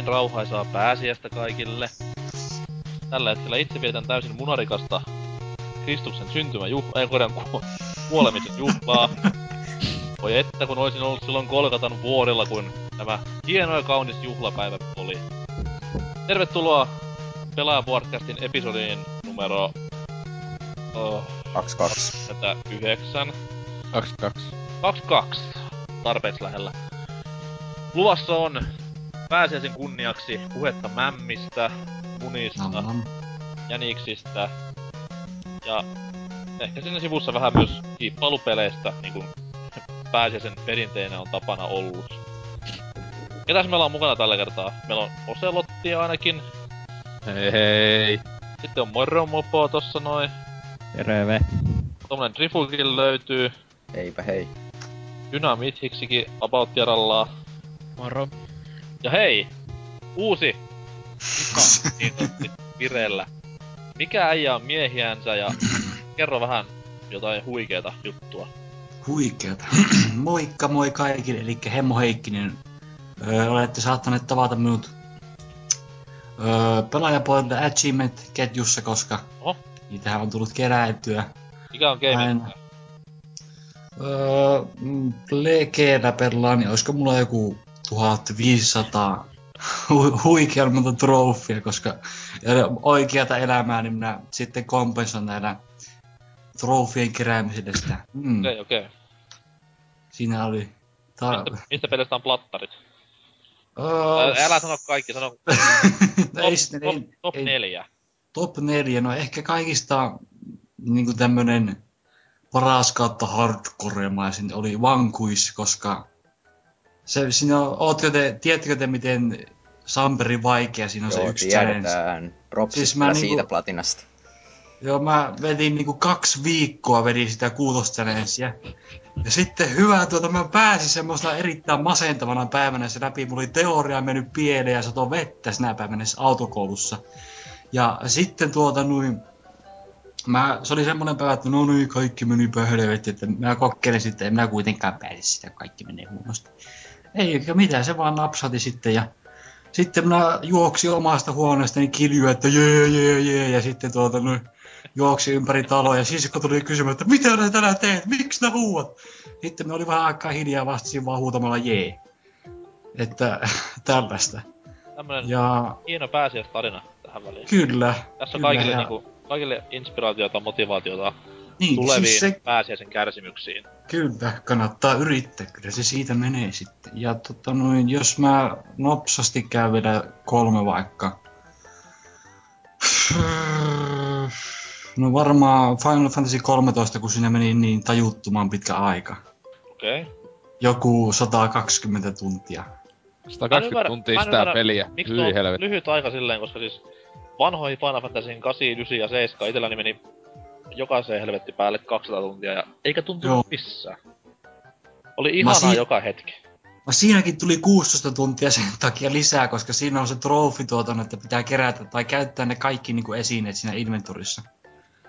Oikein rauhaisaa pääsiäistä kaikille. Tällä hetkellä itse vietän täysin munarikasta Kristuksen syntymäjuhlaa, ei korjaan ku- kuolemisen juhlaa. Voi että kun olisin ollut silloin Kolkatan vuodella, kun tämä hieno ja kaunis juhlapäivä oli. Tervetuloa Pelaaja-podcastin episodiin numero... Oh, 22. 29. 22. 22. Tarpeeksi lähellä. Luvassa on pääsiäisen kunniaksi puhetta mämmistä, munista, Nam. jäniksistä ja ehkä siinä sivussa vähän myös kiippailupeleistä, niin kuin pääsiäisen perinteinen on tapana ollut. Ketäs meillä on mukana tällä kertaa? Meillä on Oselottia ainakin, Hei hei. sitten on Moromopo tossa noin, Terve. tommonen Drifukin löytyy, Eipä hei. Dynamit-hiksikin about jarallaa. Moro. Ja hei! Uusi! Sanotusti vireellä. Mikä äijä on miehiänsä ja kerro vähän jotain huikeeta juttua. Huikeeta. Moikka moi kaikille, eli Hemmo Heikkinen. Öö, olette saattaneet tavata minut öö, pelaajapuolella Achievement-ketjussa, koska Oho. niitähän on tullut keräiltyä. Mikä on gaming? Öö, Legeellä pelaan, niin olisiko mulla joku 1500 hu- huikean monta trofia, koska oikeata elämää, niin minä sitten kompensoin näillä trofien keräämisellä sitä. Mm, Okei, okei. Siinä oli... Ta- Mistä, mistä pelistä on plattarit? Ää, Älä sano kaikki, sano no ei, top, sitten- top, ei, top ei, neljä. top 4, no ehkä kaikista niinku tämmönen paras kautta hardcoremaisin oli Vanquish, koska se, siinä on, ootko te, tiedättekö te miten Samperi vaikea siinä on se Joo, yksi challenge? Propsit Siis mä niinku- siitä platinasta. Joo, mä vedin niinku kaksi viikkoa vedin sitä kuutoschallengea. Ja sitten hyvä tuota, mä pääsin semmoisena erittäin masentavana päivänä se läpi. Mulla oli teoria mennyt pieleen ja sato vettä sinä päivänä autokoulussa. Ja sitten tuota noin, mä, se oli semmoinen päivä, että no niin, kaikki meni helvetti, että mä kokeilin sitten, en minä kuitenkaan pääse sitä, kaikki menee huonosti. Ei eikä mitään, se vaan napsati sitten ja sitten minä juoksin omasta huoneestani kiljuun, että jee, jee, jee, ja sitten tuota noin, juoksi ympäri taloa ja sisko tuli kysymään, että mitä ne tänään teet, miksi ne huuat? Sitten me oli vähän aikaa hiljaa vastasin vaan huutamalla jee. Että tällaista. Tämmönen Ja hieno pääsiäistarina tähän väliin. kyllä. Tässä on kyllä, kaikille, ja- niinku, kaikille inspiraatiota, motivaatiota niin, tuleviin siis se, pääsiäisen kärsimyksiin. Kyllä, kannattaa yrittää, kyllä se siitä menee sitten. Ja tota noin, jos mä nopsasti käyn vielä kolme vaikka. No varmaan Final Fantasy 13, kun siinä meni niin tajuttoman pitkä aika. Okei. Okay. Joku 120 tuntia. 120 ymmärrä- tuntia mä sitä ymmärrä, peliä. Miksi Hyi helvetti. lyhyt aika silleen, koska siis vanhoihin Final Fantasyin 8, 9 ja 7 itselläni meni jokaiseen helvetti päälle 200 tuntia ja eikä tuntunut Joo. missään. Oli ihanaa si- joka hetki. No siinäkin tuli 16 tuntia sen takia lisää, koska siinä on se trofi tuoton, että pitää kerätä tai käyttää ne kaikki niin kuin esineet siinä inventorissa.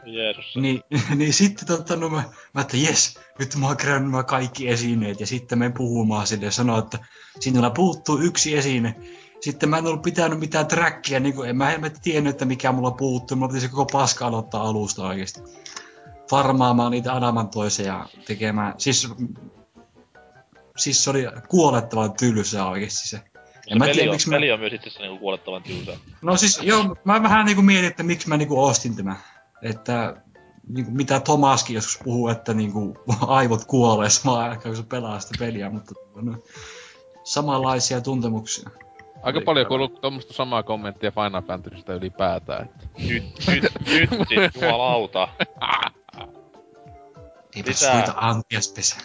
Jeesus. Niin, niin sitten tota, no mä, mä että jes, nyt mä oon kerännyt nämä kaikki esineet ja sitten me puhumaan sille ja sanoo, että sinulla puuttuu yksi esine. Sitten mä en ollut pitänyt mitään trackia, niin kuin, en mä helmetti tiennyt, että mikä mulla puuttuu. Mulla piti se koko paska aloittaa alusta oikeesti. Farmaamaan niitä adamantoisia ja tekemään, siis, siis se oli kuolettavan tylsää oikeesti se. Se mä tiedä, on, miksi mä- peli on myös itse asiassa niinku kuolettavan tylsä. No siis joo, mä vähän niinku mietin, että miksi mä niinku ostin tämän. Että niinku, mitä Tomaskin joskus puhuu, että niinku, aivot kuolee samaan aikaan, kun se pelaa sitä peliä, mutta no, samanlaisia tuntemuksia. Aika paljon kuuluu tuommoista samaa kommenttia Final Fantasystä ylipäätään. Että. Nyt, nyt, nyt, sit, jumalauta. Eipä Lisää. suita antias pesä.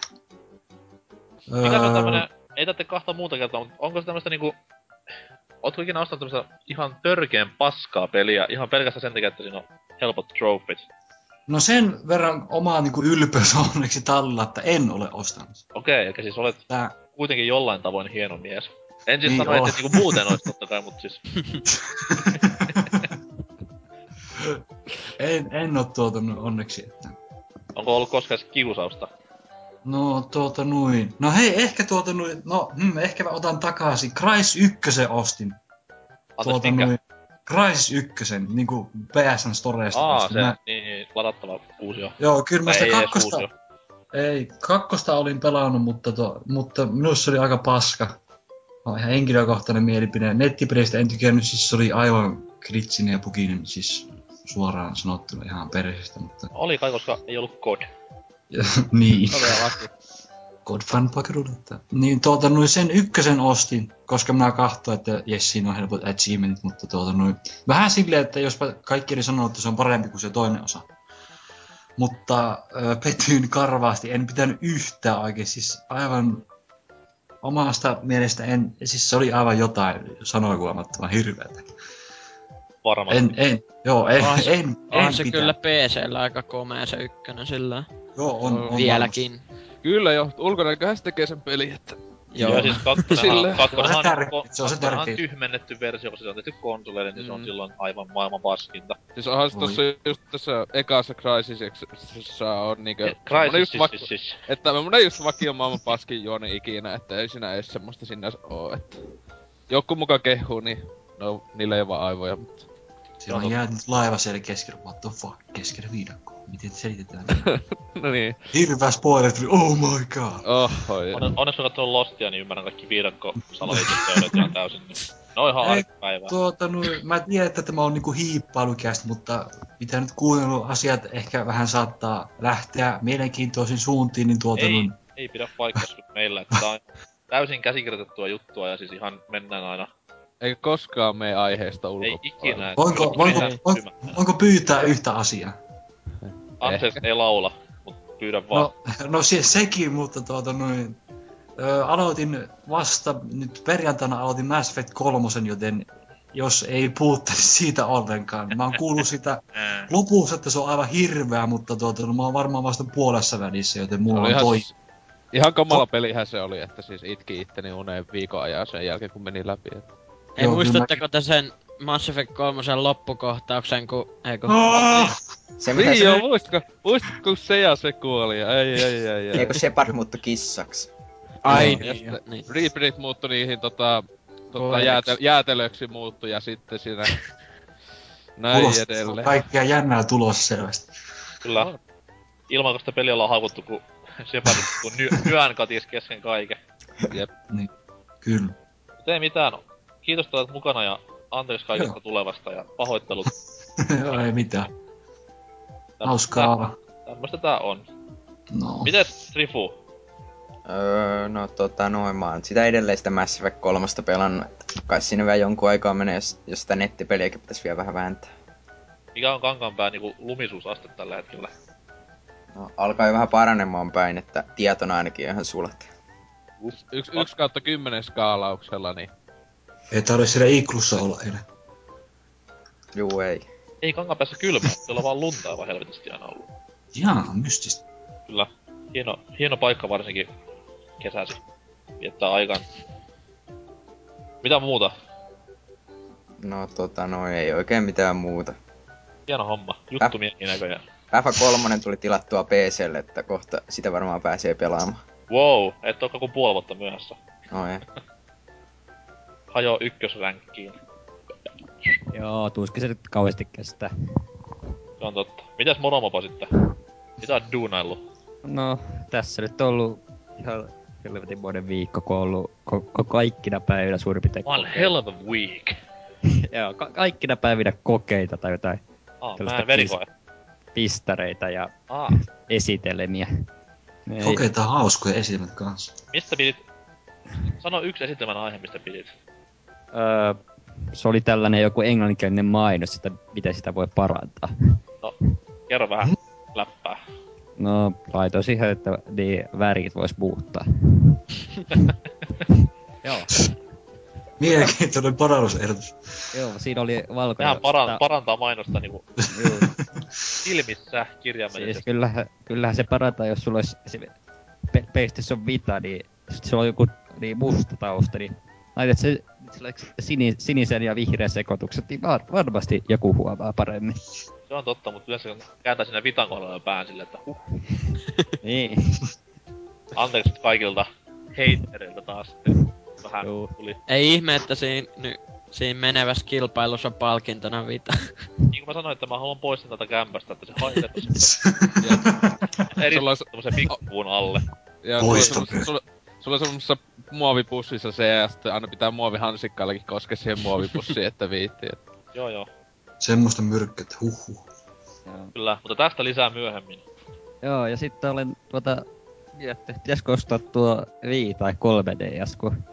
Mikä se on Öö, tämmönen, ei tarvitse kahta muuta kertaa, mutta onko se tämmöstä niinku... Ootko ikinä ostanut tämmöstä ihan törkeen paskaa peliä, ihan pelkästään sen takia, että siinä on helpot trofit? No sen verran oma niinku ylpeys on onneksi tallella, että en ole ostanut. Okei, eli siis olet Tää, kuitenkin jollain tavoin hieno mies. En siis Niin sano, että niinku muuten ois totta kai, mut siis... en, en ole tuotanut onneksi. Että. Onko ollut koskaan kiusausta? No tuota noin. No hei, ehkä tuota noin. No, hmm, ehkä mä otan takaisin. Crysis 1 ostin. Anteeksi, tuota minkä? noin. Crysis 1, niinku PSN Storesta Aa, ostin. se, Mä, niin, niin, ladattava uusio. joo, kyllä mä sitä kakkosta, ei, kakkosta olin pelannut, mutta, to, mutta minusta se oli aika paska. No, ihan henkilökohtainen mielipide. Nettipelistä en tykännyt, siis se oli aivan kritsinen ja pukinen, siis suoraan sanottuna ihan perheestä, mutta Oli kai, koska ei ollut kod. niin. Oli ja laki. God fan pakeruudetta. Niin tuota noin sen ykkösen ostin, koska minä kahtoin, että jes siinä on helpot achievementit, mutta tuota noin. Vähän silleen, että jospa kaikki oli sanonut, että se on parempi kuin se toinen osa. Mutta ö, petyin karvaasti, en pitänyt yhtään oikein, siis aivan omasta mielestä en, siis se oli aivan jotain sanoikuomattoman hirveätä. Varmasti. En, en, joo, en, Onhan se- en, en, Onhan se pitää. kyllä PCllä aika komea se ykkönen sillä Joo, on, on vieläkin. Kyllä jo, ulkonäköhän se tekee sen peli, että... Joo, Joo. siis kakkonenhan, kakkonenhan, Se on se on tyhmennetty versio, kun se on tehty konsoleille, niin se on Mm. silloin aivan maailman paskinta. Siis onhan se Oi. tossa just tässä ekassa Crysisissa on niinkö... Crysis just siis, siis. Että semmonen just vakio maailman paskin juoni ikinä, että ei siinä edes semmoista sinänsä oo, että... Joku muka kehuu, niin no, niillä ei vaan aivoja, mutta... Siellä on jäänyt laiva siellä keskellä, what the fuck, keskellä viidakkoa. Miten selitetään? no niin. Hirveä spoiler tuli, oh my god. Oho, ja... Onne- Onneksi mä katson Lostia, niin ymmärrän kaikki viidakko salaliitetoimet ihan täysin. Niin. No ihan Ei, arkipäivää. Tuota, no, mä tiedän, että tämä on niinku hiippailukästä, mutta mitä nyt kuunnellut asiat ehkä vähän saattaa lähteä mielenkiintoisiin suuntiin, niin tuota, Ei, noin, ei pidä paikkansa meillä, että tää on täysin käsikirjoitettua juttua ja siis ihan mennään aina. Eikä koskaan mene aiheesta Ei ulkopuolelle. ikinä. et voinko, voinko, voinko, voinko pyytää yhtä asiaa? Anteeksi, ei laula, mut pyydän vaan. No, no se, sekin, mutta tuota noin, ö, aloitin vasta, nyt perjantaina aloitin Mass Effect 3, joten jos ei puhuttaisi siitä ollenkaan. Mä oon kuullut sitä lopussa, että se on aivan hirveä, mutta tuota, no, mä oon varmaan vasta puolessa välissä, joten mulla on ihan, toi. ihan kamala pelihän se oli, että siis itki itteni uneen viikon ajan sen jälkeen, kun meni läpi. Et. Ei Joo, muistatteko te sen Mass Effect 3 loppukohtauksen, kun... Eikö? Ah! Se mitä Niin se... joo, muistatko, muistatko kun se ja se kuoli? Ei, ei, ei, ei. Eikö Shepard muuttu kissaksi? Ai Ja niin, sitten niin. Rebrit muuttui niihin tota, tota jäätel, jäätelöksi muuttui ja sitten siinä näin Kuulostaa edelleen. Kaikkea jännää tulossa selvästi. Kyllä. Ilman, kun sitä peliä ollaan haukuttu, kun Shepard kun ny- nyön katis kesken kaiken. Kyllä. Mut ei mitään. no. Kiitos, että olet mukana ja anteeksi kaikesta tulevasta ja pahoittelut. Joo, ei mitään. Tämmöstä- Hauskaa. Tämmöstä tää on. No. Mites Rifu? Öö, no tota noin, mä oon sitä edelleen sitä Mass Effect 3 pelannut. että Kai siinä vielä jonkun aikaa menee, jos, jos sitä nettipeliäkin pitäisi vielä vähän vääntää. Mikä on Kankaanpää niinku lumisuusaste tällä hetkellä? No, alkaa jo vähän paranemaan päin, että tietona ainakin on ihan sulat. Yksi, yksi kautta kymmenen skaalauksella, niin Ei tarvitse siellä iklussa olla enää. Juu, ei. Ei Kankaanpäässä kylmä, siellä on vaan lunta aivan helvetisti aina ollut. Jaa, mystistä. Kyllä. Hieno, hieno paikka varsinkin kesäsi. Viettää aikaan. Mitä muuta? No tota no ei oikein mitään muuta. Hieno homma. Juttu miehi näköjään. FA3 tuli tilattua PClle, että kohta sitä varmaan pääsee pelaamaan. Wow, et oo kuin puoli vuotta myöhässä. No ei. Hajo ykkösränkkiin. Joo, tuskin se nyt kauheasti kestää. Se on totta. Mitäs Moromopa sitten? Mitä oot duunaillut? No, tässä nyt on ollut ihan helvetin vuoden viikko, kun on ollut ko- ko- kaikkina päivinä suurin piirtein One kokeita. hell of a week. Joo, ka- kaikkina päivinä kokeita tai jotain Ah, mä Tällaista en verikoe. pistareita ja Ah, esitelmiä. Ne ei- Kokeita hauskoja esitelmät kanssa. mistä pidit? Sano yksi esitelmän aihe, mistä pidit. Öö, se oli tällainen joku englanninkielinen mainos, että miten sitä voi parantaa. Kerro vähän läppää. No, laitoin siihen, että niin värit vois muuttaa. Joo, Mielenkiintoinen parannusehdotus. joo, siinä oli valkoinen. Nehän paran, Sitä- parantaa mainosta niinku silmissä kirjaimellisesti. Siis kyllähän, kyllähän se parantaa, jos sulla olisi se pe- PlayStation Vita, niin sit sulla on joku niin musta tausta, niin laitat se sellaiseksi sini, sinisen ja vihreän sekoitukset, niin var, varmasti joku huomaa paremmin. Se on totta, mutta yleensä kun kääntää sinne vitan kohdalla pään silleen, että huh. niin. Anteeksi kaikilta heittereiltä taas. Vähän Juu. tuli. Ei ihme, että siinä, ny, siinä menevässä kilpailussa on palkintona vita. Niin kuin mä sanoin, että mä haluan poistaa tätä kämpästä, että se haitetta eri Sulla on- pikkupuun alle. Ja Poistu. sulla, sulla, sulla on semmosessa muovipussissa se ja sitten aina pitää muovihansikkaillakin koskea siihen muovipussiin, että viittii. Et. Joo joo, Semmoista myrkkyt. Joo. kyllä. Mutta tästä lisää myöhemmin. Joo, ja sitten olen tuota... Miettiä, että pitäisikö ostaa tuo Wii tai 3DS, kun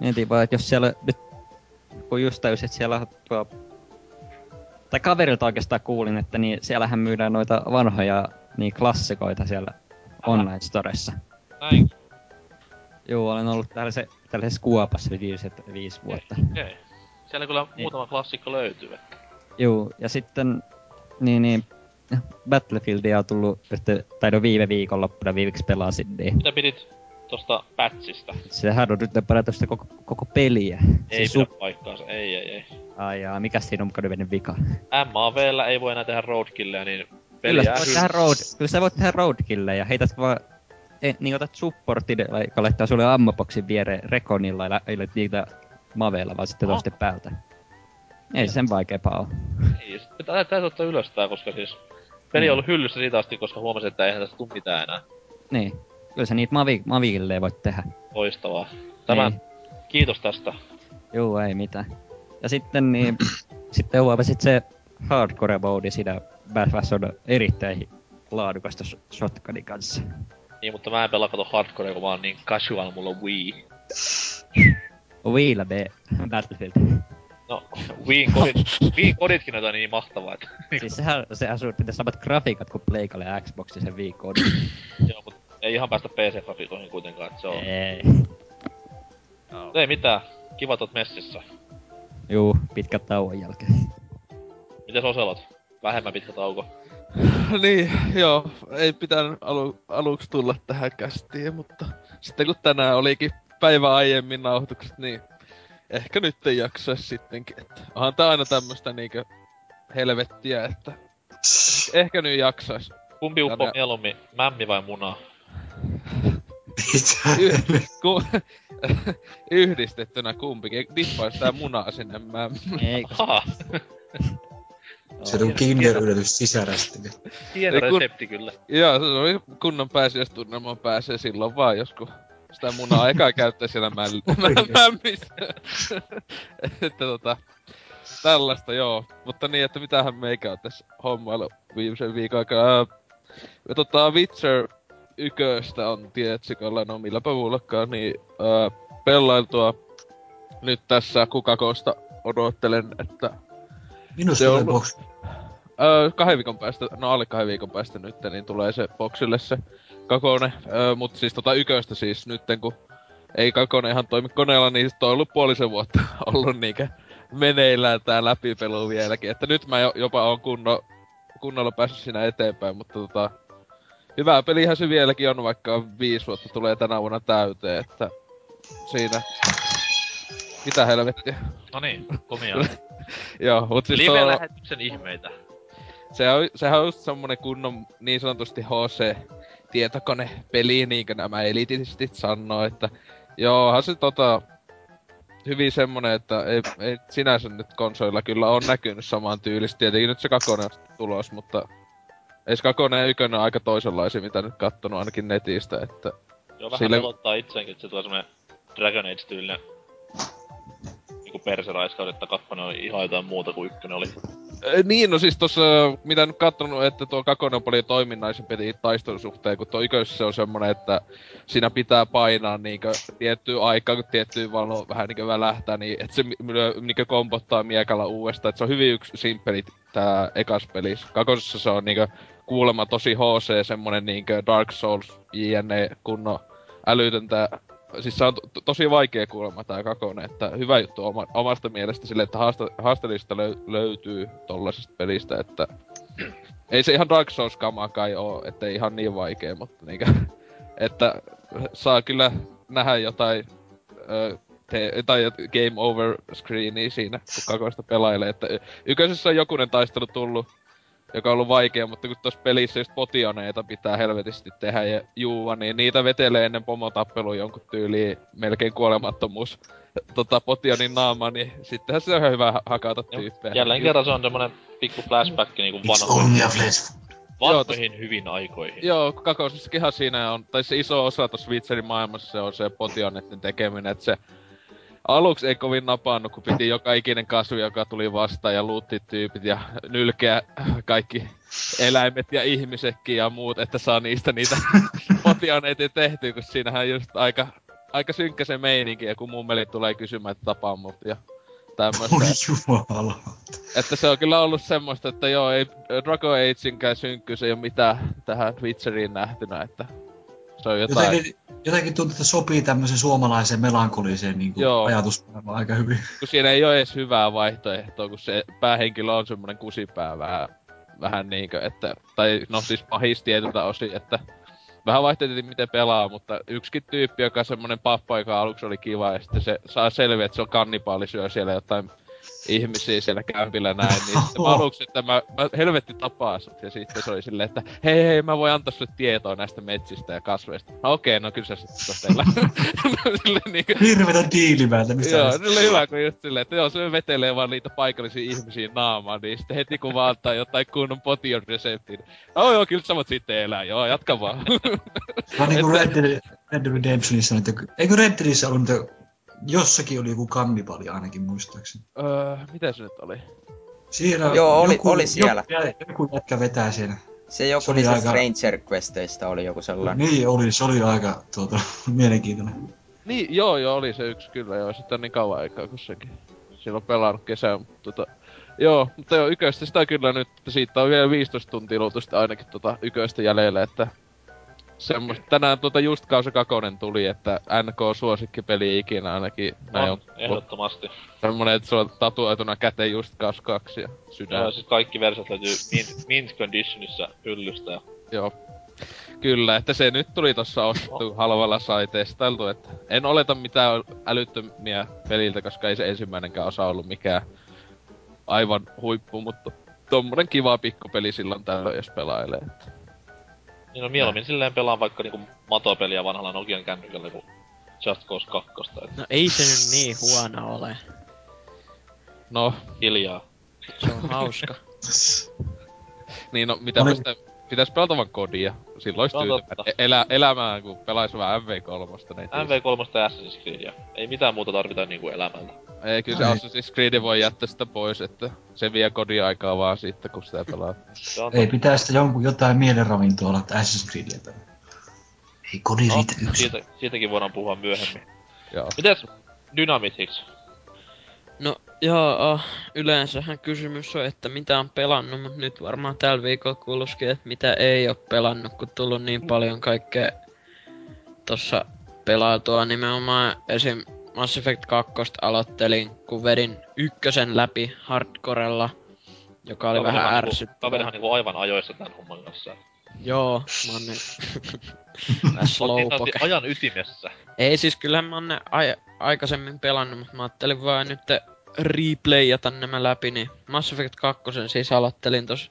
mietin vaan, että jos siellä nyt... Kun just täysin, että siellä on tuo... Tai kaverilta oikeastaan kuulin, että niin siellähän myydään noita vanhoja niin klassikoita siellä online storessa. Näin. Joo, olen ollut tällaisessa, tällaisessa kuopassa viimeiset viisi vuotta. Okei. Siellä kyllä muutama klassikko löytyy. että- Joo, ja sitten niin, niin Battlefieldia on tullut nyt, tai no viime viikonloppuna viimeksi pelasin, niin Mitä pidit tosta patchista? sehän on nyt pelata sitä koko, koko peliä. Ei se pidä paikkaansa, ei ei ei. Ai jaa, mikä siinä on mukana mennyt vika? MAVllä ei voi enää tehdä roadkilleja, niin peli Kyllä sä voit tehdä road, kyllä sä voit tehdä roadkilleja, heität vaan e, niin otat supportin, joka laittaa sulle ammoboxin viereen rekonilla ja lä- niitä maveilla vaan sitten toisten päältä. Ei se sen vaikeampaa oo. Ei, täytyy ottaa ylös tää, koska siis... Peli on ollut hyllyssä siitä asti, koska huomasin, että eihän tästä tuu mitään enää. Niin. Kyllä sä niitä mavi, maville voit tehdä. Loistavaa. Tämä, Niin. kiitos tästä. Juu, ei mitään. Ja sitten niin, sitten huomasit se hardcore mode siinä Battlefield on erittäin laadukasta sh- shotgunin kanssa. Niin, mutta mä en pelaa kato hardcore, kun mä oon niin casual, mulla on Wii. Wiillä B Battlefield. No, Wiin kodit, Wiin koditkin on niin mahtavaa, että... siis sehän, sehän sun pitäisi samat grafiikat kuin Pleikalle ja Xboxin sen viikon. Joo, mut ei ihan päästä PC-grafiikoihin kuitenkaan, että se on... ei. Mut Ei mitään. Kiva oot messissä. Juu, pitkän tauon jälkeen. Mites Oselot? Vähemmän pitkä tauko. niin, joo, ei pitänyt alu, aluksi tulla tähän kästiin, mutta sitten kun tänään olikin päivä aiemmin nauhoitukset, niin ehkä nyt ei jaksaisi sittenkin. Että onhan tää aina tämmöstä niinkö helvettiä, että ehkä nyt jaksais. Kumpi uppoo Tänne- mieluummin, mämmi vai muna? Mitä? Y- ku- yhdistettynä kumpikin. Dippais tää munaa sinne mä. Ei, Se on Kinder-yllätys sisärästi. hieno kun- resepti kyllä. Joo, se oli kunnon pääsiäistunnelmaan pääsee silloin vaan, jos kun sitä munaa eka käyttää siellä mäl- mämmissä. että tota, tällaista joo. Mutta niin, että mitähän meikä on tässä hommailu viimeisen viikon aikaa. Ja tota, Witcher yköstä on tietsikolla, no milläpä muullakaan, niin ää, pelailtua nyt tässä kukakosta odottelen, että Minusta Se on ollut- box. Öö, kahden viikon päästä, no alle kahden viikon päästä nyt, niin tulee se boksille se kakone. Öö, mut siis tota yköstä siis nytten, kun ei kakone ihan toimi koneella, niin sit on ollut puolisen vuotta ollut niinkö meneillään tää läpipelu vieläkin. Että nyt mä jo, jopa on kunno, kunnolla päässyt siinä eteenpäin, mutta tota... Hyvää pelihän se vieläkin on, vaikka viisi vuotta tulee tänä vuonna täyteen, että siinä... Mitä helvettiä? No niin, komia. Joo, mut siis Live-lähetyksen ihmeitä. Se on, sehän on just semmonen kunnon niin sanotusti HC-tietokonepeli, niinkö nämä elitistit sanoo, että joohan se tota, hyvin semmonen, että ei, ei sinänsä nyt konsoilla kyllä on näkynyt samaan tyylistä. Tietenkin nyt se kakone on tulos, mutta ei se kakone ja ykkönen on aika toisenlaisia, mitä nyt kattonut ainakin netistä, että Joo, vähän Sille- pelottaa itseäänkin, että se tulee semmonen Dragon Age-tyylinen niinku perseraiskaus, että kakkonen oli ihan jotain muuta kuin ykkönen oli. Niin, no siis tossa, mitä nyt kattonut, että tuo kakone on paljon toiminnaisempi taistelun suhteen, kun tuo ykössä se on semmonen, että siinä pitää painaa niinkö tiettyä aikaa, kun tiettyä valo vähän niinkö välähtää, niin että se niinkö kompottaa miekalla uudestaan. Et se on hyvin yksi simppeli tää ekas pelissä. Kakosessa se on niinkö kuulemma tosi HC, semmonen niinkö Dark Souls, JNE, kunnon älytöntä siis se on to- tosi vaikea kuulemma tää kakone, että hyvä juttu oma, omasta mielestä sille, että haasta, haasteellista löy- löytyy tollasesta pelistä, että ei se ihan Dark Souls kamaa kai oo, että ei ihan niin vaikea, mutta niinkö, että saa kyllä nähdä jotain ö, te, tai game over screenia siinä, kun kakoista pelailee, että y- yköisessä on jokunen taistelu tullut joka on ollut vaikea, mutta kun tuossa pelissä just potioneita pitää helvetisti tehdä ja juua, niin niitä vetelee ennen pomotappelua jonkun tyyliin melkein kuolemattomuus tota, potionin naama, niin sittenhän se on ihan hyvä hakata tyyppejä. Jälleen kerran se on semmonen pikku flashback niinku vanhoihin, vanhoihin hyvin aikoihin. Joo, kakosessakinhan siinä on, tai se iso osa tuossa Witcherin maailmassa se on se potionetten tekeminen, että se aluksi ei kovin napannut, kun piti joka ikinen kasvi, joka tuli vastaan ja luutti tyypit ja nylkeä kaikki eläimet ja ihmisetkin ja muut, että saa niistä niitä potioneita tehtyä, kun siinähän just aika, aika synkkä se meininki, ja kun mummeli tulee kysymään, että tapaa mut ja tämmöistä. Oi jumala. Että se on kyllä ollut semmoista, että joo, ei Dragon Ageinkään synkkyys ei ole mitään tähän Witcheriin nähtynä, että se on jotain... Jotenkin, jotenkin tuntuu, että sopii tämmöisen suomalaiseen melankoliseen niin Joo. ajatusmaailmaan aika hyvin. kun siinä ei ole edes hyvää vaihtoehtoa, kun se päähenkilö on semmonen kusipää vähän, vähän niinkö, että, tai no siis pahis tietyltä osin, että vähän vaihtelee miten pelaa, mutta yksikin tyyppi, joka on semmonen pappa, joka aluksi oli kiva, ja sitten se saa selviä, että se on kannibaali, syö siellä jotain ihmisiä siellä kämpillä näin, niin sitten mä aluksi, että mä, mä helvetti tapaa sut, ja sitten se oli silleen, että hei hei, mä voin antaa sulle tietoa näistä metsistä ja kasveista. No okei, okay, no kyllä sä sitten toteilla. silleen niinkö, Hirvetä diilimäältä, mistä Joo, se oli hyvä, kun just silleen, että joo, se vetelee vaan niitä paikallisia ihmisiä naamaan, niin sitten heti kun vaan antaa jotain kunnon potion reseptin. No joo, kyllä sä voit sitten elää, joo, jatka vaan. Vaan niinku Red Dead, Red Dead Redemptionissa, eikö Red Deadissä ollut niitä, jossakin oli joku kannibali ainakin muistaakseni. öö, mitä se nyt oli? Siellä Joo, oli- oli siellä. Joku, joku jätkä vetää siellä. Se joku Se oli niistä aika- Stranger Questeistä oli joku sellainen. Niin oli, se oli aika tuota, mielenkiintoinen. Niin, joo, joo, oli se yksi kyllä, joo, sitten on niin kauan aikaa kuin sekin. Silloin pelannut kesää, mutta tota, Joo, mutta joo, yköistä sitä kyllä nyt, siitä on vielä 15 tuntia luultavasti ainakin tota yköistä jäljellä, että semmoista, tänään tuota just Kausa Kakonen tuli, että NK suosikkipeli ikinä ainakin. Näin on, On, ehdottomasti. semmonen, että sulla on tatuoituna käteen just Kaus 2 ja sydän. Joo, siis kaikki versiot löytyy mint, mint conditionissa hyllystä. Ja Joo. Kyllä, että se nyt tuli tossa ostettu halvalla sai testailtu, että en oleta mitään älyttömiä peliltä, koska ei se ensimmäinenkään osa ollut mikään aivan huippu, mutta tommonen kiva pikkupeli silloin tällöin, jos pelailee. Että. Niin no mieluummin silleen pelaan vaikka niinku matopeliä vanhalla Nokian kännykällä kuin Just Cause 2. Et No ei se nyt niin huono ole. No, hiljaa. Se on hauska. niin no, mitä Oli- sitä pitäis pelata vaan kodia. Silloin olisi on tyytyväinen. totta. E- Elä, elämään, kun pelaisi vähän MV3. Niin MV3 ja Assassin's Creedia. Ei mitään muuta tarvita niinku elämältä. Ei, kyllä se. Assassin's Creed voi jättää sitä pois, että se vie kodiaikaa vaan sitten, kun sitä pelaa. Ei pitää sitä jonkun jotain mielenravintoa olla, että Assassin's Creedia pelaa. Ei kodi no, riitä yksin. siitä, siitäkin voidaan puhua myöhemmin. Joo. Mites Dynamitix? No joo, yleensähän kysymys on, että mitä on pelannut, mutta nyt varmaan tällä viikolla kuuloskin, että mitä ei ole pelannut, kun tullut niin paljon kaikkea tossa pelautua. Nimenomaan esim. Mass Effect 2 aloittelin, kun vedin ykkösen läpi hardcorella, joka oli vähän Kaverihan niinku- ärsyttävää. Kaverihan niinku aivan ajoissa tän homman kanssa. Joo, mä oon vähän niin slowpoke. ajan ytimessä. Ei siis kyllähän mä oon ne ai- aikaisemmin pelannut, mutta mä ajattelin vaan nyt replayata nämä läpi, niin Mass Effect 2 siis aloittelin tos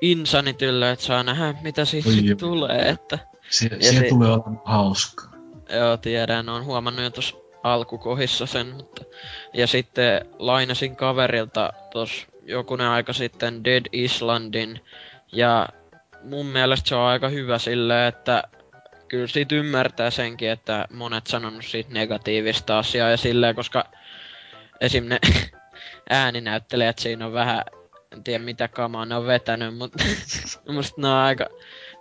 Insanityllä, että saa nähdä mitä siitä Oi tulee, että Se, se se- tulee olemaan hauskaa. joo tiedän, on huomannut jo tos alkukohissa sen, mutta ja sitten lainasin kaverilta tos jokunen aika sitten Dead Islandin ja mun mielestä se on aika hyvä silleen, että kyllä siitä ymmärtää senkin, että monet sanonut siitä negatiivista asiaa ja silleen, koska esim. ne ääninäyttelijät siinä on vähän, en tiedä mitä kamaa ne on vetänyt, mutta musta ne on aika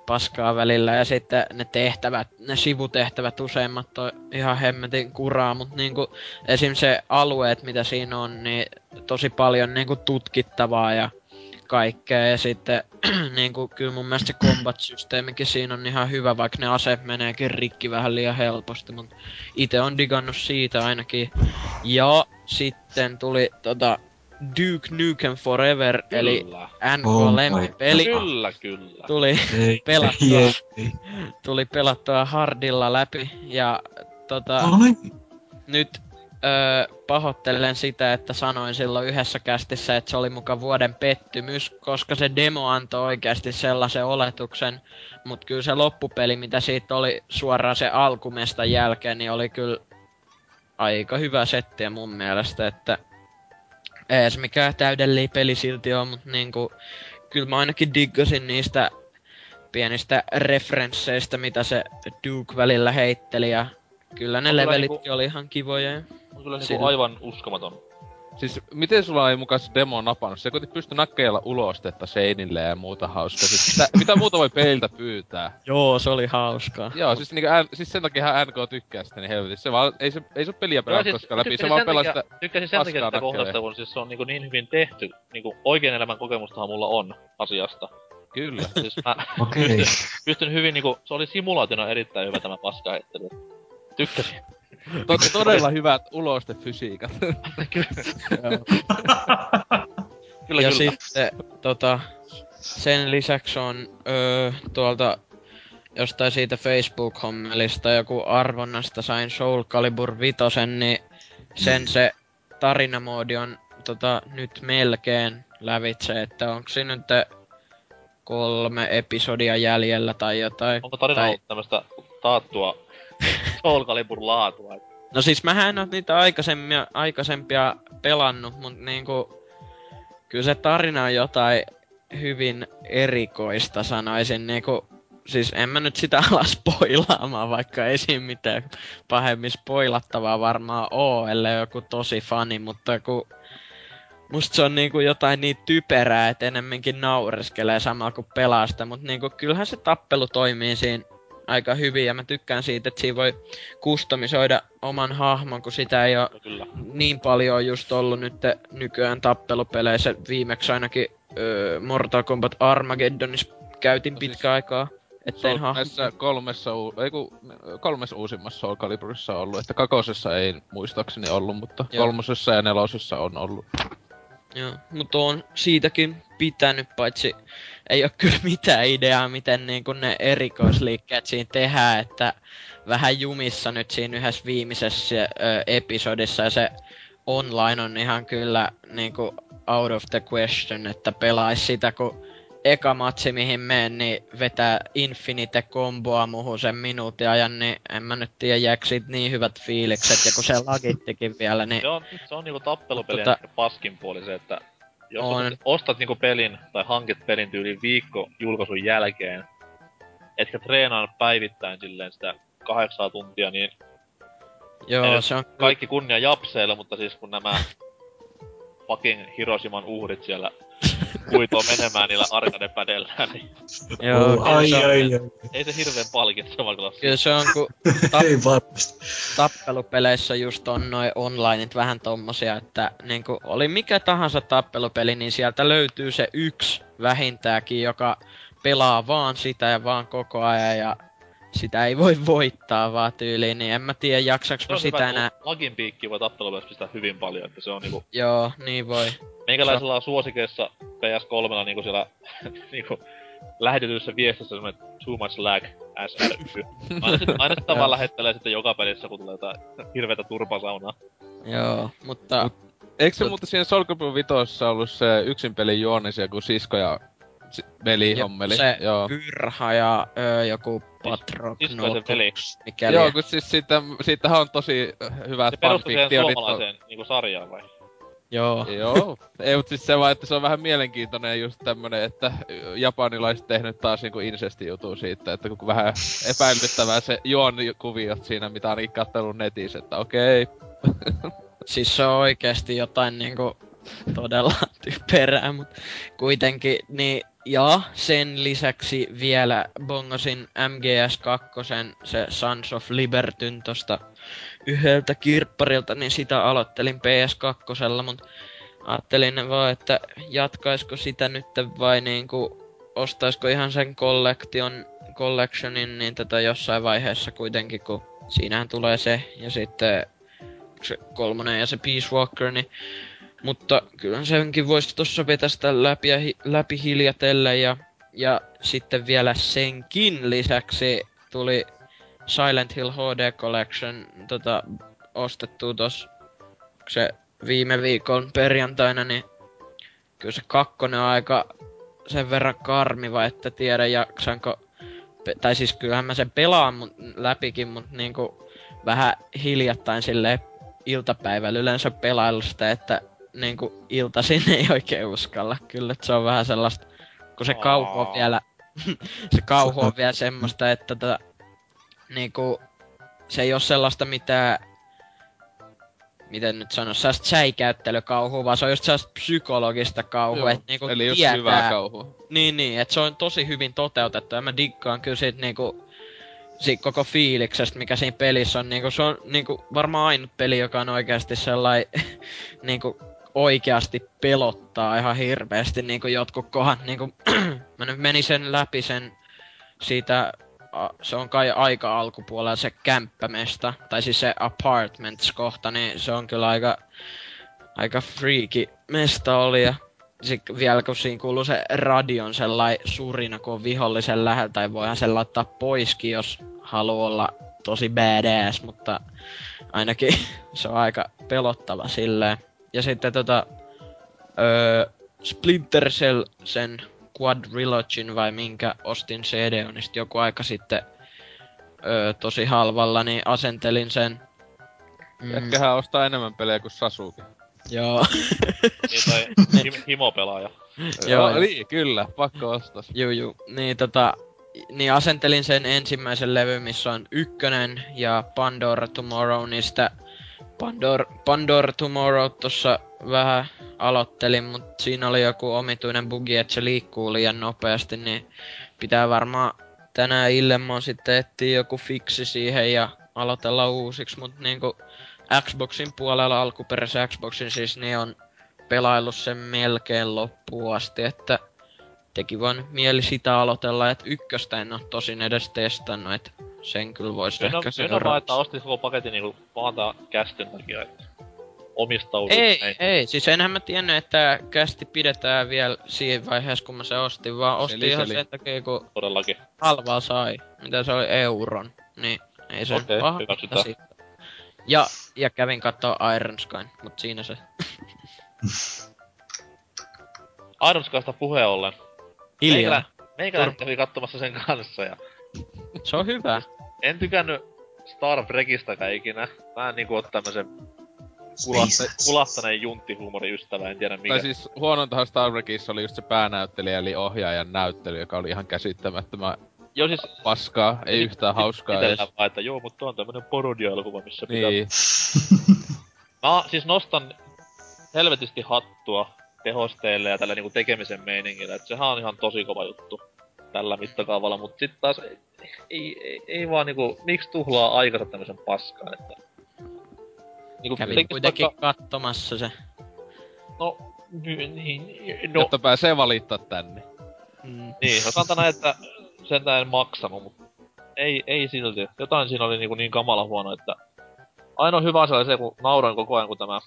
paskaa välillä ja sitten ne tehtävät, ne sivutehtävät useimmat on ihan hemmetin kuraa, mutta niinku esim. se alueet mitä siinä on, niin tosi paljon niinku tutkittavaa ja kaikkea ja sitten niinku kyllä mun mielestä se combat-systeemikin siinä on ihan hyvä, vaikka ne aseet meneekin rikki vähän liian helposti, mutta itse on digannut siitä ainakin. Ja sitten tuli tota Duke Nukem Forever, eli Kyllä. NK Oh lempipeli. Kyllä, kyllä. Tuli, Ei, Pelattua. ei, ei. tuli pelattua hardilla läpi ja tota, No niin. nyt öö, pahoittelen sitä, että sanoin silloin yhdessä kästissä, että se oli muka vuoden pettymys, koska se demo antoi oikeasti sellaisen oletuksen, mutta kyllä se loppupeli, mitä siitä oli suoraan se alkumesta jälkeen, niin oli kyllä aika hyvä settiä mun mielestä, että ei se mikään täydellinen peli silti on, mutta niinku, kyllä mä ainakin diggasin niistä pienistä referensseistä, mitä se Duke välillä heitteli ja kyllä ne On kyllä levelit niinku- oli ihan kivoja. On kyllä niinku aivan uskomaton. Siis miten sulla ei mukaan se demo napannut? Se kuitenkin pysty nakkeilla ulostetta seinille ja muuta hauskaa. Siis sitä, mitä muuta voi peiltä pyytää? Joo, se oli hauskaa. Joo, siis, niinku, N, siis sen takia NK tykkää sitä niin helvetissä. Se vaan, ei se, ei se ole peliä pelaa koskaan läpi, se vaan sen pelaa sitä... Tykkäsin sen takia sitä kohdasta, kun siis se on niinku niin hyvin tehty. Niinku oikein elämän kokemustahan mulla on asiasta. Kyllä. Siis mä Okei. pystyn, pystyn hyvin niinku, se oli simulaationa erittäin hyvä tämä paskaheittely. Tykkäsin. To, todella hyvät ulostefysiikat. Kyllä, ja kyllä. sitten tota, sen lisäksi on öö, tuolta jostain siitä Facebook-hommelista joku arvonnasta sain Soul Calibur 5, niin sen se tarinamoodi on tota, nyt melkein lävitse, että onko siinä nyt kolme episodia jäljellä tai jotain. Onko tarina tai- ollut tämmöstä taattua Soul Calibur laatua? No siis mähän en oo niitä aikaisempia, aikaisempia pelannut, mut niinku... Kyllä se tarina on jotain hyvin erikoista sanoisin niinku... Siis en mä nyt sitä ala spoilaamaan, vaikka ei siinä mitään pahemmin spoilattavaa varmaan oo, ellei joku tosi fani, mutta kun... Musta se on niinku jotain niin typerää, että enemmänkin naureskelee samalla kun pelaa sitä, mut niinku kyllähän se tappelu toimii siinä aika hyvin ja mä tykkään siitä, että siinä voi kustomisoida oman hahmon, kun sitä ei ole No kyllä. niin paljon just ollut nyt nykyään tappelupeleissä. Viimeksi ainakin öö, Mortal Kombat Armageddonissa käytin No no siis- pitkä aikaa, Se ettei on hahmo... näissä kolmessa, uu- ei kun, kolmessa uusimmassa Soul Caliburissa on ollut, että kakosessa ei muistaakseni ollut, mutta Joo. kolmosessa ja nelosessa on ollut. Joo, mutta on siitäkin pitänyt, paitsi ei ole kyllä mitään ideaa, miten niin kun ne erikoisliikkeet siinä tehdään, että vähän jumissa nyt siinä yhdessä viimeisessä ö, episodissa ja se online on ihan kyllä niin kuin out of the question, että pelais sitä, kun eka matsi mihin menen, niin vetää Infinite komboa muuhun sen minuutin ajan, niin en mä nyt tiedä jääkö siitä niin hyvät fiilikset, ja kun se lagittikin vielä, niin Se on, se on niinku tappelupelien Tota- tota... paskin puoli se, että jos On. on. ostat niinku pelin tai hankit pelin tyyliin viikko julkaisun jälkeen, etkä treenaa päivittäin silleen sitä kahdeksaa tuntia, niin joo, se on kaikki kunnia Japseille, mutta siis kun nämä fucking Hiroshiman uhrit siellä kuitoo menemään niillä arcade-pädellään, niin Joo, Oh, ai, se on- ai, ai. ei se hirveen palkitseva kyllä Kyllä se on, kun tap- Ei varmasti. tappelupeleissä just on noin onlineit vähän tommosia, että niinku oli mikä tahansa tappelupeli, niin sieltä löytyy se yksi vähintäänkin, joka pelaa vaan sitä ja vaan koko ajan ja sitä ei voi voittaa vaan tyyliin, niin en mä tiedä jaksaks mä sitä enää. kun lagin piikki voi tappelupelissä pistää hyvin paljon, että se on niinku... Joo, niin voi. Meikäläisellä on suosikeissa PS3 niinku siellä niinku lähetetyssä viestissä semmonen too much lag SRY. Aina sit, aina sitä vaan lähettelee sitten joka pelissä, kun tulee jotain hirveetä turpasaunaa. Joo, mutta Eikö se Tot- muuten siinä Soul Calibur vitossa ollut se yksin pelin juonisia, kun sisko ja si- veli jo, hommeli? se Joo. Pyrha ja ö, joku Patrok, Siskoisen veli. mikäli. Joo, kun siis siitä, siitähän on tosi hyvät Se perustui siihen fanfiktionit. suomalaiseen niinku sarjaan vai? Joo. Joo. Ei, mut siis se vaan, että se on vähän mielenkiintoinen just tämmönen, että japanilaiset tehnyt taas niinku insesti jutun siitä, että kun vähän epäilyttävää se juonikuviot siinä, mitä ainakin kattelun netissä, että okei. Siis se on oikeesti jotain niinku todella typerää, mut kuitenkin, niin ja sen lisäksi vielä bongasin MGS2, se Sons of Libertyn tosta yhdeltä kirpparilta, niin sitä aloittelin PS2, mut ajattelin vaan, että jatkaisko sitä nyt vai niinku ostaisko ihan sen collection, collectionin, niin tätä jossain vaiheessa kuitenkin, kun siinähän tulee se, ja sitten se kolmonen ja se Peace Walker, niin mutta kyllä senkin voisi tossa vetästä läpi, ja hi- läpi hiljatellen ja, ja sitten vielä senkin lisäksi tuli Silent Hill HD Collection tota, ostettu tos se viime viikon perjantaina, niin kyllä se kakkonen on aika sen verran karmiva, että tiedä jaksanko... Tai siis kyllähän mä sen pelaan mut, läpikin, mutta niinku vähän hiljattain sille iltapäivällä yleensä pelailla sitä, että niinku iltaisin ei oikein uskalla. Kyllä, että se on vähän sellaista, kun se kauhu on vielä, se kauhu on vielä semmoista, että tota, niinku, se ei ole sellaista mitään, miten nyt sanoisi, sellaista säikäyttelykauhua, vaan se on just sellaista psykologista kauhua, että niinku Eli just tietää, hyvää kauhua. niin, niin, että se on tosi hyvin toteutettu ja mä diggaan kyllä siitä niinku siitä koko fiiliksestä, mikä siinä pelissä on. Niinku, se on niinku varmaan ainut peli, joka on oikeasti sellainen niinku oikeasti pelottaa ihan hirveästi niinku jotkut kohdat. Niinku, mä nyt menin sen läpi sen siitä, se on kai aika alkupuolella se kämppämesta, tai siis se apartments-kohta, niin se on kyllä aika, aika freaky mesta oli ja sitten vielä kun siinä kuuluu se radion sellainen surina, kun on vihollisen lähellä, tai voihan sen laittaa poiskin, jos haluaa olla tosi badass, mutta ainakin se on aika pelottava silleen. Ja sitten tota, öö, Splinter Cell, sen Quadrilogin vai minkä ostin CD on, niin sit joku aika sitten öö, tosi halvalla, niin asentelin sen. Mm, Jätkähän ostaa enemmän pelejä kuin Sasuke. joo. Niin tai him- himopelaaja. Joo, Joo, niin, kyllä, pakko ostaa. Juu, juu. Niin tota, niin asentelin sen ensimmäisen levy, missä on ykkönen ja Pandora Tomorrow, niistä Pandora, Pandora Tomorrow tossa vähän aloittelin, mutta siinä oli joku omituinen bugi, että se liikkuu liian nopeasti, niin pitää varmaan tänään illemmoin sitten etsiä joku fiksi siihen ja aloitella uusiksi, mutta niinku Xboxin puolella, alkuperäisen Xboxin siis, niin on pelaillut sen melkein loppuun asti, että teki vaan mieli sitä aloitella, että ykköstä en oo tosin edes testannut, että sen kyllä voisi ehkä meno vaan, että ostis koko paketin niinku vaan tää kästyn takia, että. Ei, näin. ei, siis enhän mä tiennyt, että kästi pidetään vielä siinä vaiheessa, kun mä se ostin, vaan ostin Seli, ihan seli. sen takia, kun Todellakin. halvaa sai. Mitä se oli, euron. Niin, ei se Okei, paha. Ja, ja kävin kattoo Iron Skyn, mut siinä se. Ironskasta puheen ollen. Hiljaa. Meikäläinen kävi katsomassa sen kanssa ja Se on hyvä. en tykännyt Star Trekista ikinä. Mä en niinku oo tämmösen kulahta- SpaceX. kulahtaneen junttihumoriystävä, en tiedä mikä. Tai siis huonointahan Star Trekissa oli just se päänäyttelijä, eli ohjaajan näyttely, joka oli ihan käsittämättömän Joo siis paskaa, ei Sit- yhtään hauskaa edes. itellä vaan, että joo, mutta tuo on tämmönen parodia-elokuva, missä pitää... Niin, Mä siis nostan helvetisti hattua tehosteille ja tällä niinku tekemisen meiningillä, että sehän on ihan tosi kova juttu tällä mittakaavalla, mutta sitten taas ei, ei, ei, ei vaan niinku, miksi tuhlaa aikansa tämmösen paskaan, että... Niinku, Kävin kuitenkin vaikka- katsomassa se. No, niin, niin, no, jotta pääsee valittaa tänne. Mm. niin, no sanotaan, että sentään en maksanut, mutta ei, ei silti. Jotain siinä oli niinku niin kamala huono, että ainoa hyvä asia oli se, kun nauroin koko ajan, kun tämä...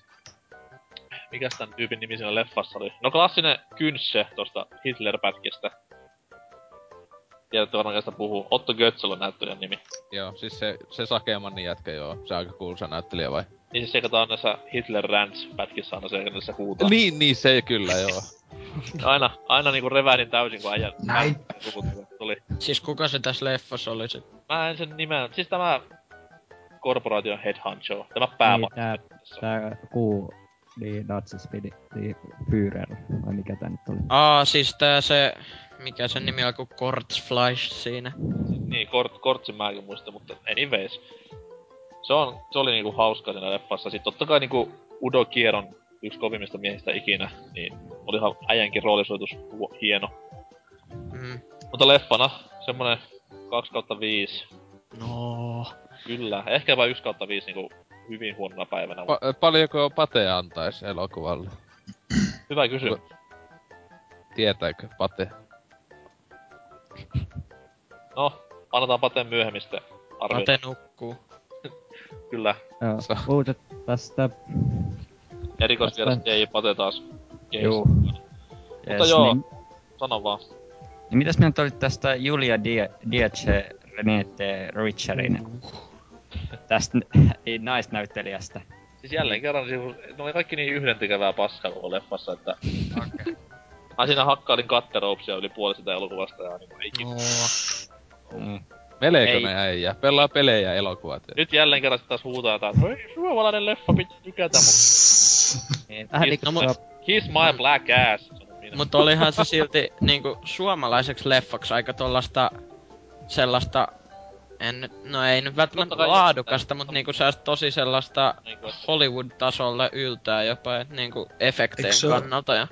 Mikäs tän tyypin nimi siinä leffassa oli? No klassinen Kynsse tosta Hitler-pätkistä. Tiedätte varmaan, kestä puhuu. Otto Götzl on näyttelijän nimi. Joo, siis se, se Sakemannin jätkä joo, se aika kuuluisa näyttelijä vai? Niin siis se, kato on näissä Hitler Rants-pätkissä aina se, kun se huutaa. Niin, niin se kyllä joo. Aina, aina niinku revähdin täysin, kun äijä... Näin. tuli. Siis kuka se tässä leffassa oli se? Mä en sen nimen... Siis tämä korporaation head honcho, tämä Niin, pääma. tää, tää kuu, niin natsismi, niin Führer, vai mikä tää nyt oli? Aa, siis tää se... Mikä sen nimi on, kun Kortsfleisch siinä. Niin, kort, kortsin mäkin muistan, mutta anyways. Se, on, se oli niinku hauska siinä leffassa. Sitten totta kai niinku Udo Kieron yksi kovimmista miehistä ikinä, niin olihan äijänkin roolisuoritus hu- hieno. Mm. Mutta leffana semmonen 2 kautta 5. No. Kyllä, ehkä vain 1 kautta 5 niinku hyvin huonona päivänä. Pa- Pa- paljonko Pate antaisi elokuvalle? hyvä kysymys. Tietääkö Pate? No, annetaan Paten myöhemmin sitten arvioida. Ate nukkuu. Kyllä. Joo, So. uutiset tästä. Erikoisvieras J. Pate taas. Games. Juu. Mutta joo. Niin, Sano vaan. niin mitäs mieltä olit tästä Julia Die- Diece Renete Richerin tästä naisnäyttelijästä? Siis jälleen kerran, siis, ne oli kaikki niin yhdentekevää paskaa koko leffassa, että Okei. mä siinä hakkailin katteroupsia yli puoli sitä elokuvasta ja niinku ei No, Mm. Meleekö Ei. ne äijä? Pelaa pelejä elokuvat. Nyt jälleen kerran taas huutaa jotain, että ei suomalainen leffa pitää tykätä, mut Niin, vähän Kiss, niinku no, tuo- kiss my black ass. Mutta olihan se silti niinku suomalaiseksi leffaksi aika tollasta sellaista en, nyt- no ei nyt välttämättä laadukasta, mutta niinku sellaista tosi sellaista Niinku, Hollywood-tasolle yltää jopa, et niinku efektien Eikö kannalta ja...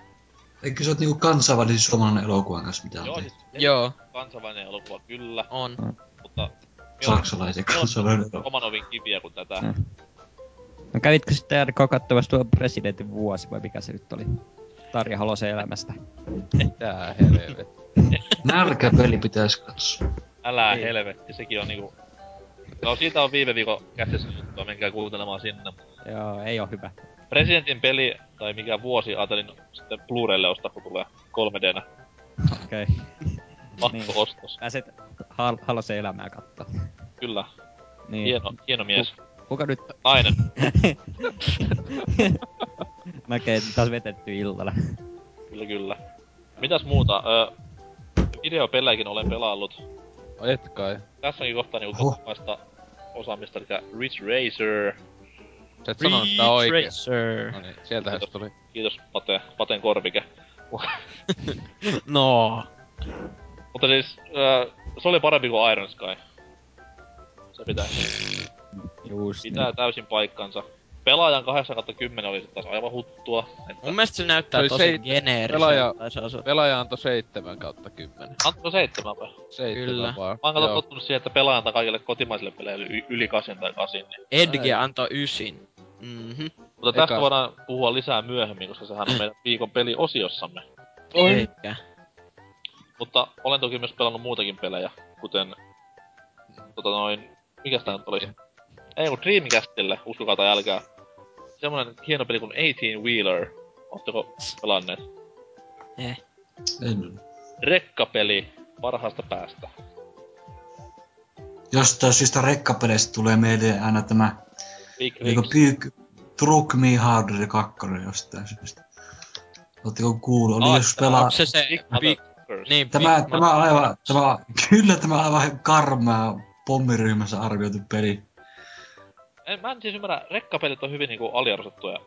Eikö se ole niinku kansainvälinen suomalainen elokuvan kanssa mitä on Joo, tehty? siis Joo, kansainvälinen elokuva kyllä, on. mutta Saksalaisen kansainvälinen elokuva. oman ovin kiviä kuin tätä. Mm. No kävitkö sitten Jarkko katsomassa tuo presidentin vuosi vai mikä se nyt oli? Tarja Halosen elämästä. Tää helvet. Nälkäpeli pitäis katsoa. Älä Ei. helvetti, sekin on niinku... No siitä on viime viikon käsissä juttua, menkää kuuntelemaan sinne. Joo, ei oo hyvä. Presidentin peli, tai mikä vuosi, ajatelin sitten Blu-raylle ostaa, kun tulee 3Dnä. Okei. Okay. Pakko Niin. ostos. Pääset Hal- elämää kattoo. Kyllä. Niin. Hieno, hieno mies. Kuka nyt Nainen. näkee taas vetetty illalla? Kyllä, kyllä. Mitäs muuta? Öö, videopelejäkin olen pelaillut. Et kai. Tässäkin kohtaa niinku Oho. kotimaista osaamista, eli Ridge Racer. Sä et sanonut sitä oikein. Racer. No niin, sieltähän se tuli. Kiitos Pate, Paten korvike. No. Mutta siis, öö, se oli parempi kuin Iron Sky. Se pitää, Just pitää täysin paikkansa. Pelaajan 8 10 oli taas aivan huttua. Että Mun mielestä se näyttää Se tosi seit- geneeriseltä. pelaaja- se Pelaaja antoi 7 kautta 10. Antako seitsemän vai? 7 Kyllä. vaan. Mä oon kato tottunut siihen, että pelaajan antaa kaikille kotimaisille peleille y- yli 8 tai 8. Niin. Edge antoi ysin. Mhm. Mutta tästä Eka- voidaan puhua lisää myöhemmin, koska sehän on meidän viikon peliosiossamme. Eikä. Mutta olen toki myös pelannut muutakin pelejä, kuten... Tota noin... Mikäs tää nyt oli? Ei kun Dreamcastille, uskokaa tai älkää. Semmonen hieno peli kuin 18 Wheeler. Ootteko pelanneet? En. Rekkapeli parhaasta päästä. Jostain syystä rekkapeleistä tulee meille aina tämä Big Rigs. Pyk... Truck Me Harder 2 jostain syystä. Oletteko kuullut? Oli jos pelaa... Onko se se... Big Big, niin, Tämä, Big tämä on aivan, tämä, kyllä tämä on aivan karmaa pommiryhmässä arvioitu peli. En, mä en siis ymmärrä, rekkapelit on hyvin niinku aliarvostettuja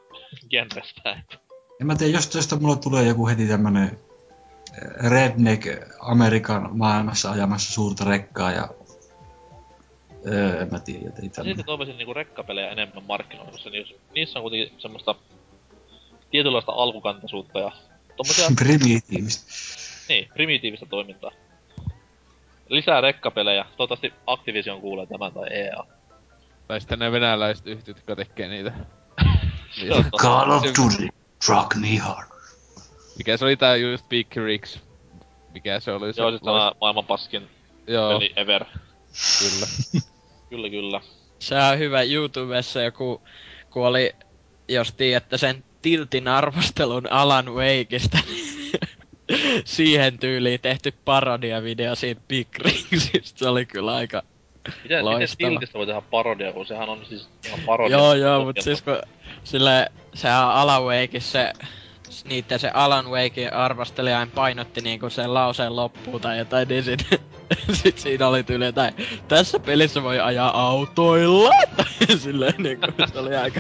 genrestä. että- En mä tiedä, jos tästä mulle tulee joku heti tämmönen eh, redneck Amerikan maailmassa ajamassa suurta rekkaa ja... Öö, en mä tiedä, silti tämmönen. toivoisin niinku rekkapelejä enemmän markkinoilla, koska niissä, niissä on kuitenkin semmoista tietynlaista alkukantaisuutta ja tommosia, Primitiivistä. niin, primitiivistä toimintaa. Lisää rekkapelejä, toivottavasti Activision kuulee tämän tai EA. Tai sitten ne venäläiset yhtiöt, jotka tekee niitä. Call of Duty, Truck Me Hard. Mikä se oli tää just Big Rigs? Mikä se oli se? Joo, sit tämä maailman paskin Joo, peli ever. kyllä. Kyllä, kyllä. Se on hyvä YouTubessa joku, kun oli, jos tiedätte sen Tiltin arvostelun Alan Wakeista, siihen tyyliin tehty parodiavideo siitä Big Ringsista. Se oli kyllä aika... Miten, miten Loistava. Tiltistä voi tehdä parodia, kun sehän on siis ihan parodia. Joo, joo, mut siis kun sille, sehän Alan Wakeissa se, niitten se Alan Wakein arvostelija aina painotti niinku sen lauseen loppuun tai jotain, niin sit, sit siinä oli tyyli jotain, tässä pelissä voi ajaa autoilla, tai silleen niinku, se oli aika,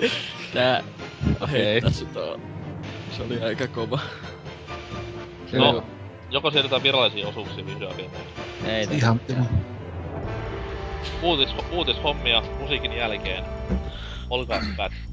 tää Okei. tuo, se oli aika kova. No, joko siirrytään virallisiin osuuksiin vihdoin viimein. Ei, Ihan Uutis, uutishommia musiikin jälkeen. Olkaa hyvät.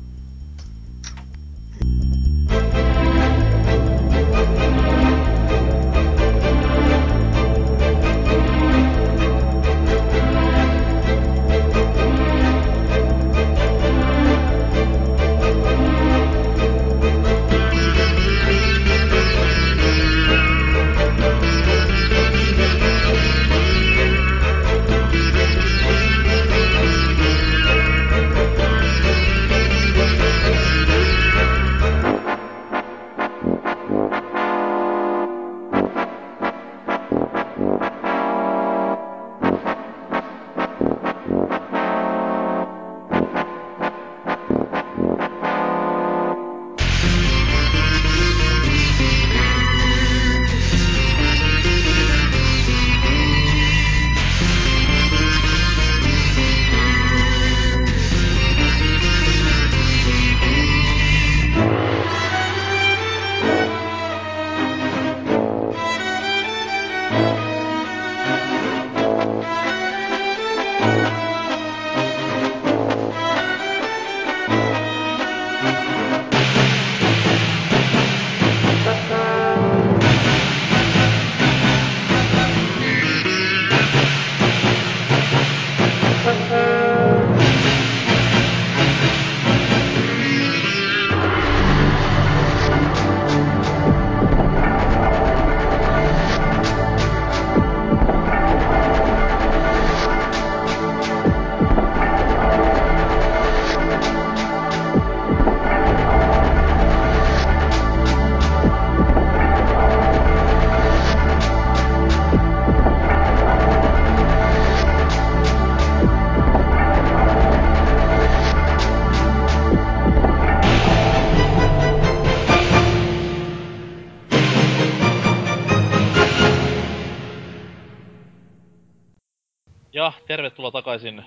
Tervetuloa takaisin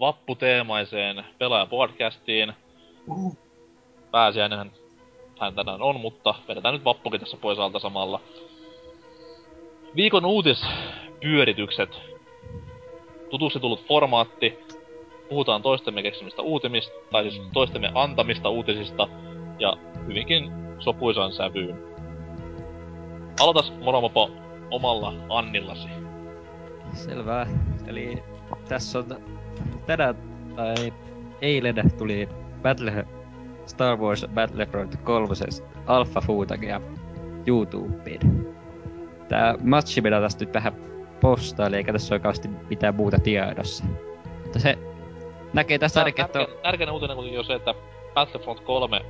vapputeemaiseen pelaajapodcastiin. Uhu. Pääsiäinenhän hän tänään on, mutta vedetään nyt vappukin tässä pois alta samalla. Viikon uutispyöritykset. Tutuksi tullut formaatti. Puhutaan toistemme keksimistä uutimista, tai siis toistemme antamista uutisista, ja hyvinkin sopuisaan sävyyn. Aloitas Moromopo omalla Annillasi. Selvä. Eli tässä on tänään tai eilen tuli Battle Star Wars Battlefront 3 alfa footagia YouTubeen. Tää matchi mitä tästä nyt vähän postaili, eikä tässä oikeasti mitään muuta tiedossa. Mutta se näkee tässä ainakin, että tärkein uutinen kuitenkin on se, että Battlefront 3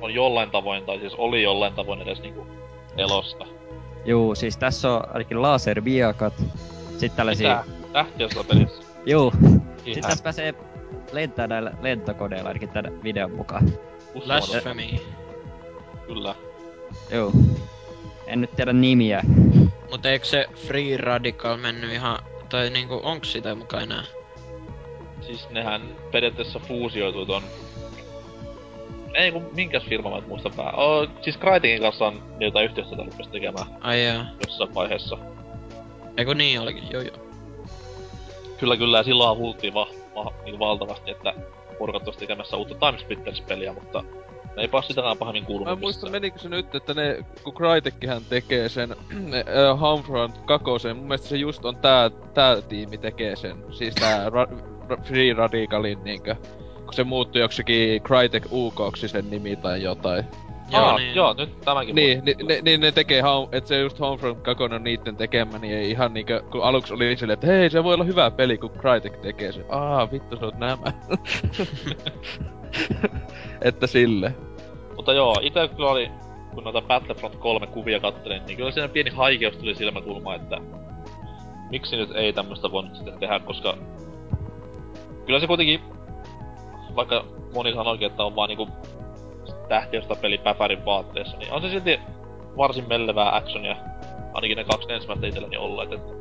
on jollain tavoin, tai siis oli jollain tavoin edes niinku elosta. Juu, siis tässä on ainakin laserviakat. Sitten tällaisia... Mitä? Tähtiössä pelissä. Juu. Ihan Sitten tässä pääsee lentää näillä lentokoneilla ainakin tämän videon mukaan. Blasphemy. Kyllä. Joo. En nyt tiedä nimiä. Mut eikö se Free Radical mennyt ihan... Tai niinku, onks sitä mukaan enää? Siis nehän periaatteessa fuusioituu ton... Ei kun minkäs firma mä et muista pää. Oh, siis Crytekin kanssa on jotain yhteistyötä rupes tekemään Ai jaa. jossain vaiheessa. Eiku niin olikin, joo joo. Kyllä kyllä, ja silloin huultiin va, va, niin valtavasti, että porukat olisi tekemässä uutta Time Splitters-peliä, mutta ne ei pääs sitäkään pahemmin Mä kuulunut en muista missään. menikö se nyt, että ne, kun Crytekkihän tekee sen äh, Homefront kakosen, mun mielestä se just on tää, tää tiimi tekee sen. Siis tää ra, ra, Free Radicalin niinkö, kun se muuttui joksikin Crytek UKksi sen nimi tai jotain. Joo, Aa, niin. joo, nyt tämäkin Niin, ni, ne, niin ne tekee, home, et se just Homefront 2 on niitten tekemä, niin ei ihan niinkö, kun aluksi oli silleen, että hei, se voi olla hyvä peli, kun Crytek tekee sen. Aa, vittu, se on nämä. että sille. Mutta joo, ite kyllä oli, kun noita Battlefront 3 kuvia kattelin, niin kyllä siinä pieni haikeus tuli silmäkulma, että miksi nyt ei tämmöstä voinut sitten tehdä, koska kyllä se kuitenkin, vaikka moni sanoikin, että on vaan niinku tähtiöstä peli päpärin vaatteessa, niin on se silti varsin mellevää actionia, ainakin ne kaksi ensimmäistä itselleni olleet, että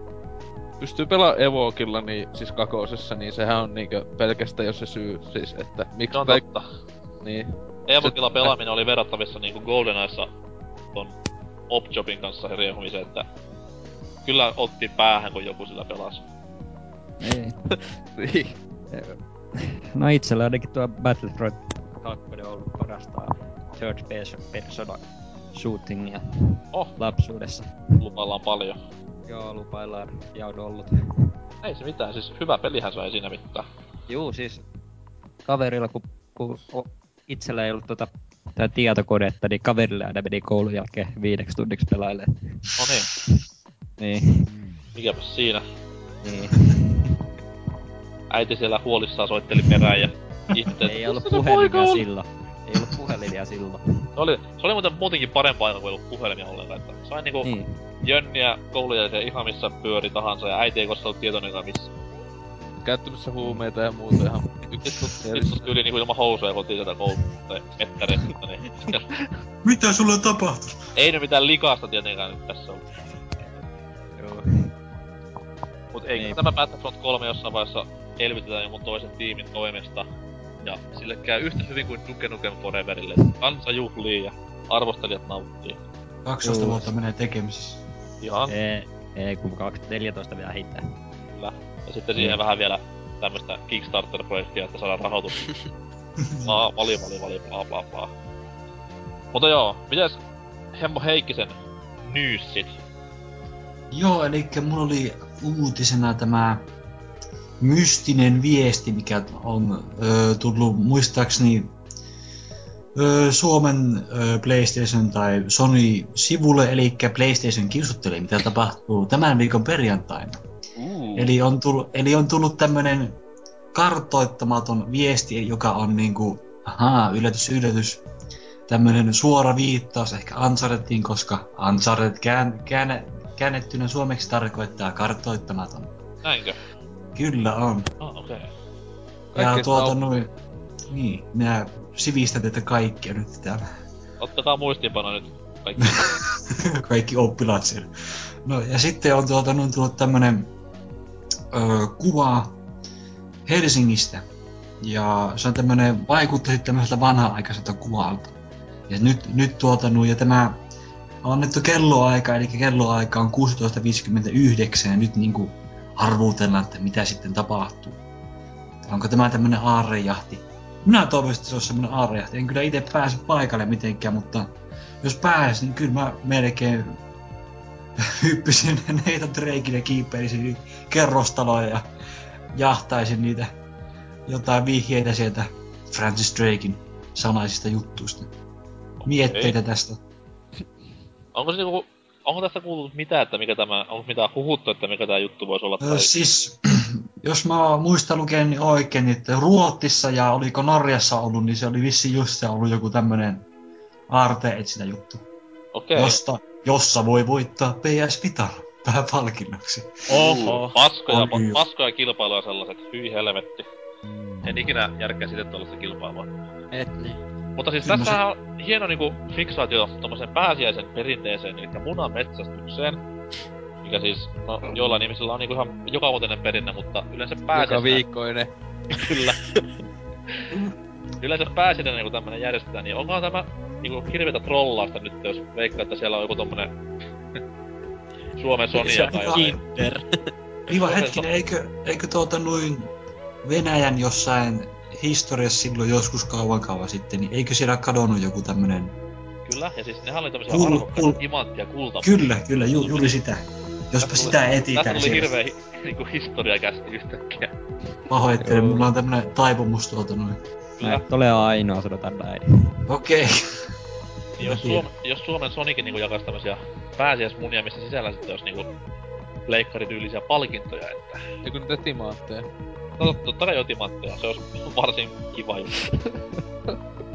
pystyy pelaamaan Evokilla, niin siis kakosessa, niin sehän on niinkö pelkästään jos se syy, siis että miksi se on totta. niin. Evokilla pelaaminen oli verrattavissa niinku GoldenEyessa ton Opjobin kanssa riehumiseen, että kyllä otti päähän, kun joku sillä pelasi. Ei. niin. No itsellä ainakin tuo Battlefront 2 on ollut parasta third pers- persona shootingia Oh, lapsuudessa. lupaillaan paljon. Joo, lupaillaan ja on ollut. Ei se mitään, siis hyvä pelihän se ei siinä mitään. Juu, siis kaverilla, kun, kun itsellä ei ollut tota, tää tietokonetta, niin kaverilla aina meni koulun jälkeen viideksi tunniksi pelailemaan. No niin, Niin, mikäpäs siinä. niin. Äiti siellä huolissaan soitteli perään ja ihmetteli, ei ollut puhelimia silloin. Ei ollut puhelimia silloin. Se oli, se oli muuten muutenkin parempaa aika, kun ei ollut puhelimia ollenkaan. Että sain niinku niin. Jönniä jälkeen ihan missä pyöri tahansa ja äiti ei koskaan ollut tietoinen missä. Käyttämässä huumeita ja muuta ihan Vittu, vittu tyyli niinku ilman housuja kotiin sieltä koulun tai mettäreistä, niin Mitä sulle on tapahtunut? ei nyt mitään likaista tietenkään nyt tässä ollut. Joo. Mut eikö Ei. tämä Battlefront 3 jossain vaiheessa elvytetään jonkun toisen tiimin toimesta. Ja sille käy yhtä hyvin kuin Duke Nukem Foreverille. Kansa juhlii ja arvostelijat nauttii. 12 Juu. vuotta menee tekemisissä. Ihan Ei, ei kun 14 vielä hitää. kyllä. Ja sitten siihen Niin. vähän vielä tämmöstä Kickstarter-projektia, että saadaan rahoitus. Bla, vali, vali, vali, bla, bla, bla. Mutta joo, mitäs Hemmo Heikkisen nyysit? Joo, eli mulla oli uutisena tämä mystinen viesti, mikä on ö, tullut muistaakseni ö, Suomen ö, PlayStation tai Sony-sivulle, eli PlayStation kiusuttelee, mitä tapahtuu tämän viikon perjantaina. Uh. Eli on tullut, eli on tullut tämmönen kartoittamaton viesti, joka on niinku, ahaa, yllätys, yllätys, tämmönen suora viittaus ehkä Unchartediin, koska Uncharted kään, kään, käännettynä suomeksi tarkoittaa kartoittamaton. Näinkö? Kyllä on. Ah, okei. Okay. Ja tuota saa- noin, niin, minä sivistän teitä kaikkia nyt täällä. Ottakaa muistiinpano nyt kaikki. kaikki oppilaat siellä. No ja sitten on tuota, on tullut tämmönen ö, kuva Helsingistä. Ja se on tämmönen, vaikutti tämmöiseltä vanha-aikaiselta kuvalta. Ja nyt, nyt tuota, nu, ja tämä on annettu kelloaika, eli kelloaika on 16.59 ja nyt niinku arvuutellaan, että mitä sitten tapahtuu. Onko tämä tämmönen aarrejahti? Minä toivoisin, että se olisi semmonen aarrejahti. En kyllä itse pääse paikalle mitenkään, mutta jos pääs, niin kyllä mä melkein hyppisin Nathan Drakeille kiipelisin kerrostaloja ja jahtaisin niitä jotain vihjeitä sieltä Francis Drakein salaisista juttuista. Mietteitä tästä. Onko se niinku, onko tästä kuullut mitään, että mikä tämä, onko mitään huhuttu, että mikä tämä juttu voisi olla? Tai... siis, jos mä muistan lukeni oikein, niin että Ruotsissa ja oliko Norjassa ollut, niin se oli vissi just se ollut joku tämmönen aarte etsintä juttu. Okei. Josta, jossa voi voittaa PS Vita pääpalkinnoksi. Oho. Paskoja, Oi. paskoja kilpailuja sellaiset, hyi helvetti. En ikinä järkkää sitten tuollaista kilpailua. Et niin. Mutta siis tässä on hieno niinku fiksaatio tommoseen pääsiäisen perinteeseen, eli munan metsästykseen. Mikä siis, no joillain ihmisillä on niinku ihan jokavuotinen perinne, mutta yleensä Joka pääsiäisenä... viikkoinen. Kyllä. yleensä pääsiäisenä niinku tämmönen järjestetään, niin onkohan tämä niinku hirveetä trollausta nyt, jos veikkaa, että siellä on joku tommonen Suomen Sonia tai jotain. Kinder. Iva hetkinen, eikö, eikö tuota noin Venäjän jossain historiassa silloin joskus kauan kauan sitten, niin eikö siellä kadonnut joku tämmönen... Kyllä, ja siis nehän oli tämmösiä Kul- arvokkaita kul- timanttia ja kulta. Kyllä, kyllä, ju, juuri sitä. Jospa Tästä sitä tuli- etitään Tästä tuli hirveä hi- niinku historiakästi yhtäkkiä. Pahoittelen, Joo. mulla on tämmönen taipumus tuota noin. Kyllä. Mä et ole ainoa, sanotaan näin. Okei. Niin jos. Suom- jos Suomen Sonicin niinku jakaisi tämmösiä pääsiäismunia, missä sisällä sitten olisi niinku pleikkarityylisiä palkintoja, että... Eikö niitä timaatteja? No totta kai jo timantteja, se olisi varsin kiva juttu.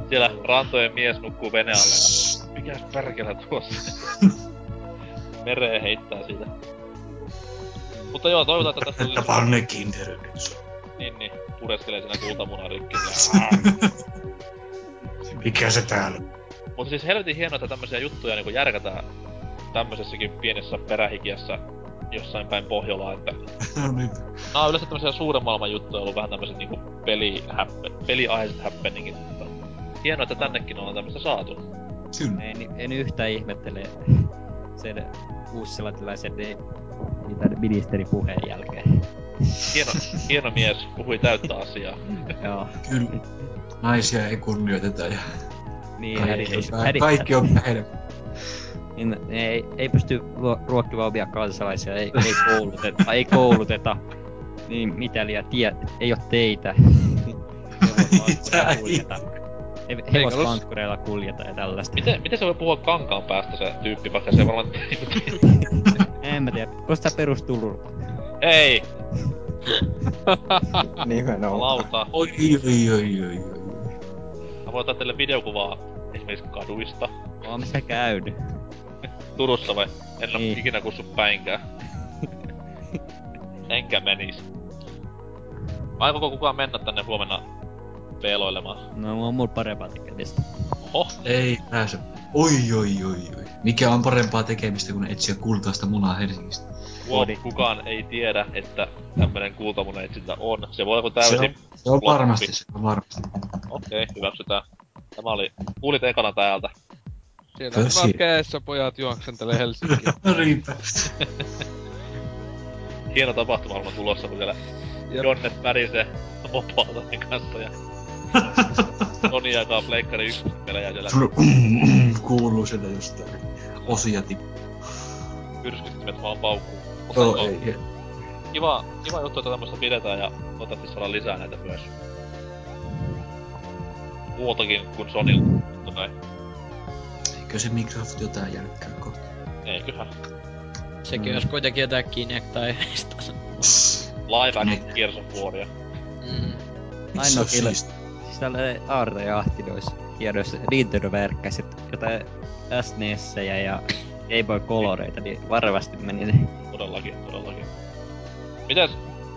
Siellä rantojen mies nukkuu vene alle ja... Mikäs perkele tuossa? Mereen heittää siitä. Mutta joo, toivotaan, että tästä Että olisi... panne kinderöidyksi. Niin, niin, pureskelee siinä kultamunarykkin Mikä se täällä? Mutta siis helvetin hienoa, että tämmöisiä juttuja niinku järkätään tämmöisessäkin pienessä perähikiässä jossain päin Pohjolaa, että No niin. Nää on yleensä tämmöisiä suuren maailman juttuja ollut vähän tämmöiset niinku peli, häppe, peliaiheiset happeningit, mutta hienoa, että tännekin on tämmöistä saatu. Kyllä. En, en yhtään ihmettele sen uusselantilaisen ne, mitä ministeripuheen jälkeen. Hieno, hieno mies, puhui täyttä asiaa. Joo. Kyllä. Naisia ei kunnioiteta ja Niin, kaikki on, kaikki on. Niin, ne ei, ei pysty ruokkimaan omia kansalaisia, ei, ei kouluteta, ei kouluteta. Niin mitäli ja tie, ei oo teitä. Hevosvankkureilla kuljeta. Ja tällaista. Miten, miten se voi puhua kankaan päästä se tyyppi, vaikka se varmaan... En mä tiedä, koska sitä perustuu Turulta. Ei! Nimenomaan. Lauta. Oi, oi, oi, oi, oi. Mä voin ottaa teille videokuvaa esimerkiksi kaduista. Oon missä käynyt. Turussa vai? En oo Niin. ikinä kussut päinkään. Enkä menis. Aikooko kukaan mennä tänne huomenna peeloilemaan? No on mulla parempaa tekemistä. Oho, Ei pääse. Oi, oi, oi, oi. Mikä on parempaa tekemistä kuin etsiä kultaista munaa Helsingistä? Wow, kukaan ei tiedä, että tämmönen kultamunen etsintä on. Se voi olla Se on, täysin... se on varmasti, se on varmasti. Okei, hyväksytään. Tämä oli... Kuulit ekana täältä. Siellä on keessä pojat juoksentelee Helsinkiin. No niinpä. Hieno tapahtuma on tulossa, kun siellä Jep. Jonnet värisee mopoautojen kanssa ja Toni jakaa pleikkari ykkösen pelejä siellä Kuuluu sieltä jostain. Osia tippuu. myrskyttimet vaan paukkuu. Joo, joo, ei, ei. kiva, kiva juttu, että tämmöistä pidetään ja toivottavasti saadaan lisää näitä myös. Muutakin kuin Sonilta. Eikö se Microsoft jotain jälkkää kohta? Eiköhän. Sekin Mm. olisi kuitenkin jotain Kinect-aiheista. Live Ne- action Gears of Waria. Mm. Ainoa siisti. Siis tällainen Aarre ja Ahti noissa hienoissa Nintendo verkkäsit jotain SNESejä ja Game Boy Coloreita, niin varmasti meni ne. Todellakin, todellakin. Mitäs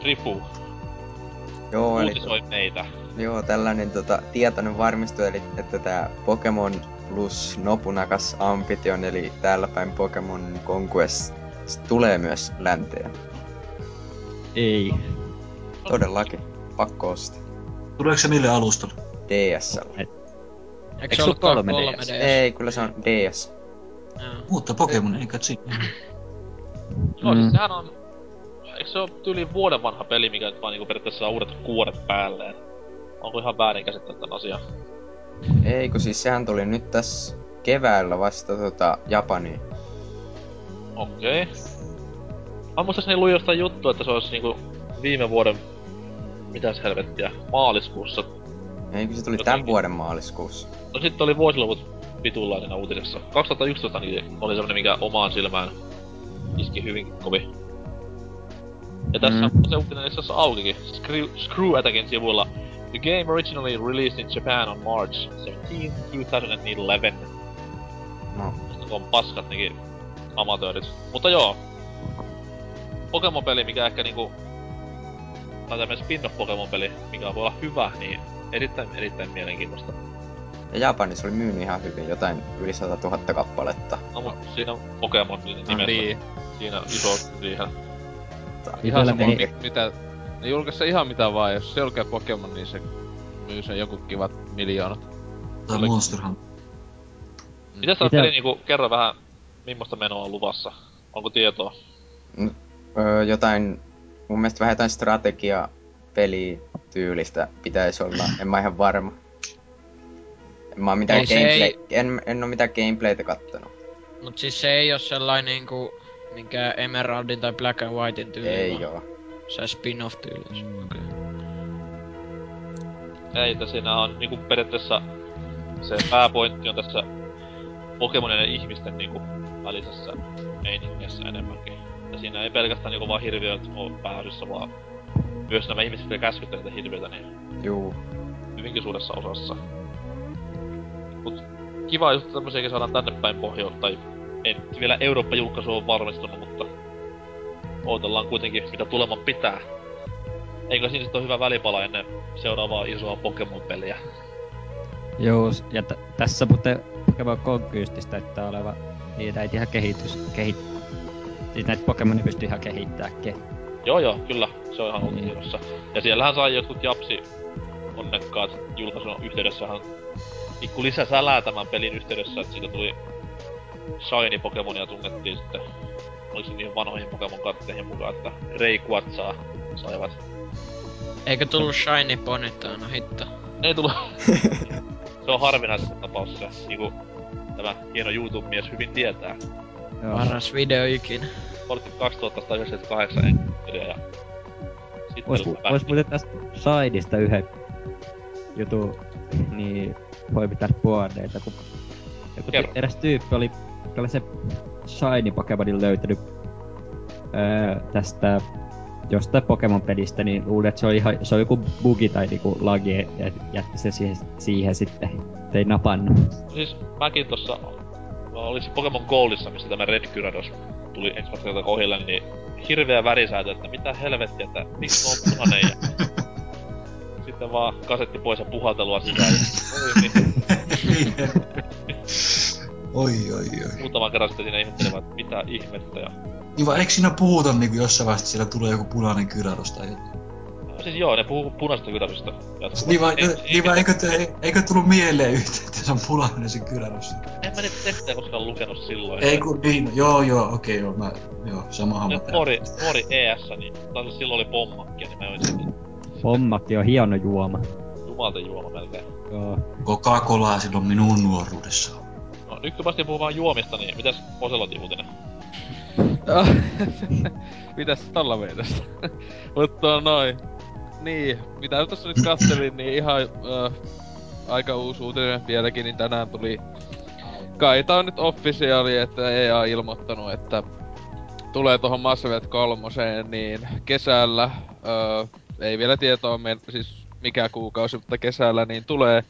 Rifu Joo, eli uutisoi meitä? Joo, tällainen tota, tieto nyt varmistui, eli että tämä Pokemon plus Nobunagas Ambition, eli täällä päin Pokemon Conquest tulee myös länteen. Ei. Todellakin. Pakko ostaa. Tuleeko se mille alustalle? DSL. Eikö se sulla ollutkaan 3DS? 3DS? Ei, kyllä se on DS. Joo. Uutta Pokemon, eikä siinä. Joo, siis Mm. sehän on... Eikö se ole tyyli vuoden vanha peli, mikä nyt vaan niinku periaatteessa saa uudet kuoret päälleen? Onko ihan väärin käsittää tän asian? Ei, kun siis sehän tuli nyt tässä keväällä vasta tota Japaniin. Okei. Okay. Mä muistaakseni luin jostain juttua, että se olisi niinku viime vuoden... Mitäs helvettiä? Maaliskuussa. Ei, kun se tuli Jotenkin. tämän vuoden maaliskuussa. No sitten oli vuosiluvut vitulla siinä uutisessa. 2011 niin oli semmonen, mikä omaan silmään iski hyvinkin kovin. Ja tässä Mm. mm. se uutinen itse asiassa aukikin. Screw, Screw Attackin sivuilla. The game originally released in Japan on March 17, 2011. No, Tästä on paskat nekin amatöörit. Mutta joo. Pokemon-peli, mikä ehkä niinku... Tai tämmönen spin-off Pokemon-peli, mikä voi olla hyvä, niin erittäin, erittäin mielenkiintoista. ja Japanissa oli myynyt ihan hyvin, jotain yli 100 000 kappaletta. No mut siinä on Pokemon nimessä. Niin. Siinä iso siihen. Ihan sama, meni- mi- mitä... Ne julkaisi se ihan mitä vaan, jos se julkee Pokemon, niin se myy sen joku kivat miljoonat. Tai Oli- Monster Hunter. Mitäs Ite- peli niinku, kerro vähän, millaista menoa on luvassa? Onko tietoa? Öö, jotain, mun mielestä vähän jotain strategia pelityylistä pitäisi olla, en mä ihan varma. En mä oo mitään Ei, se gameplay, ei- en, en oo mitään gameplaytä kattonut. Mut siis se ei oo sellainen niinku minkä Emeraldin tai Black and Whitein tyyli. Ei vaan oo. Se spin-off tyyli. Okay. Ei, että siinä on niinku periaatteessa se pääpointti on tässä Pokemonin ja ihmisten niinku välisessä meiningissä enemmänkin. Ja siinä ei pelkästään niinku vaan hirviöt oo pääsyssä, vaan myös nämä ihmiset, jotka käskyttelee niitä hirviöitä, niin Juu. hyvinkin suuressa osassa. Mut kiva just tämmösiäkin saadaan tänne päin pohjoon, tai ei vielä Eurooppa-julkaisu on varmistunut, mutta ootellaan kuitenkin mitä tuleman pitää. Eikö siinä sit ole hyvä välipala ennen seuraavaa isoa Pokemon-peliä? Joo, ja t- tässä muuten Pokemon Conquistista näyttää oleva, niin näitä ihan kehitys, kehit... Siis näitä Pokemonia pystyy ihan kehittääkin. Joo joo, kyllä, se on ihan ollut Niin. tiedossa. Ja siellähän sai jotkut japsi onnekkaat julkaisun yhteydessähän pikku lisäsälää tämän pelin yhteydessä, että siitä tuli Shiny Pokemonia tunnettiin sitten oliko se niihin vanhoihin Pokemon kartteihin mukaan, että Rayquatsaa saivat. Eikö tullut Shiny Ponyta, no hitto. Ei tullut. se on harvinaisessa tapauksessa se, niinku tämä hieno YouTube-mies hyvin tietää. Joo. Paras video ikinä. 2298 enkkeliä ja sitten Vois, vois muuten tästä Sidesta yhden jutun, niin voi pitää puoleita, kun joku Kerro. eräs tyyppi oli tällaisen Shiny Pokemonin löytänyt öö, tästä jostain Pokemon-pelistä, niin luulin, että se oli, ihan, se oli joku bugi tai niinku lagi, ja jätti se siihen, siihen sitten, et ei napannut. Siis mäkin tossa, olis Pokemon Goldissa, missä tämä Red Gyarados tuli ensimmäistä kertaa kohille, niin hirveä värisäätö, että mitä helvettiä, että miksi on punainen ja... Sitten vaan kasetti pois ja puhaltelua sisään. ja- Oi, niin, oi, oi, oi. muutaman kerran sitten siinä ihmettelin, että mitä ihmettä ja... Niin vaan eikö siinä puhuta niinku jossain vaiheessa, siellä tulee joku punainen kyräros tai jotain? No, siis joo, ne puhuu punaisesta Gyaradosta. jatkuvasti. Niin vaan, Ei- niin vaan eikö, te, eikö tullut mieleen yhtään, että se on punainen se kyräros? En mä niitä tekstejä koskaan lukenut silloin. Ei kun niin, joo joo, okei joo, mä, joo, sama homma Nyt nuori, nuori ES, niin tai siis silloin oli pommakkia, niin mä olin sitten Pommakki on hieno juoma. jumalten juoma melkein. Joo. Coca-Colaa silloin minun nuoruudessa. Nyt kun päästiin puhumaan juomista, niin mitäs Oselotin uutinen? Mitäs tolla meidästä? Mutta noin. Niin, mitä tässä nyt kattelin, niin ihan äh, aika uusi uutinen vieläkin, niin tänään tuli... Kai tää on nyt officiaali, että EA ilmoittanut, että tulee tuohon Mass Effect 3, niin kesällä, äh, ei vielä tietoa, me, siis mikä kuukausi, mutta kesällä, niin tulee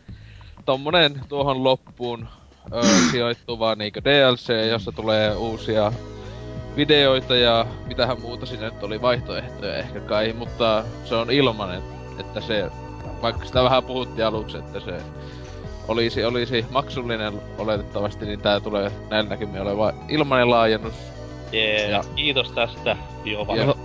tommonen tuohon loppuun ö, sijoittuva niinku DLC, jossa tulee uusia videoita ja mitähän muuta siinä nyt oli vaihtoehtoja ehkä kai, mutta se on ilmanen, että se, vaikka sitä vähän puhuttiin aluksi, että se olisi, olisi maksullinen oletettavasti, niin tää tulee näillä näkymin oleva ilmanen laajennus. Jee, Ja- kiitos tästä, Biova. Ja,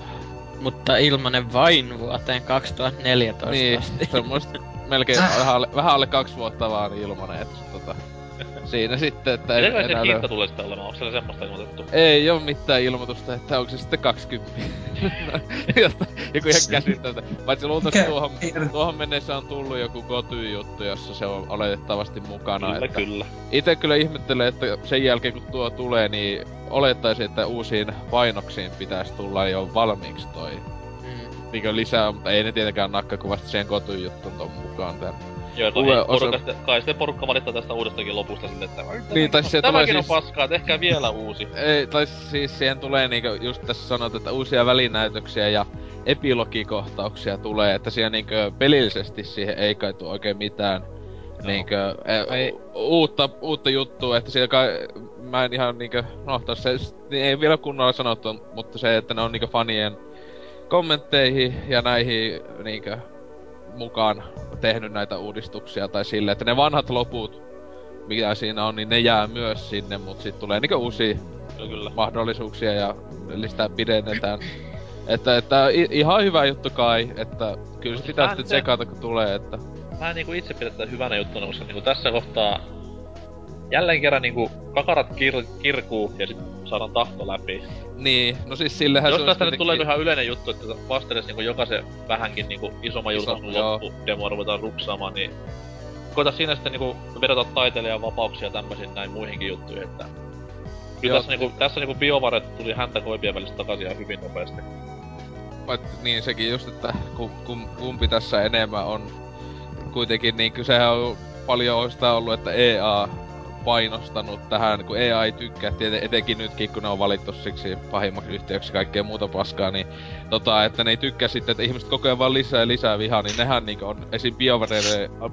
Mutta ilmanen vain vuoteen 2014 Niin, asti. semmoista melkein Säh. vähän alle, vähän alle kaksi vuotta vaan ilmanen, että tota, siinä sitten, että en, Mitäkö sen enää hinta tulee sitten olemaan? Onko siellä semmoista ilmoitettu? Ei oo mitään ilmoitusta, että onko se sitten 20. Josta, joku ihan käsittelytä. Paitsi luultavasti tuohon, tuohon mennessä on tullut joku goty-juttu, jossa se on oletettavasti mukana. Kyllä, että kyllä. Itse kyllä ihmettelen, että sen jälkeen kun tuo tulee, niin olettaisin, että uusiin painoksiin pitäisi tulla jo valmiiksi toi Mm. niinkö lisää, mutta ei ne tietenkään nakkakuvasti sen kotun jutun ton mukaan tän. Joo, toi Uue ei osa- porukka, sitten- kai sitten porukka valittaa tästä uudestakin lopusta silleen, että "Ai, Niin, tai tämäkin se on- tulee tämäkin on siis- paskaa, tehkää vielä uusi. Ei, tai siis siihen tulee niinkö just tässä sanot, että uusia välinäytöksiä ja epilogikohtauksia tulee, että siellä niinkö pelillisesti siihen ei kai tuu oikein mitään niinkö e, Ei. u- uutta, uutta juttua, että siellä kai, mä en ihan niinkö, no ei, niin ei vielä kunnolla sanottu, mutta se, että ne on niinkö fanien kommentteihin ja näihin niinkö mukaan tehnyt näitä uudistuksia tai sille, että ne vanhat loput, mitä siinä on, niin ne jää myös sinne, mutta sitten tulee niinkö uusia Kyllä, kyllä. mahdollisuuksia ja sitä pidennetään. Että, että ihan hyvä juttu kai, että kyllä se pitää sitten tsekata kun tulee, että Mä en niinku itse pidä tätä hyvänä juttuna, koska niinku tässä kohtaa jälleen kerran niinku kakarat kir- kirkuu ja sit saadaan tahto läpi. niin, no siis sillehän Jos se tästä nyt tulee ihan yleinen juttu, että vastedes niinku jokaisen vähänkin niinku isomman Iso, julkaisun loppu demoa ruvetaan ruksaamaan, niin koita siinä sitten niinku vedota taiteilijan vapauksia tämmöisiin näin muihinkin juttuihin, että Kyllä Joo. tässä niinku, tässä niinku BioWare tuli häntä koipien välistä takaisin ihan hyvin nopeasti. Vaikka, niin sekin just, että kum, kum, kumpi tässä enemmän on kuitenkin niin kysehän on paljon sitä ollut, että EA painostanut tähän, kun EA ei tykkää, tieten, etenkin nytkin, kun ne on valittu siksi pahimmaksi yhtiöksi ja kaikkea muuta paskaa, niin tota, että ne ei tykkää sitten, että ihmiset koko ajan vaan lisää ja lisää vihaa, niin nehän niinku on, esim.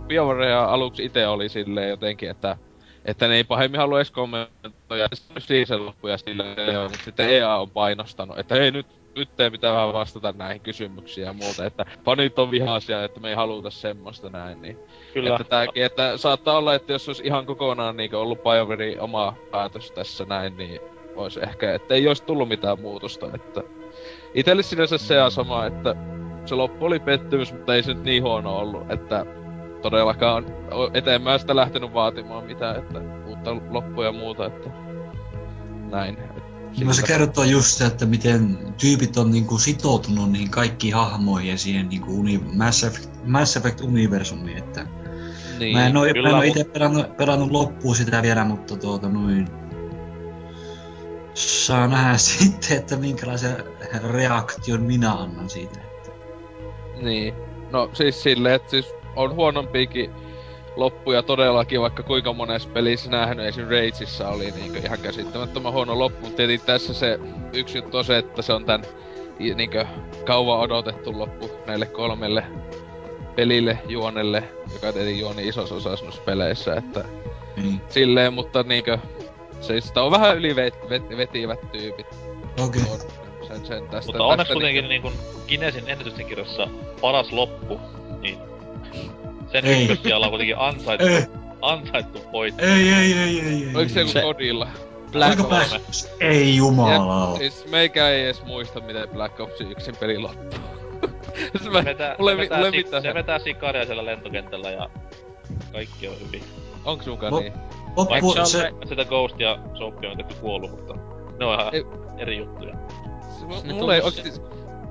BioWare, aluksi itse oli silleen jotenkin, että että ne ei pahemmin halua edes kommentoida season loppuja silleen, joo, mutta sitten EA on painostanut, että hei nyt, nyt ei pitää vähän vastata näihin kysymyksiin ja muuta, että fanit on vihaisia, että me ei haluta semmoista näin, niin Kyllä. että tääkin, että saattaa olla, että jos olisi ihan kokonaan niin ollut BioWare oma päätös tässä näin, niin olisi ehkä, että ei olisi tullut mitään muutosta, että itelle sinänsä se on sama, että se loppu oli pettymys, mutta ei se nyt niin huono ollut, että todellakaan eteenpäin sitä lähtenyt vaatimaan mitään, että uutta loppua ja muuta, että näin. No se kertoo just se, että miten tyypit on niinku sitoutunut niihin kaikkiin hahmoihin ja siihen niinku uni, Mass, Effect, Mass Effect-universumiin, että niin. Mä en oo, mä Kyllä, en oo mut- ite pelannut, pelannut loppuun sitä vielä, mutta tuota noin... Saa nähdä sitten, että minkälaisen reaktion minä annan siitä. Niin. No siis silleen, että siis on huonompiakin loppuja todellakin, vaikka kuinka monessa pelissä nähnyt, esim. Rageissa oli niinku ihan käsittämättömän huono loppu, mutta tietenkin tässä se yksi juttu on se, että se on tän niinkö kauan odotettu loppu näille kolmelle pelille, juonelle, joka tietenkin juoni isossa osassa noissa peleissä, että Niin. silleen, mutta niinkö se sitä on vähän yli vet, vet, vetivät tyypit. Okei. On sen, sen tästä. Mutta onneksi tästä kuitenkin niin Kinesin ennätysten kirjassa paras loppu, niin sen Ei. ykkössijalla on kuitenkin ansaittu, Ei, Ansaittu voitto. ei, ei, ei, ei, ei. Oliko se joku Se- kodilla? Black Ops. Ei jumala. Siis meikä ei edes muista, miten Black Ops yksin peli loppuu. Siis mä, Se vetää, se ei, vetää, mulla ei si- se vetää sikaria siellä lentokentällä ja kaikki on hyvin. Onks sunkaan niin? Loppu, se se, Sitä Ghost ja Soappi on kuollut, mutta ne on ihan Ei- eri juttuja. Siis Ne mu- mulla ei oikeesti...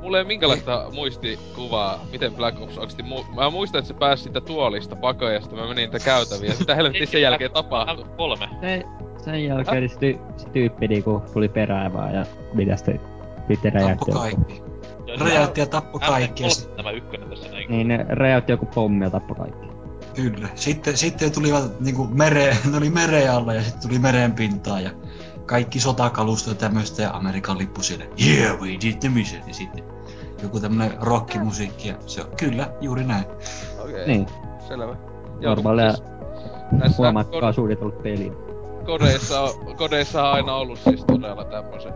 Mulla ei ole minkälaista muistikuvaa, miten Black Ops oikeesti mu- Mä muistan, että se pääsi siitä tuolista pakoon ja sitten mä menin niitä käytäviä. Ja mitä helvettiä sen jälkeen tapahtui? Kolme. Se, sen jälkeen se, ty, se tyyppi niinku tuli perään vaan ja mitä sitten sitten räjähti. tappoi joku- kaikki. Ja Räjäytti ja tappoi kaikki. ja M3 sit- Tämä ykkönen tässä näin. Niin ne räjäytti joku pommi ja tappoi kaikki. Kyllä. Sitten, sitten tulivat niinku mere, ne oli mereen alla ja sitten tuli meren pintaan ja kaikki sotakalusto ja tämmöistä ja Amerikan lippu siellä. Yeah, we did the mission. Ja sitten joku tämmönen rockimusiikki ja se on, kyllä, juuri näin. Okei, Niin, selvä. normaalia näissä huomatkaa suunnitellut peliä. kodeissa, on, kodeissa on aina ollut siis todella tämmöiset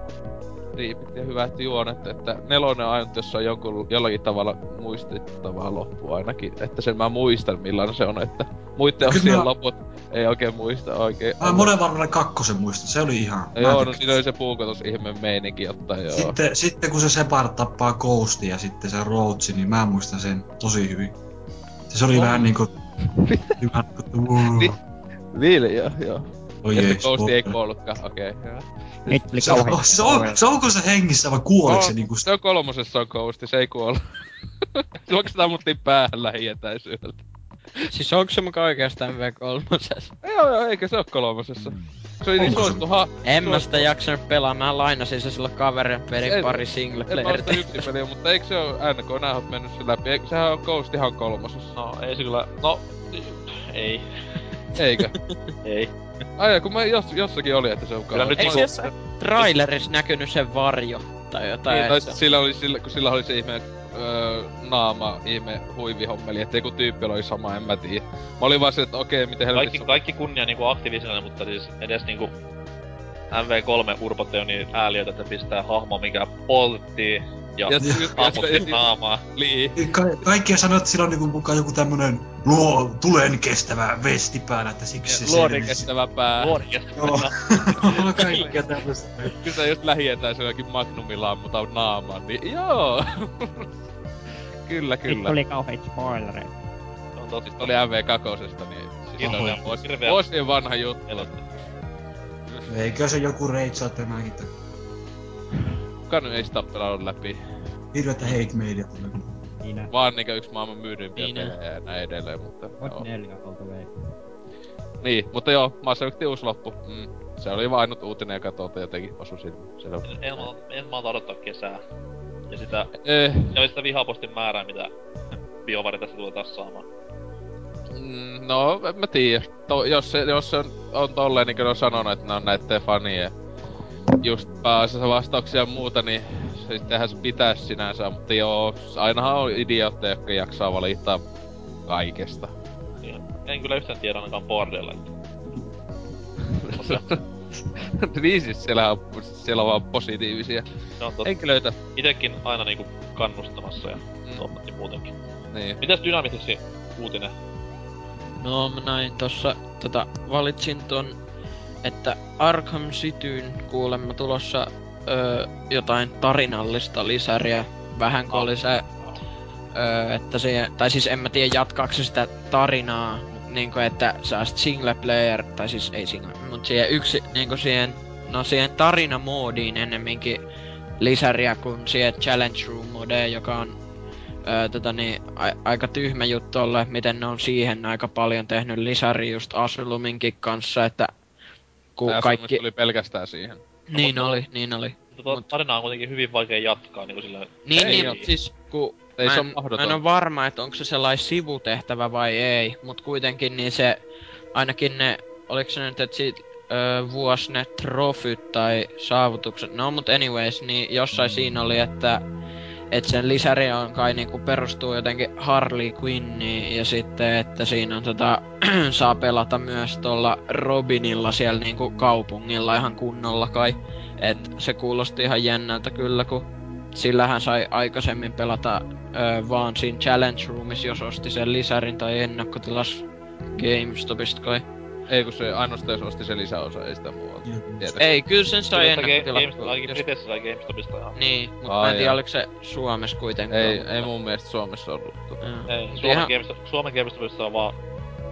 riipit ja hyvät juonet, että nelonen on ainut, jossa on jonkun, jollakin tavalla muistettavaa loppu ainakin, että sen mä muistan millainen se on, että Muitten Kyllä osien mä- loput ei oikein muista oikein. Mä monen varmaan kakkosen muistan, se oli ihan... Mä joo, no siinä oli se puukotus ihme meininki ottaa joo. Sitten, sitten kun se Separ tappaa Ghostin ja sitten se Rootsi, niin mä muistan sen tosi hyvin. Se oli On. vähän niinku... hyvä, Ni- niin. Joo, joo. Oi Ja ei, sitten Ghosti ei kuollutkaan, okei. Okay. Nyt tuli Se on, kauhean... se, on, se onko se hengissä vai kuoliko se No, niinku... se on kolmosessa on Ghosti, se ei kuollut. Silloin sitä ammuttiin päähän lähietäisyydeltä. Siis onko se muka oikeastaan V3? Joo, joo, eikä se oo kolmosessa. Se oli niin suosittu ha... En mä sitä jaksanut pelaa, mä lainasin se silloin kaverin pelin En- pari single En mä oo sitä player. yksin peliä, mutta eikö se oo NK nää oot mennyt sen läpi? Eikö sehän on Ghost ihan kolmosessa? No, ei se kyllä... No, ei. Eikö? Ei. Ai kun mä jos, jossakin oli, että se on Kyllä nyt Eikö se trailerissa näkynyt se varjo? Tai jotain. Niin, tai sillä oli, sillä, kun sillä oli se ihme öö, naama, ihme huivihommeli, ettei kun tyyppi oli sama, en mä tiedä. Mä olin vaan se, että okei, miten Kaikki, helvetissä... kaikki kunnia niinku aktiivisena, mutta siis edes niinku MV3 urpot oo niin ääliöitä, että pistää hahmo, mikä polttii ja, Ja, ja just, ja, hahmotti naamaa. niin. Ka- kaikki sanoo, että sillä on niinku mukaan joku tämmönen luo, tulen kestävä vesti päällä, että siksi se Luodin kestävä pää. Luodikesta. Joo. Kaikkea tämmöstä. Kyllä sä just lähietäisyydelläkin Magnumilla ammutaan naamaan, niin joo. kyllä, kyllä. tuli kauheita spoilereita. Se on totta. Siis oli MV2, niin siitä on vuosien vanha juttu. Eikö se joku reitsaa tämänkin? tää? Kuka nyt ei sitä pelannut läpi? Hirveetä hate media tulee. Siinä Vaan niinkö yksi maailman myydympiä Niin, pelejä ja näin edelleen, mutta Hot joo. 4 all the way. Niin, mutta joo, Mass Effect uusi loppu. Mm. Se oli vaan ainut uutinen, joka tuolta jotenkin osui sinne. Se on... En, en, en malta odottaa kesää. Ja sitä, Eh, ja sitä vihapostin määrää, mitä BioWare tässä tulee taas saamaan. mm, no, en mä tiedä. To, jos, se, jos se on, on tolleen, niin kuin on sanonut, että ne on näitten fanien just pääasiassa vastauksia ja muuta, niin se sittenhän se pitäisi sinänsä, mutta joo, ainahan on idiootteja, jotka jaksaa valittaa kaikesta. Niin, en kyllä yhtään tiedä ainakaan Bordella. Niin siis siellä on, siellä on vaan positiivisia on totta. henkilöitä. Itekin aina niinku kannustamassa ja Mm, tommatti muutenkin. niin. Mitäs Dynamitiksi uutinen? No mä näin tossa, tota, valitsin ton, että Arkham Cityn kuulemma tulossa öö, jotain tarinallista lisäriä. Vähän kun oli se, öö, että se, tai siis en mä tiedä jatkaako sitä tarinaa, niinku että saa sit single player, tai siis ei single, mut siihen yksi, niinku siihen, no siihen tarinamoodiin ennemminkin lisäriä kuin siihen challenge room modeen, joka on öö, tota niin, a- aika tyhmä juttu olla, että miten ne on siihen aika paljon tehnyt lisäri just Asuluminkin kanssa, että kun Tää kaikki... oli pelkästään siihen. Niin oli, niin oli. Mutta tuo Mut- tarina on kuitenkin hyvin vaikea jatkaa niinku sillä... Niin, Ei niin, mut siis kun Ei mä, se en, oo mä mahdoton. en ole varma, että onko se sellainen sivutehtävä vai ei, mut kuitenkin niin se, ainakin ne, oliko se nyt, että siitä öö, vuosi ne trofyt tai saavutukset, no mut anyways, niin jossain siinä oli, että et sen lisäri on kai niinku perustuu jotenkin Harley Quinniin ja sitten, että siinä on tota, saa pelata myös tuolla Robinilla siellä niinku kaupungilla ihan kunnolla kai. Et se kuulosti ihan jännältä kyllä, kun sillähän sai aikaisemmin pelata ö, vaan siinä Challenge Roomissa, jos osti sen lisärin tai ennakkotilas GameStopista kai. Ei kun se ainoastaan jos osti se lisäosa, ei sitä muualta. Tietääkseni. Ei, kyllä sen sai ennakkotilas. Games- Ainakin Briteissä sai GameStopista ihan. Niin, mutta mä en tiedä oliko se Suomessa kuitenkaan. Ei, mutta- ei mun mielestä Suomessa ollut. tota. Ei, Suomen, ihan- GameStop, Suomen GameStopissa on vaan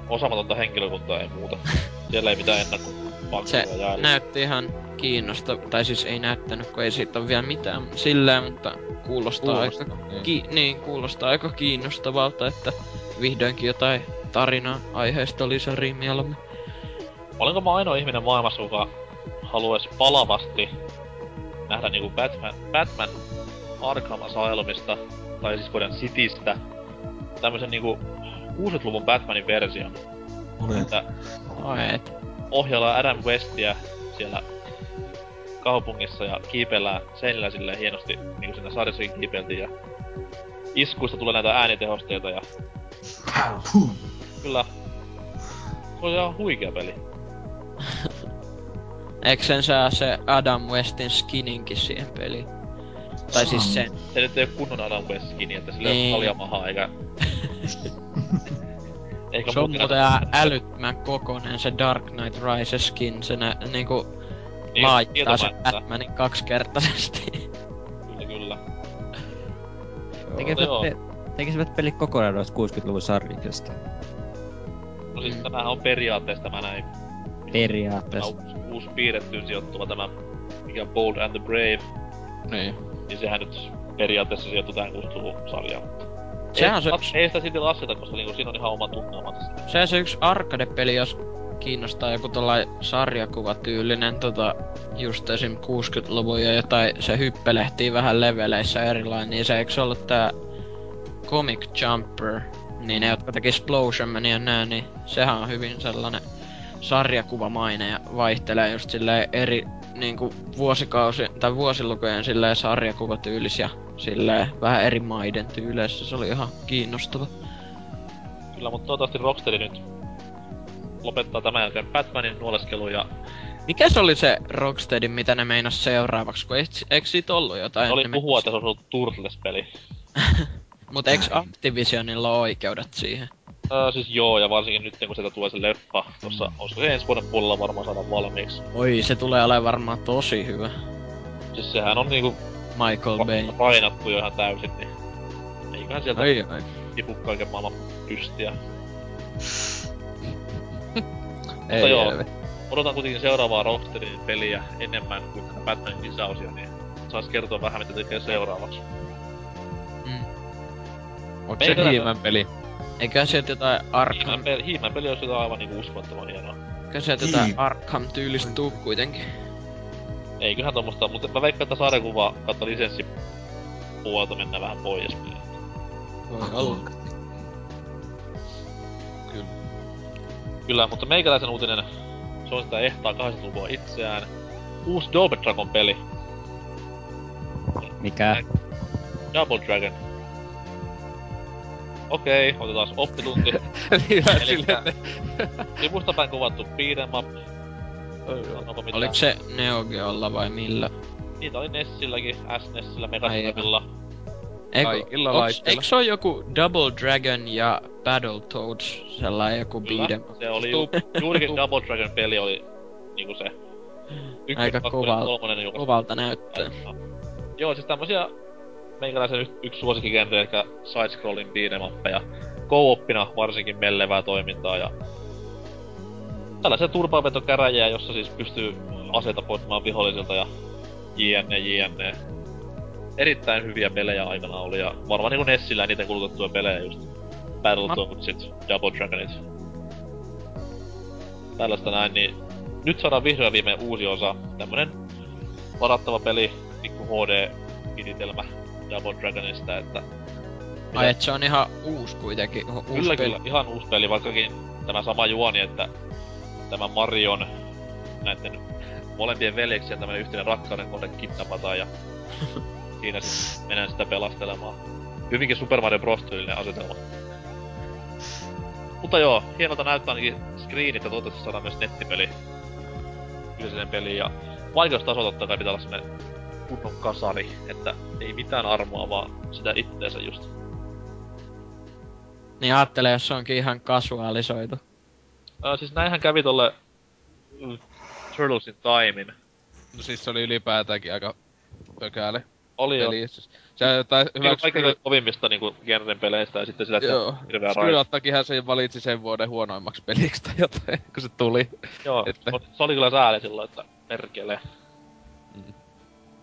osaamatonta henkilökuntaa ei muuta. Siellä ei mitään Se ennakkopaksuja jaella. näytti ihan kiinnosta, tai siis ei näyttänyt, kun ei siitä ole vielä mitään silleen, mutta kuulostaa, Kuulostaa, aika, niin. ki, niin, kuulostaa aika kiinnostavalta, että vihdoinkin jotain tarinaa aiheesta lisäriä mieluummin. Olenko mä ainoa ihminen maailmassa, joka haluaisi palavasti nähdä niinku Batman, Batman Arkham Asylumista, tai siis Gotham Citystä, tämmösen niinku 60-luvun Batmanin version, Olet. että Ai et. ohjaillaan Adam Westia siellä kaupungissa ja kiipeillään seinillä silleen hienosti, niinku siinä sarjassakin kiipeiltiin ja iskuista tulee näitä äänitehosteita ja kyllä se on ihan huikea peli. Eikö sen saa se Adam Westin skininkin siihen peliin? Tai siis sen. Se nyt ei oo kunnon Adam West skini, että sillä ei Niin. oo paljon mahaa eikä... Eikä Se on muuten älyttömän kokonen se Dark Knight Riseskin, se nä, niinku Niin, laittaa se. Batmanin kaksikertaisesti. Kyllä, kyllä. Tekisivät, pe- tekisivät pelit kokonaan noista 60-luvun sarjiksesta. No siis Mm. tämähän on periaatteessa tämä näin Periaatteessa. uusi, uusi piirrettyyn sijoittuva tämä, mikä Bold and the Brave, Niin. niin sehän nyt periaatteessa sijoittuu tähän 60-luvun sarjaan. Sehän ei, on se yksi- ei sitä silti lasketa, koska niinku siinä on ihan oma tunnelmansa. Se on se yksi arcade-peli, jos kiinnostaa joku tollai sarjakuvatyylinen, tota, just esim. 60-luvun ja jotain, se hyppelehtii vähän leveleissä erilainen, niin se eikö ollut tää Comic Jumper, niin ne, jotka teki Explosion ja nää, niin sehän on hyvin sellainen sarjakuvamainen ja vaihtelee just silleen eri niinku vuosikausi tai vuosilukujen silleen sarjakuvatyylisiä silleen vähän eri maiden tyyleissä. Se oli ihan kiinnostava. Kyllä, mutta toivottavasti Rocksteady nyt lopettaa tämän jälkeen Batmanin nuoleskelun ja Mikä se oli se Rocksteadin, mitä ne meinas seuraavaksi, kun eikö, siitä ollut jotain? oli ne puhua, että se olisi ollut Turtles-peli. Mut eikö Activisionilla ole oikeudet siihen? Öö, siis joo, ja varsinkin nyt kun sieltä tulee se leffa, tossa, olisiko se ensi vuoden puolella varmaan saada valmiiksi. Oi, se tulee olemaan varmaan tosi hyvä. Siis sehän on niinku Michael Bay. painattu jo ihan täysin, niin eiköhän sieltä Ai ai. tipu kaiken maailman pystiä. Ei joo. helvetti. Odotan kuitenkin seuraavaa Rocksteadin peliä enemmän kuin tätä Batmanin lisäosia, niin sais kertoa vähän mitä tekee seuraavaksi. Onko se Hiiman peli? Eikä sieltä jotain Arkham, Hiiman peli, Hiiman peli olisi jotain aivan niinku uskomattoman hienoa. eikä sieltä jotain Niin. Arkham-tyylistä tuu kuitenkin. Eiköhän tommosta, mutta mä veikkaan, että sarjakuva kautta lisenssi puolta mennään vähän pois. Voi olla. Kyllä. Kyllä, mutta meikäläisen uutinen, se on sitä ehtaa 80-lukua itseään. Uusi Double Dragon peli, Mikä? Double Dragon. Okei, otetaan oppitunti. Hyvä Elikkä- silleen, että... Sivusta päin kuvattu beat'em up. Sanopa mitään. Oliko se Neo Geolla vai millä? Niitä oli Nessilläkin, SNESillä, Megasaturilla. Eikö, Kaikilla onks, laitteilla. eikö se ole joku Double Dragon ja Battletoads sellainen joku beat'em? se oli ju, juurikin Double Dragon peli oli niinku se. Ykkös, Aika kakkonen, koval-. Kovalta näyttää. Joo, siis tämmösiä meikäläisen y- yksi suosikkigenre, eli side-scrolling beat'em uppeja. Co-oppina varsinkin mellevää toimintaa ja tällaisia turpavetokäräjiä, jossa siis pystyy aseita poistamaan vihollisilta ja jne jne. Erittäin hyviä pelejä aikana oli ja varmaan niinku Nessillä eniten kulutettuja pelejä just Battletoadsit, Double Dragonit. Tällaista näin, niin nyt saadaan vihdoin viimein uusi osa. Tämmönen varattava peli, pikku HD-kiditelmä Double Dragonista, että... Ai et se on ihan uusi kuitenkin. Uusi Kyllä, peli. kyllä, ihan uusi peli, vaikkakin tämä sama juoni, että tämä Marion näiden molempien veljeksi ja tämmönen yhteinen rakkauden kohde kidnapataan ja siinä sitten mennään sitä pelastelemaan. Hyvinkin Super Mario Bros. tyylinen asetelma. Mutta joo, hienolta näyttää ainakin screenit ja toivottavasti saadaan myös nettipeli kyseiseen peliin ja vaikeustaso totta kai pitää olla kunnon kasari, että ei mitään armoa, vaan sitä itteensä just. Niin ajattele, jos se onkin ihan kasuaalisoitu. Ää, siis näinhän kävi tolle mm, Turtles in Timein. No siis se oli ylipäätäänkin aika pökäle Oli jo. peli. Siis, se tai hyvä Hyvä kaikkein kovimmista niinku genren peleistä ja sitten sillä, että Joo. hirveä. Attackhän se valitsi sen vuoden huonoimmaksi peliksi tai jotain, kun se tuli. Joo, että- mut se oli kyllä sääli silloin, että perkele.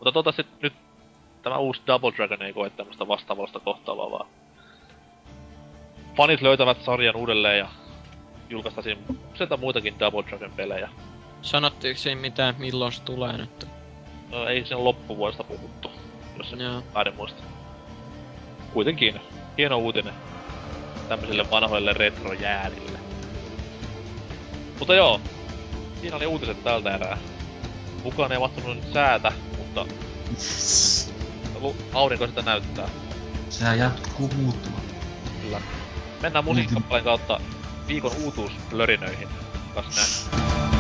Mutta tota sit nyt tämä uusi Double Dragon ei koe tämmöstä vastaavallista kohtalua, vaan fanit löytävät sarjan uudelleen ja julkaistaisiin useita muitakin Double Dragon pelejä. Sanottiinko siinä mitään, milloin se tulee nyt? No, ei sen loppuvuodesta puhuttu, jos Joo. taiden muista. Kuitenkin, hieno uutinen tämmöisille vanhoille retrojäärille. Mutta joo, siinä oli uutiset tältä erää. Kukaan ei mahtunut nyt säätä, mutta aurinko sitä näyttää. Sehän jatkuu muuttumatta. Kyllä. Mennään musiikkikappaleen kautta viikon uutuusplörinöihin. Kas näin.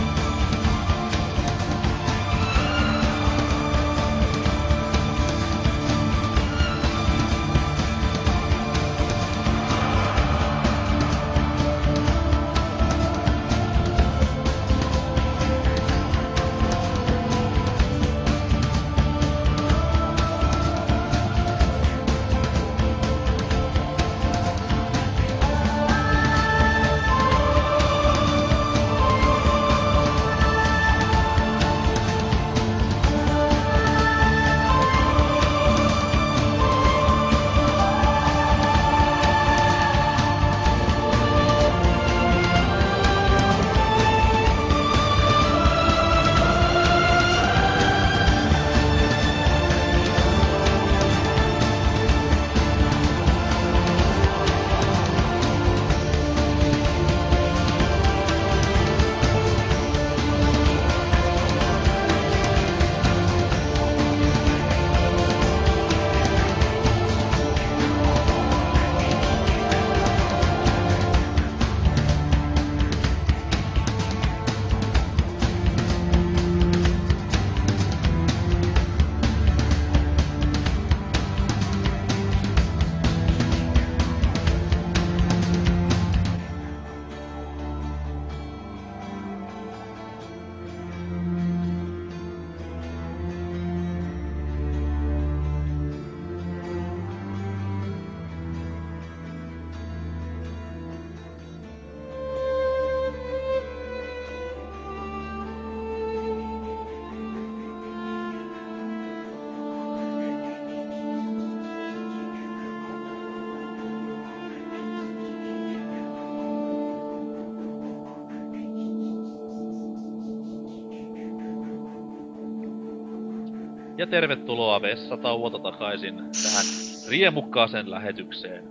Ja tervetuloa vessatauolta takaisin tähän riemukkaaseen lähetykseen.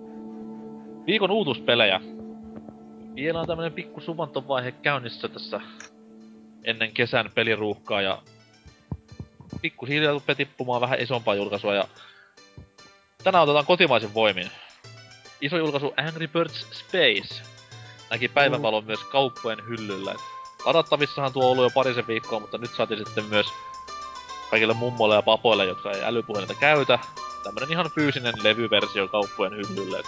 Viikon uutuspelejä. Vielä on tämmönen pikku suvantovaihe käynnissä tässä ennen kesän peliruuhkaa ja pikkuhiljaa rupeaa tippumaan vähän isompaa julkaisua ja tänään otetaan kotimaisin voimin. Iso julkaisu Angry Birds Space näki päivänvalon myös kauppojen hyllyllä. Ladattavissahan tuo on ollut jo parisen viikkoa, mutta nyt saatiin sitten myös kaikille mummoille ja papoille, jotka ei älypuhelinta käytä, tämmönen ihan fyysinen levyversio kauppojen hyllylle.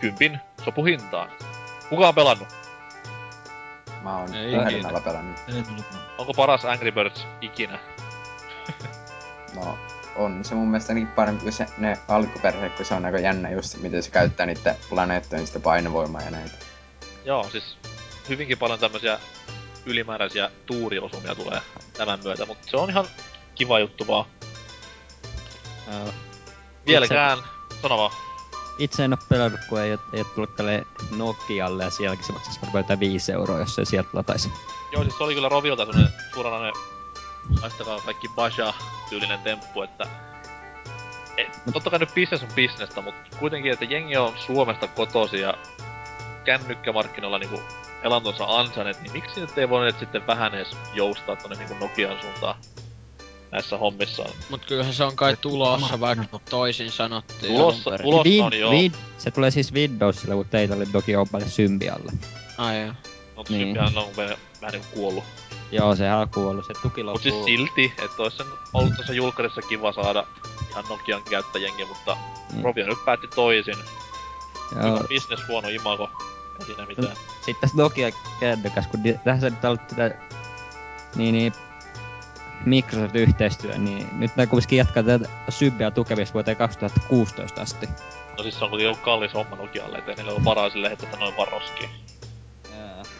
Kympin sopuhintaan. Kuka on pelannut? Mä oon Ei puhelimella pelannut. Ei. Onko paras Angry Birds ikinä? No, on se mun mielestä niin parempi kuin se, ne alkuperäiset, kun se on aika jännä just, miten se käyttää niiden planeettojen sitä painovoimaa ja näitä. Joo, siis hyvinkin paljon tämmösiä ylimääräisiä tuuriosumia tulee tämän myötä, mutta se on ihan kiva juttu vaan. Ää, Vieläkään, sano vaan. Itse en oo pelannut, kun ei, ei tullut tälle Nokialle ja sielläkin se maksaisi varmaan jotain 5 euroa, jos se sieltä lataisi. Joo, siis se oli kyllä Rovilta semmonen suoranainen haistakaa kaikki Basha-tyylinen temppu, että et, totta kai nyt business on bisnestä, mutta kuitenkin, että jengi on Suomesta kotosi ja kännykkämarkkinoilla niinku elantonsa ansaneet, niin miksi nyt ei voineet sitten vähän edes joustaa tonne niinku Nokian suuntaan näissä hommissa? Mut kyllähän se on kai tulossa, vaikka toisin sanottiin. Tulossa- tulossa on joo. vid- se tulee siis Windowsille, mutta teillä oli toki Oballe Symbialle. Ai joo. No Niin. niin. on vähän, niinku kuollut. Joo, sehän on kuollut, se tuki Mut loppuu. siis silti, että ois sen ollut tuossa julkkarissa kiva saada ihan Nokian käyttäjengi, mutta Mm. Rovio nyt päätti toisin. Joo, business, huono imago. Siinä mitään. Sitten tästä Nokia kännykäs, kun tässä nyt ollut tätä niin, niin Microsoft-yhteistyö, niin nyt nää kuitenkin jatkaa tätä Symbia tukemista vuoteen 2016 asti. No siis se on kuitenkin kallis homma Nokialle, ettei niillä ole varaa sille heittää noin vaan roskiin.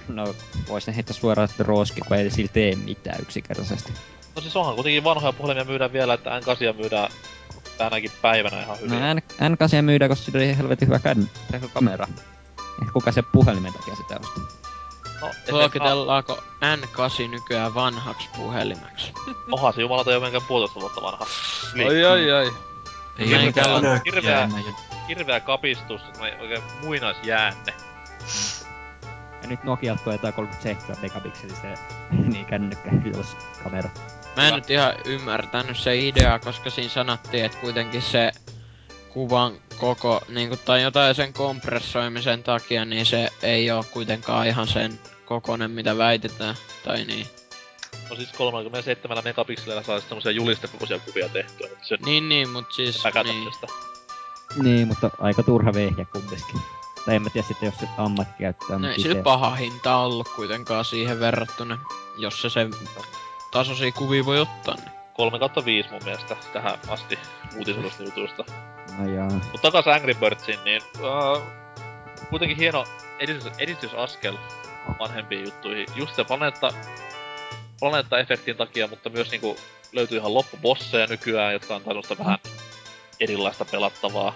No, vois ne heittää suoraan sitten roski, kun ei sillä tee mitään yksinkertaisesti. No siis onhan kuitenkin vanhoja puhelimia myydään vielä, että N8 myydään tänäkin päivänä ihan hyvin. No N, N8 myydään, koska sillä oli helvetin hyvä kän, tai hyvä kamera. Kuka se puhelimen takia sitä ostaa. no, Luokitellaanko N8 nykyään vanhaksi puhelimeksi? Onhan se jumalata jo menkään puolitoista vuotta vanha. Ai ai ai. Ei Hirveä- hirveä-. Hirveä kapistus, oikein muinaisjäänne. Ja nyt Nokia tulee jotain 37 megapikselisen niin kännykkä kamera. Mä en Hyvä. nyt ihan ymmärtänyt se idea, koska siinä sanottiin, että kuitenkin se kuvan koko, niinku, tai jotain sen kompressoimisen takia, niin se ei oo kuitenkaan ihan sen kokonen, mitä väitetään. Tai niin. No siis 37 megapikselillä saa semmosia julistekokoisia kuvia tehtyä, mutta se Niin, niin, mut siis, niin. Niin, mutta aika turha vehjä kumminkin. Tai en mä tiedä sitten, jos se ammatti käyttää, No ei sillä paha hinta ollut kuitenkaan siihen verrattuna, jos se sen tasoisia kuvia voi ottaa. Niin. 3 kautta 5 mun mielestä tähän asti uutisodusta jutuista. No joo. Mut takas Angry Birdsiin, niin uh, kuitenkin hieno edistys, edistysaskel vanhempiin juttuihin. Just se planeetta, planeetta-efektin takia, mutta myös niinku löytyy ihan loppubosseja nykyään, jotka on tällaista vähän erilaista pelattavaa.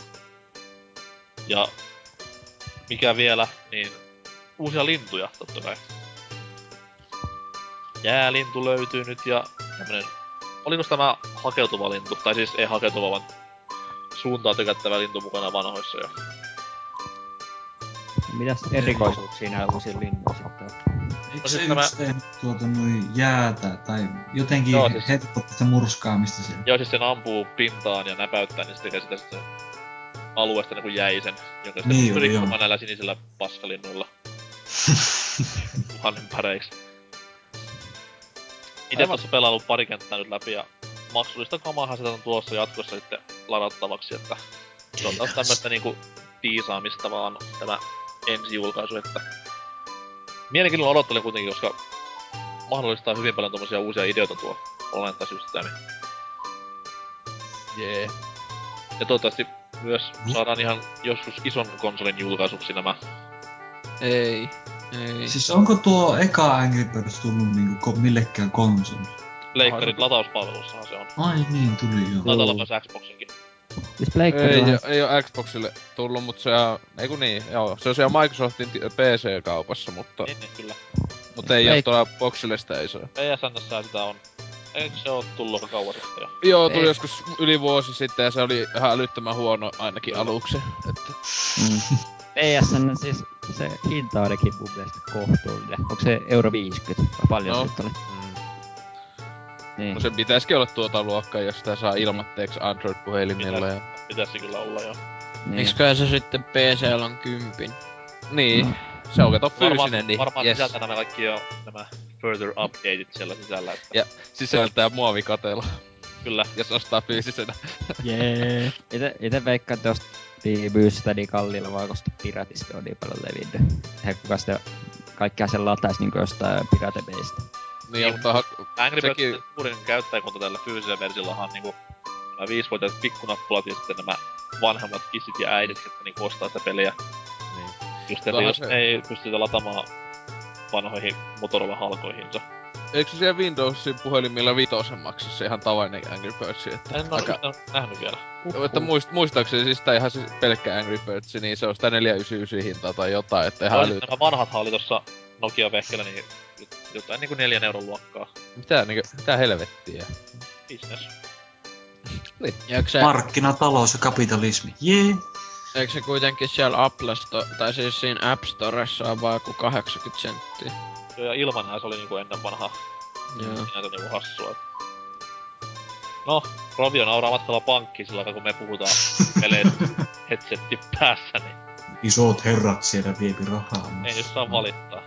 Ja mikä vielä, niin uusia lintuja totta kai. Jäälintu löytyy nyt ja tämmönen... Oliko tämä hakeutuva lintu? Tai siis ei hakeutuva, vaan suuntaa tykättävä lintu mukana vanhoissa jo. Mitäs erikoisuuksia nää uusilla linnuilla sitten? Eikö siis se tämä- tuota noin jäätä tai jotenkin Joo, siis- helpotti sitä murskaamista siellä? Joo, siis sen ampuu pintaan ja näpäyttää, niin se tekee sitä sitten alueesta niinku jäisen, jonka sitten Niin niin, joo, rikkomaan näillä sinisillä paskalinnuilla tuhannen päreiksi. Itse tuossa pelaillut pari kenttää nyt läpi ja maksullista kamaahan sitä on tuossa jatkossa sitten ladattavaksi, että se on taas tämmöstä niinku tiisaamista vaan tämä ensi-julkaisu, että mielenkiinnolla odottelen kuitenkin, koska mahdollistaa hyvin paljon tommosia uusia ideoita tuo planeettasysteemi. Jee. Ja toivottavasti myös saadaan ihan joskus ison konsolin julkaisuksi nämä. Ei. Ei. Siis onko tuo eka Angry Birds tullut niinku ko- millekään konsolille? Leikkarin latauspalvelussahan se on. Ai niin, tuli joo. Myös Xboxinkin. Siis Ei, oo- ei oo Xboxille tullut, mut se on... Ei kun niin, joo. Se on siellä Microsoftin ti- PC-kaupassa, mutta... Niin, niin kyllä. Mutta ei Pleik- oo tuolla boxille sitä ei saa. PSNssä sitä on. Eikö se oo tullut kauan sitten jo? Joo, tuli Ei. joskus yli vuosi sitten ja se oli ihan älyttömän huono ainakin aluksi. Että Mm. PSN siis se hinta on ainakin mun mielestä kohtuullinen. Onko se euro 50? Vai paljon No. no. oli? mm. Niin. No se pitäisikin olla tuota luokkaa, jos sitä saa ilmatteeksi Android-puhelimilla ja... Pitäisi kyllä olla jo. niin. Miksiköhän se sitten PC on kympin? Niin, se on kato Varmaan, fyysinen, niin varmaan yes. sisältää nämä kaikki jo nämä further updateit siellä sisällä, että Ja sisältää muovikatella, kyllä. jos ostaa fyysisenä. Jee. Ite, ite veikkaan, että jos niin myy sitä niin kalliilla vaan, koska piratista on niin paljon levinnyt. Eihän kuka sitä kaikkea sen lataisi niin jostain piratebeista. Niin, mutta ha- Angry Sekin- Birds suurin käyttäjäkunta tällä fyysisellä versiollahan on niinku nämä viisivuotiaat pikkunappulat ja sitten nämä vanhemmat kissit ja äidit, jotka niinku ostaa sitä peliä. niin. Just että jos se- ei pystytä lataamaan vanhoihin Motorola-halkoihinsa. Eikö se siellä Windowsin puhelimilla vitosen maksussa ihan tavallinen Angry Birds? Että En oo aika- yhtään nähnyt vielä. Että muist, muistaakseni siis tää ihan siis pelkkä Angry Birds, niin se on sitä 499 hintaa tai jotain, että ihan älyt... nämä vanhat oli tossa Nokia-vehkellä, niin jotain niinku neljän euron luokkaa. Mitä, niinku, mitä helvettiä? Business. Ja eikö se, Markkinatalous ja kapitalismi. Jee. eikö se kuitenkin siellä Apple Store, tai siis siinä App Storessa on vaan joku 80 senttiä? Joo, ja ilman se oli niinku ennen vanhaa. Joo. Sinänsä niinku hassua. No, Rovio nauraa matkalla pankkiin sillä aikaa, kun me puhutaan peleistä headsetti päässä, niin Isot herrat siellä viepi rahaa. ei nyt saa valittaa.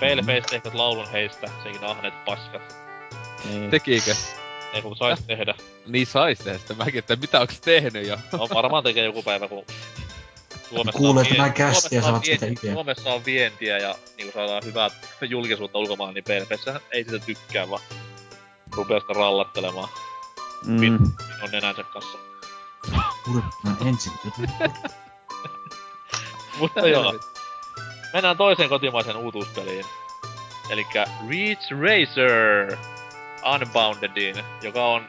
Paleface tehkät laulun heistä, senkin ahneet paskat. Niin. Tekikö? Ei kun sais tehdä. Niin sais tehdä sitä mäkin, että mitä onks tehnyt jo? No varmaan tekee joku päivä, kun Suomessa Kuulee on tämän vien- kästi ja Suomessa on saat vienti- ideaa. Suomessa on vientiä ja niinku saadaan hyvää julkisuutta ulkomailla, niin Paleface ei sitä tykkää, vaan rupeaa sitä rallattelemaan Mm. minun nenänsä kanssa. Kurkkaan ensin. Mutta joo, mennään toiseen kotimaiseen uutuuspeliin. Elikkä Reach Racer Unboundediin, joka on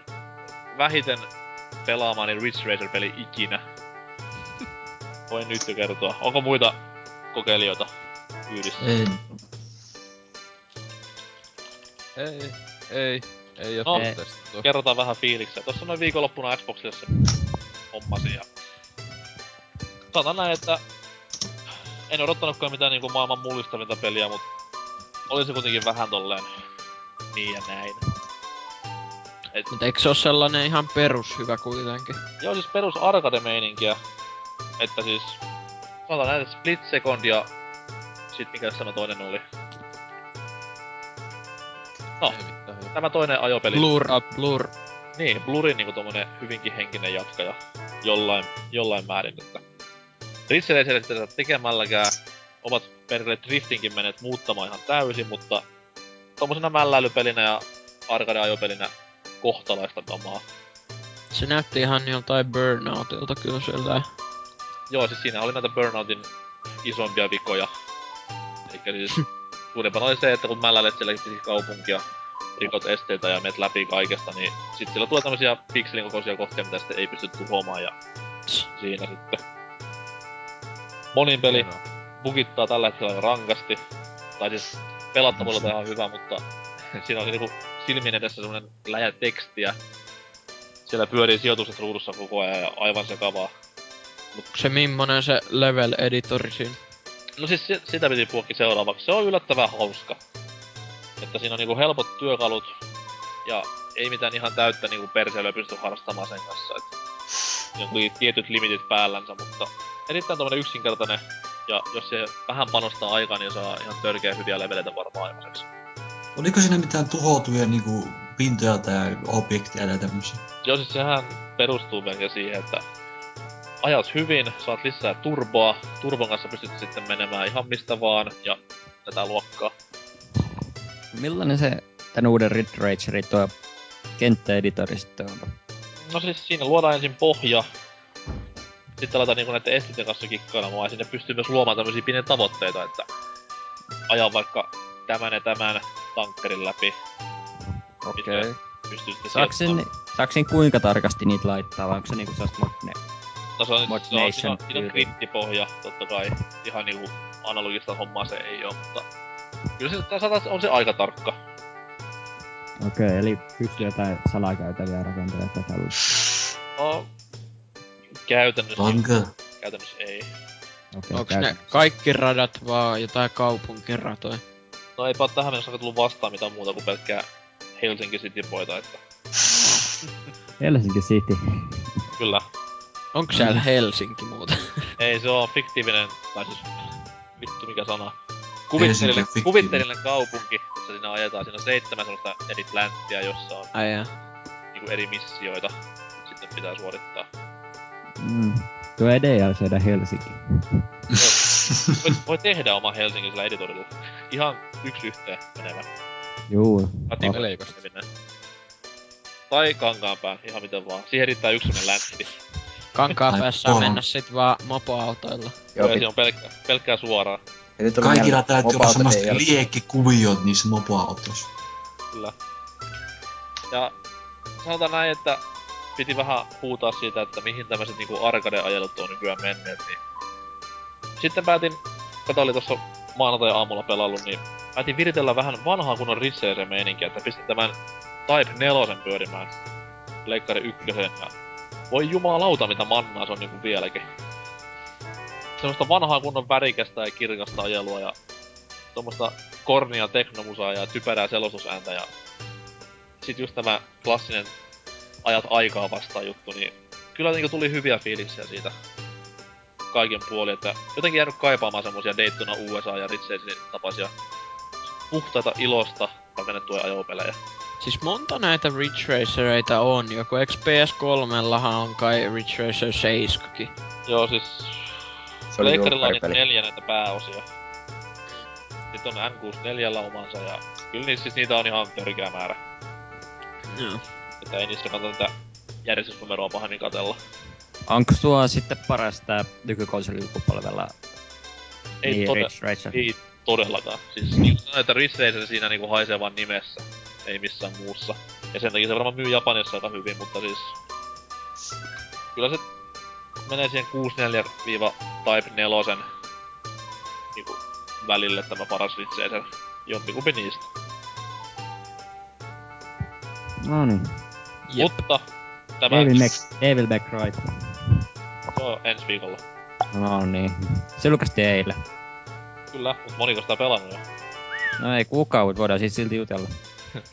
vähiten pelaamani Ridge Racer-peli ikinä. Voin nyt jo kertoa. Onko muita kokeilijoita kyydissä? Ei. Ei, ei, ei oo No. Kerrotaan vähän fiiliksiä. Tossa noin viikonloppuna Xboxille se hommasi ja... Sanotaan näin, että en odottanutkaan mitään niinku maailman mullistavinta peliä, mut oli se kuitenkin vähän tolleen niin ja näin. Et, Mut eikö se oo sellainen ihan perus hyvä kuitenkin? joo siis perus arcade-meininkiä, että siis sanotaan näin, että Split Second ja sit mikä sana toinen oli. No, Ei tämä toinen ajopeli. Blur, Blur. Niin, Blurin niinku tommonen hyvinkin henkinen jatkaja jollain, jollain määrin, että Ridge Racer sitä tekemälläkään omat perkele driftinkin menet muuttamaan ihan täysin, mutta tommosena mälläilypelinä ja arcade-ajopelinä kohtalaista kamaa. Se näytti ihan joltain Burnoutilta kyllä sieltä. Joo, siis siinä oli näitä Burnoutin isompia vikoja. Eikä siis suurimpana oli se, että kun mälläilet siellä kaupunkia, rikot esteitä ja menet läpi kaikesta, niin sit siellä tulee tämmösiä pikselin kokoisia kohtia, mitä sitten ei pysty tuhoamaan ja siinä sitten. Monin peli Hienoa. bugittaa tällä hetkellä aika rankasti. Tai siis pelattavuudelta ihan hyvä, mutta siinä on niinku silmien edessä semmonen läjä tekstiä. Siellä pyörii sijoitukset ruudussa koko ajan ja aivan sekavaa. Se millainen se level editori siinä? No siis si- sitä piti puhua seuraavaksi. Se on yllättävän hauska. Että siinä on niinku helpot työkalut ja ei mitään ihan täyttä niinku perseilyä pysty harrastamaan sen kanssa. Et kuitenkin tietyt limitit päällänsä, mutta erittäin tommonen yksinkertainen. Ja jos se vähän panostaa aikaa, niin saa ihan törkeä hyviä leveleitä varmaan aikaiseksi. Oliko siinä mitään tuhoutuja niinku pintoja tai objekteja tai tämmösiä? Joo, siis sehän perustuu melkein siihen, että ajat hyvin, saat lisää turboa, turbon kanssa pystyt sitten menemään ihan mistä vaan, ja tätä luokkaa. Millainen se tän uuden Ridge Racerin tuo kenttäeditori sitten on? No siis siinä luodaan ensin pohja, sitten aletaan niinku näiden esteiden kanssa kikkailemaan, ja sinne pystyy myös luomaan tämmöisiä pieniä tavoitteita, että ajaa vaikka tämän ja tämän tankkerin läpi, Okei. Okay. pystyy sitten saaks sen kuinka tarkasti niitä laittaa, vai onko se niinku sellaista modne? No se on, Mod se on, siinä on, siinä on totta kai. Ihan niinku analogista hommaa se ei oo, mutta... Kyllä se, sanotaan, on se aika tarkka. Okei, okay, eli pystyy jotain salakäytäviä rakentamaan tai tällaista. No, käytännössä, Onko? käytännössä ei. Okei, Onks ne kaikki radat vaan jotain kaupunkiratoja? No eipä oo tähän mennessä tullut vastaan mitään muuta kuin pelkkää Helsinki City Boyta, että Helsinki City. kyllä. Onko siellä Helsinki muuta? Ei, se on fiktiivinen, tai siis, vittu mikä sana. Kuvitteellinen, kuvitteellinen kaupunki, jossa siinä ajetaan. Siinä on seitsemän sellaista eri plänttiä, jossa on Ai jaa. niinku eri missioita. Sitten pitää suorittaa. Mm. Tuo edelleen siellä Helsinki. Voi, voi tehdä oma Helsingin sillä editorilla. Ihan yksi yhteen menevä. Juu. Menevinen. Tai Kankaanpää, ihan miten vaan. Siihen riittää yksi semmonen Ai, päässä mennä sit vaan mopoautoilla. Joo, siinä on pelkkää, pelkkää suoraa. Kaikilla täytyy olla ole- liekkikuviot niissä mopoautoissa. Kyllä. Ja sanotaan näin, että piti vähän huutaa siitä, että mihin tämmöiset niinku arcade-ajelut on nykyään menneet, niin... Sitten päätin, kato oli tossa maanantai-aamulla pelannut, niin päätin viritellä vähän vanhaa kunnon risseeseen meininkiä, että pistin tämän Type 4 pyörimään Leikkari ykkösen ja voi jumalauta mitä mannaa se on niinku vieläkin. Semmoista vanhaa kunnon värikästä ja kirkasta ajelua ja tuommoista kornia teknomusaa ja typerää selostusääntä ja sit just tämä klassinen ajat aikaa vastaan juttu, niin kyllä niinku tuli hyviä fiiliksiä siitä kaiken puolin, että jotenkin jäänyt kaipaamaan semmosia Daytona USA ja Racerin tapaisia puhtaita ilosta rakennettuja ajopelejä. Siis monta näitä Ridge Racereita on joku, eikö PS3 on kai Ridge Racer 7 Joo, siis Se oli on neljä näitä pääosia. Sitten on N64 omansa ja kyllä niissä siis niitä on ihan törkeä määrä. Joo. Että ei niissä kannata tätä järjestysnumeroa pahemmin katella. Onko tuo sitten paras tää nykykonsolisukupolvella? Ei, niin, tode- ei todellakaan. Siis niin kuin sanoin, että Ridge Racer siinä niinku haisee vaan nimessä, ei missään muussa. Ja sen takia se varmaan myy Japanissa aika hyvin, mutta siis... Kyllä se menee siihen 64-Type 4 niinku välille tämä paras Racer. Jompikumpi niistä. No niin. Jep. Mutta tämä Devil May, Devil May Cry. se on ensi viikolla. No niin. Se julkaistiin eilen. Kyllä, mutta moniko sitä pelannut jo? No ei kukaan, mutta voidaan siis silti jutella.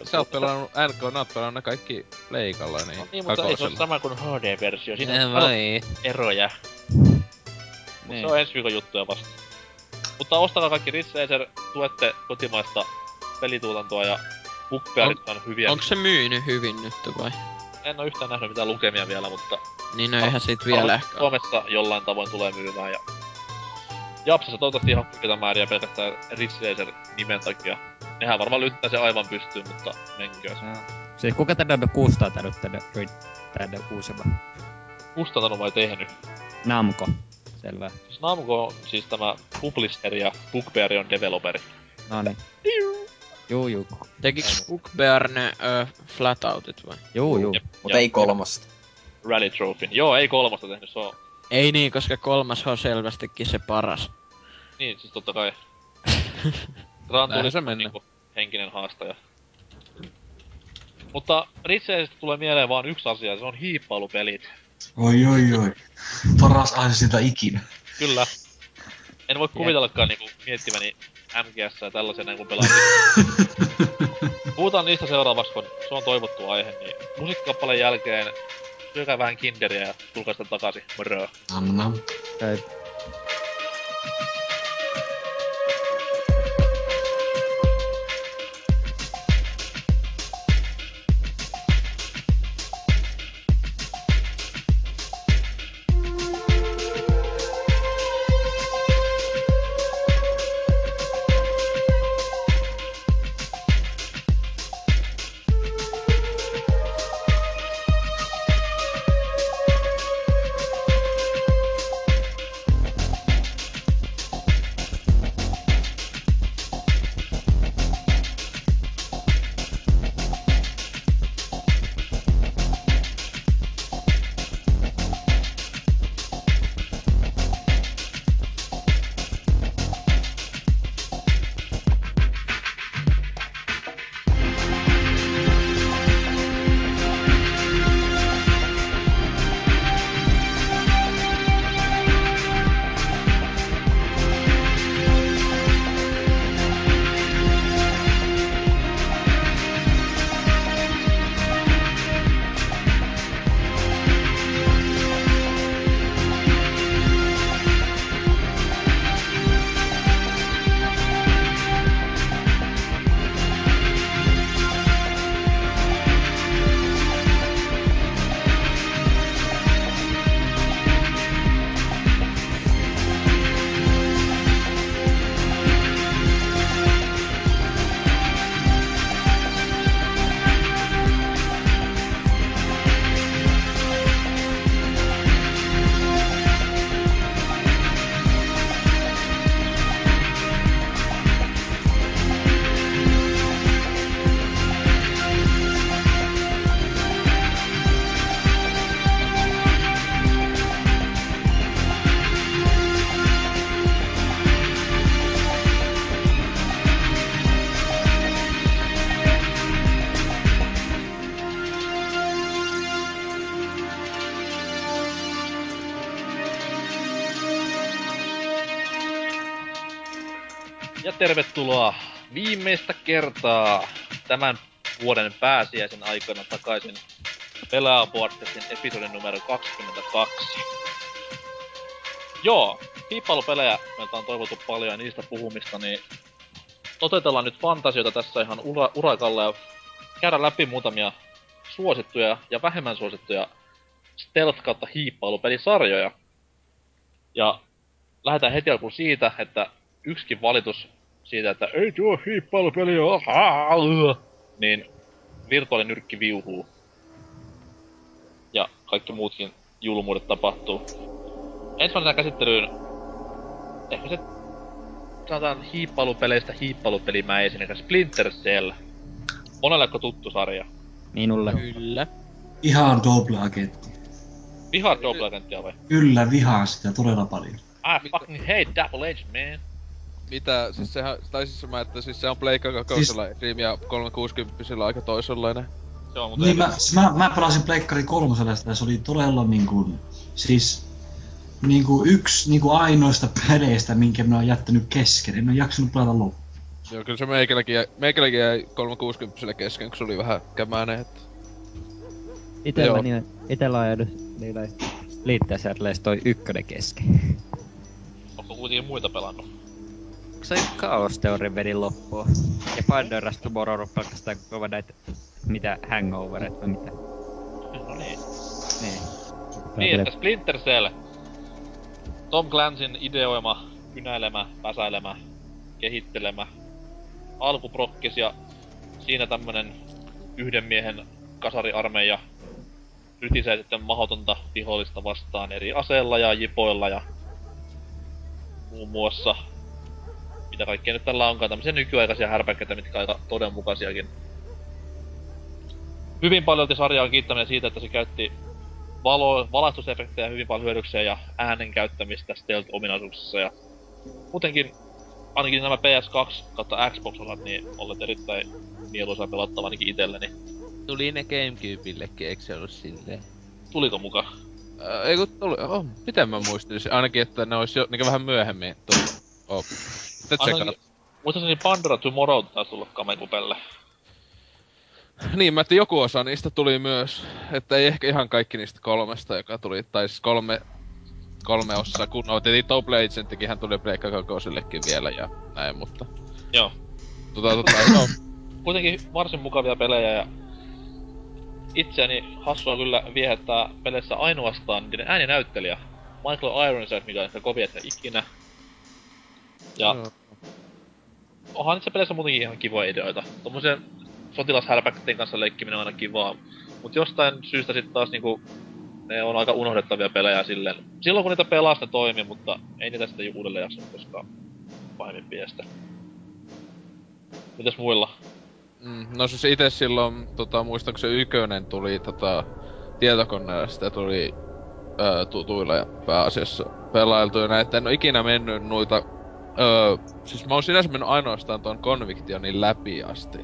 Sä oot pelannut, NK on oot pelannut ne kaikki leikalla, niin, No niin, mutta ei se ole kakosella. sama kuin HD-versio. Siinä Eh, on vai. eroja. Mut Niin. se on ensi viikon juttuja vasta. Mutta ostakaa kaikki Ridge Racer, tuette kotimaista pelituotantoa ja bugbearit on hyviä. Onko se myynyt hyvin nyt vai? En oo yhtään nähnyt mitään lukemia vielä, mutta Niin no eihän siitä vielä ehkä. Suomessa jollain tavoin tulee myymään ja Japsassa toivottavasti ihan huikeita määriä pelkästään Ridge Racer nimen takia. Nehän varmaan lyttää se aivan pystyyn, mutta menköön. Siis kuka tänne on kustantanut tänne, tänne uusimman? Kustantanut vai tehnyt? Namco. Selvä. Siis Namco on siis tämä publisher ja Bugbear on developeri. No niin. Juu, juu. Tekiks Bugbear ne ö, flatoutit vai? Juu, juu. Mutta ei kolmosta. Rally Trophyn. Joo, ei kolmosta tehnyt, se on... Ei niin, koska kolmas on selvästikin se paras. Niin, siis totta kai. Gran Turismo se on mennä. niinku henkinen haastaja. Mutta Ritseistä tulee mieleen vaan yksi asia, ja se on hiippailupelit. Oi oi oi. Paras aihe sitä ikinä. Kyllä. En voi kuvitellakaan niinku miettiväni MGS ja tällaisia näin kun pelaan. Puhutaan niistä seuraavaksi, kun se on toivottu aihe, niin musiikkikappaleen jälkeen syökää vähän kinderiä ja tulkaa sitten takaisin. Moro. Nam nam. Tervetuloa viimeistä kertaa tämän vuoden pääsiäisen aikana takaisin Pelaa Podcastin episodin numero 22. Joo, hiippailupelejä meiltä on toivottu paljon ja niistä puhumista, niin toteutellaan nyt fantasioita tässä ihan ura- urakalla ja käydä läpi muutamia suosittuja ja vähemmän suosittuja stealth kautta hiippailupelisarjoja. Ja lähdetään heti alkuun siitä, että yksikin valitus siitä, että ei tuo hiippailupeli ole, niin virtuaalinyrkki viuhuu. Ja kaikki muutkin julmuudet tapahtuu. Ensimmäisenä käsittelyyn ehkä se sanotaan hiippailupeleistä hiippailupelimäisin, eli Splinter Cell. Monelleko tuttu sarja? Minulle. Kyllä. Ihan double agentti. Vihaat Double Agenttia vai? Kyllä, vihaan sitä todella paljon. I fucking hate Double Agent, man. Mitä, siis sehän, tai siis mä, että siis se on Pleikka kakosella siis... ja 360 aika toisenlainen. Se on mutta Niin mä, siis mä, mä pelasin Pleikkari kolmosella sitä ja se oli todella niinku, siis niinku yksi niinku ainoista peleistä, minkä mä oon jättänyt kesken. En oo jaksanut pelata loppuun. Joo, kyllä se meikäläkin jäi, meikäläkin jäi 360 kesken, kun se oli vähän kämäinen, että... Itellä, niin, itellä on jäänyt niillä liitteesäätleistä toi ykkönen kesken. Onko kuitenkin muita pelannut? Onko se Chaos Theory vedin loppuun? Ja Pandora's Tomorrow on pelkästään kova näitä, mitä hangoverit vai mitä? No niin. Niin. Niin, että Splinter Cell. Tom Clansin ideoima, kynäilemä, päsäilemä, kehittelemä. Alkuprokkis ja siinä tämmönen yhden miehen kasariarmeija rytisee sitten mahotonta vihollista vastaan eri aseella ja jipoilla ja muun muassa. Mitä kaikkea nyt tällä onkaan, tämmöisiä nykyaikaisia härpäkkeitä, mitkä aika todenmukaisiakin. Hyvin paljon sarja on kiittäminen siitä, että se käytti valo, valaistusefektejä hyvin paljon hyödykseen ja äänen käyttämistä stealth-ominaisuuksissa ja muutenkin ainakin nämä PS2 kautta Xbox-osat niin olleet erittäin mieluisaa pelattava ainakin itselleni. Tuli ne Gamecubillekin, eikö se ollut silleen? Tuliko muka? Ää, ei kun tuli, oh, miten mä muistelisin, ainakin että ne olisi jo niinku vähän myöhemmin tullut. Oh. Sitten tsekata. Muistaakseni Pandora Tomorrow taisi tulla Kamekupelle. Niin, mä että joku osa niistä tuli myös. Että ei ehkä ihan kaikki niistä kolmesta, joka tuli, tai siis kolme, kolme osaa, kun no, tietenkin Double Agentikin hän tuli Pleikka kakosillekin vielä ja näin, mutta... Joo. Tota, tota, no, Kuitenkin varsin mukavia pelejä ja itseäni hassua kyllä viehättää peleissä ainoastaan niiden ääninäyttelijä. Michael Ironside, mikä on ehkä kovin ikinä. Ja Joo. onhan se peleissä muutenkin ihan kivoja ideoita. Tommosen sotilashärpäkkien kanssa leikkiminen on aina kivaa. Mut jostain syystä sit taas niinku ne on aika unohdettavia pelejä silleen. Silloin kun niitä pelaa, ne toimii, mutta ei niitä sitten uudelleen jaksa koskaan pahemmin piestä. Mitäs muilla? Mm, no siis itse silloin, tota, muistan kun se ykönen tuli tota, tietokoneella, sitä tuli öö, tutuilla ja pääasiassa pelailtu ja näin, että en oo ikinä mennyt noita öö, siis mä oon sinänsä mennyt ainoastaan ton Convictionin läpi asti.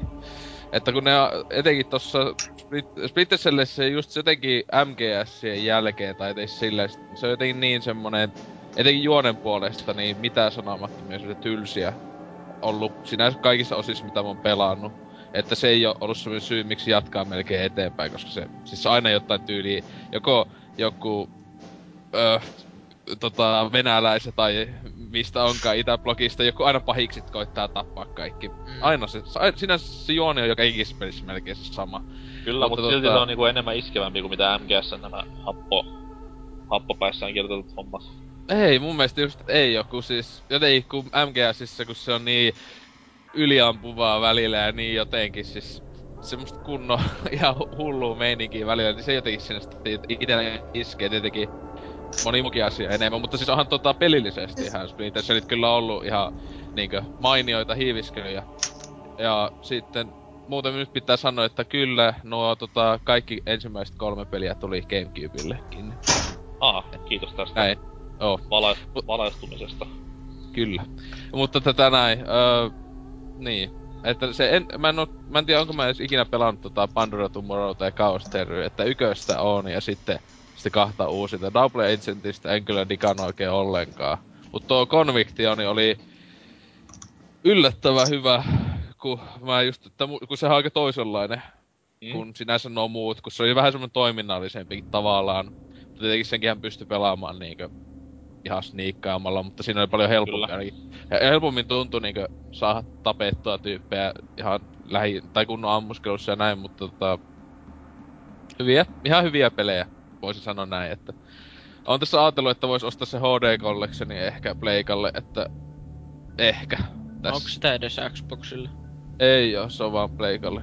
Että kun ne etenkin tossa Split- Splinter Cellissä just jotenkin MGSien jälkeen tai edes silleen, se on jotenkin niin semmonen, etenkin juonen puolesta, niin mitä sanomattomia se tylsiä ollut sinänsä kaikissa osissa, mitä mä oon pelannut. Että se ei oo ollut semmoinen syy, miksi jatkaa melkein eteenpäin, koska se, siis aina jotain tyyliä, joko joku, öö, tota, venäläiset tai mistä onkaan Itäblogista, joku aina pahiksit koittaa tappaa kaikki. Mm. Aina se, sinänsä se juoni on joka ikisessä pelissä melkein se sama. Kyllä, Mutta mutta silti tota- se on niinku enemmän iskevämpi kuin mitä MGS nämä happo, happopäissään kirjoitetut hommat. Ei, mun mielestä just ei oo, kun siis jotenkin kun MGSissä, kun se on niin yliampuvaa välillä ja niin jotenkin siis semmoista kunnon ihan hullua meininkiä välillä, niin se jotenkin sinne sitten itellä iskee tietenkin moni muukin asia enemmän, mutta siis onhan tota pelillisesti ihan Splinter Cellit kyllä ollut ihan niinkö mainioita hiiviskelyjä. Ja sitten muuten nyt pitää sanoa, että kyllä nuo tota, kaikki ensimmäiset kolme peliä tuli Gamecubillekin. Aha, kiitos tästä Näin. Oh, valais- valaistumisesta. Kyllä. Mutta tätä näin, öö, niin. Että se en, mä en, oo, mä en tiedä, onko mä edes ikinä pelannut tota Pandora Tomorrow tai Chaos Terror, että yköstä on ja sitten, sitten kahta uusinta. Double Agentista en kyllä digannut oikein ollenkaan. Mut tuo Conviction oli yllättävän hyvä, kun mä just, että kun se on aika toisenlainen Mm. kun sinänsä nuo muut, kun se oli vähän semmonen toiminnallisempi tavallaan. Mutta tietenkin senkin pystyi pelaamaan niinkö ihan sniikkaamalla, mutta siinä oli paljon ainakin. Ja helpommin tuntui niinkö saada tapettua tyyppejä ihan lähi- tai kunnon ammuskelussa ja näin, mutta tota... Hyviä, ihan hyviä pelejä, voisi sanoa näin, että... On tässä ajatellut, että vois ostaa se HD Collectioni ehkä Pleikalle, että... Ehkä. Tässä. Onko sitä edes Xboxille? Ei oo, se on vaan Pleikalle.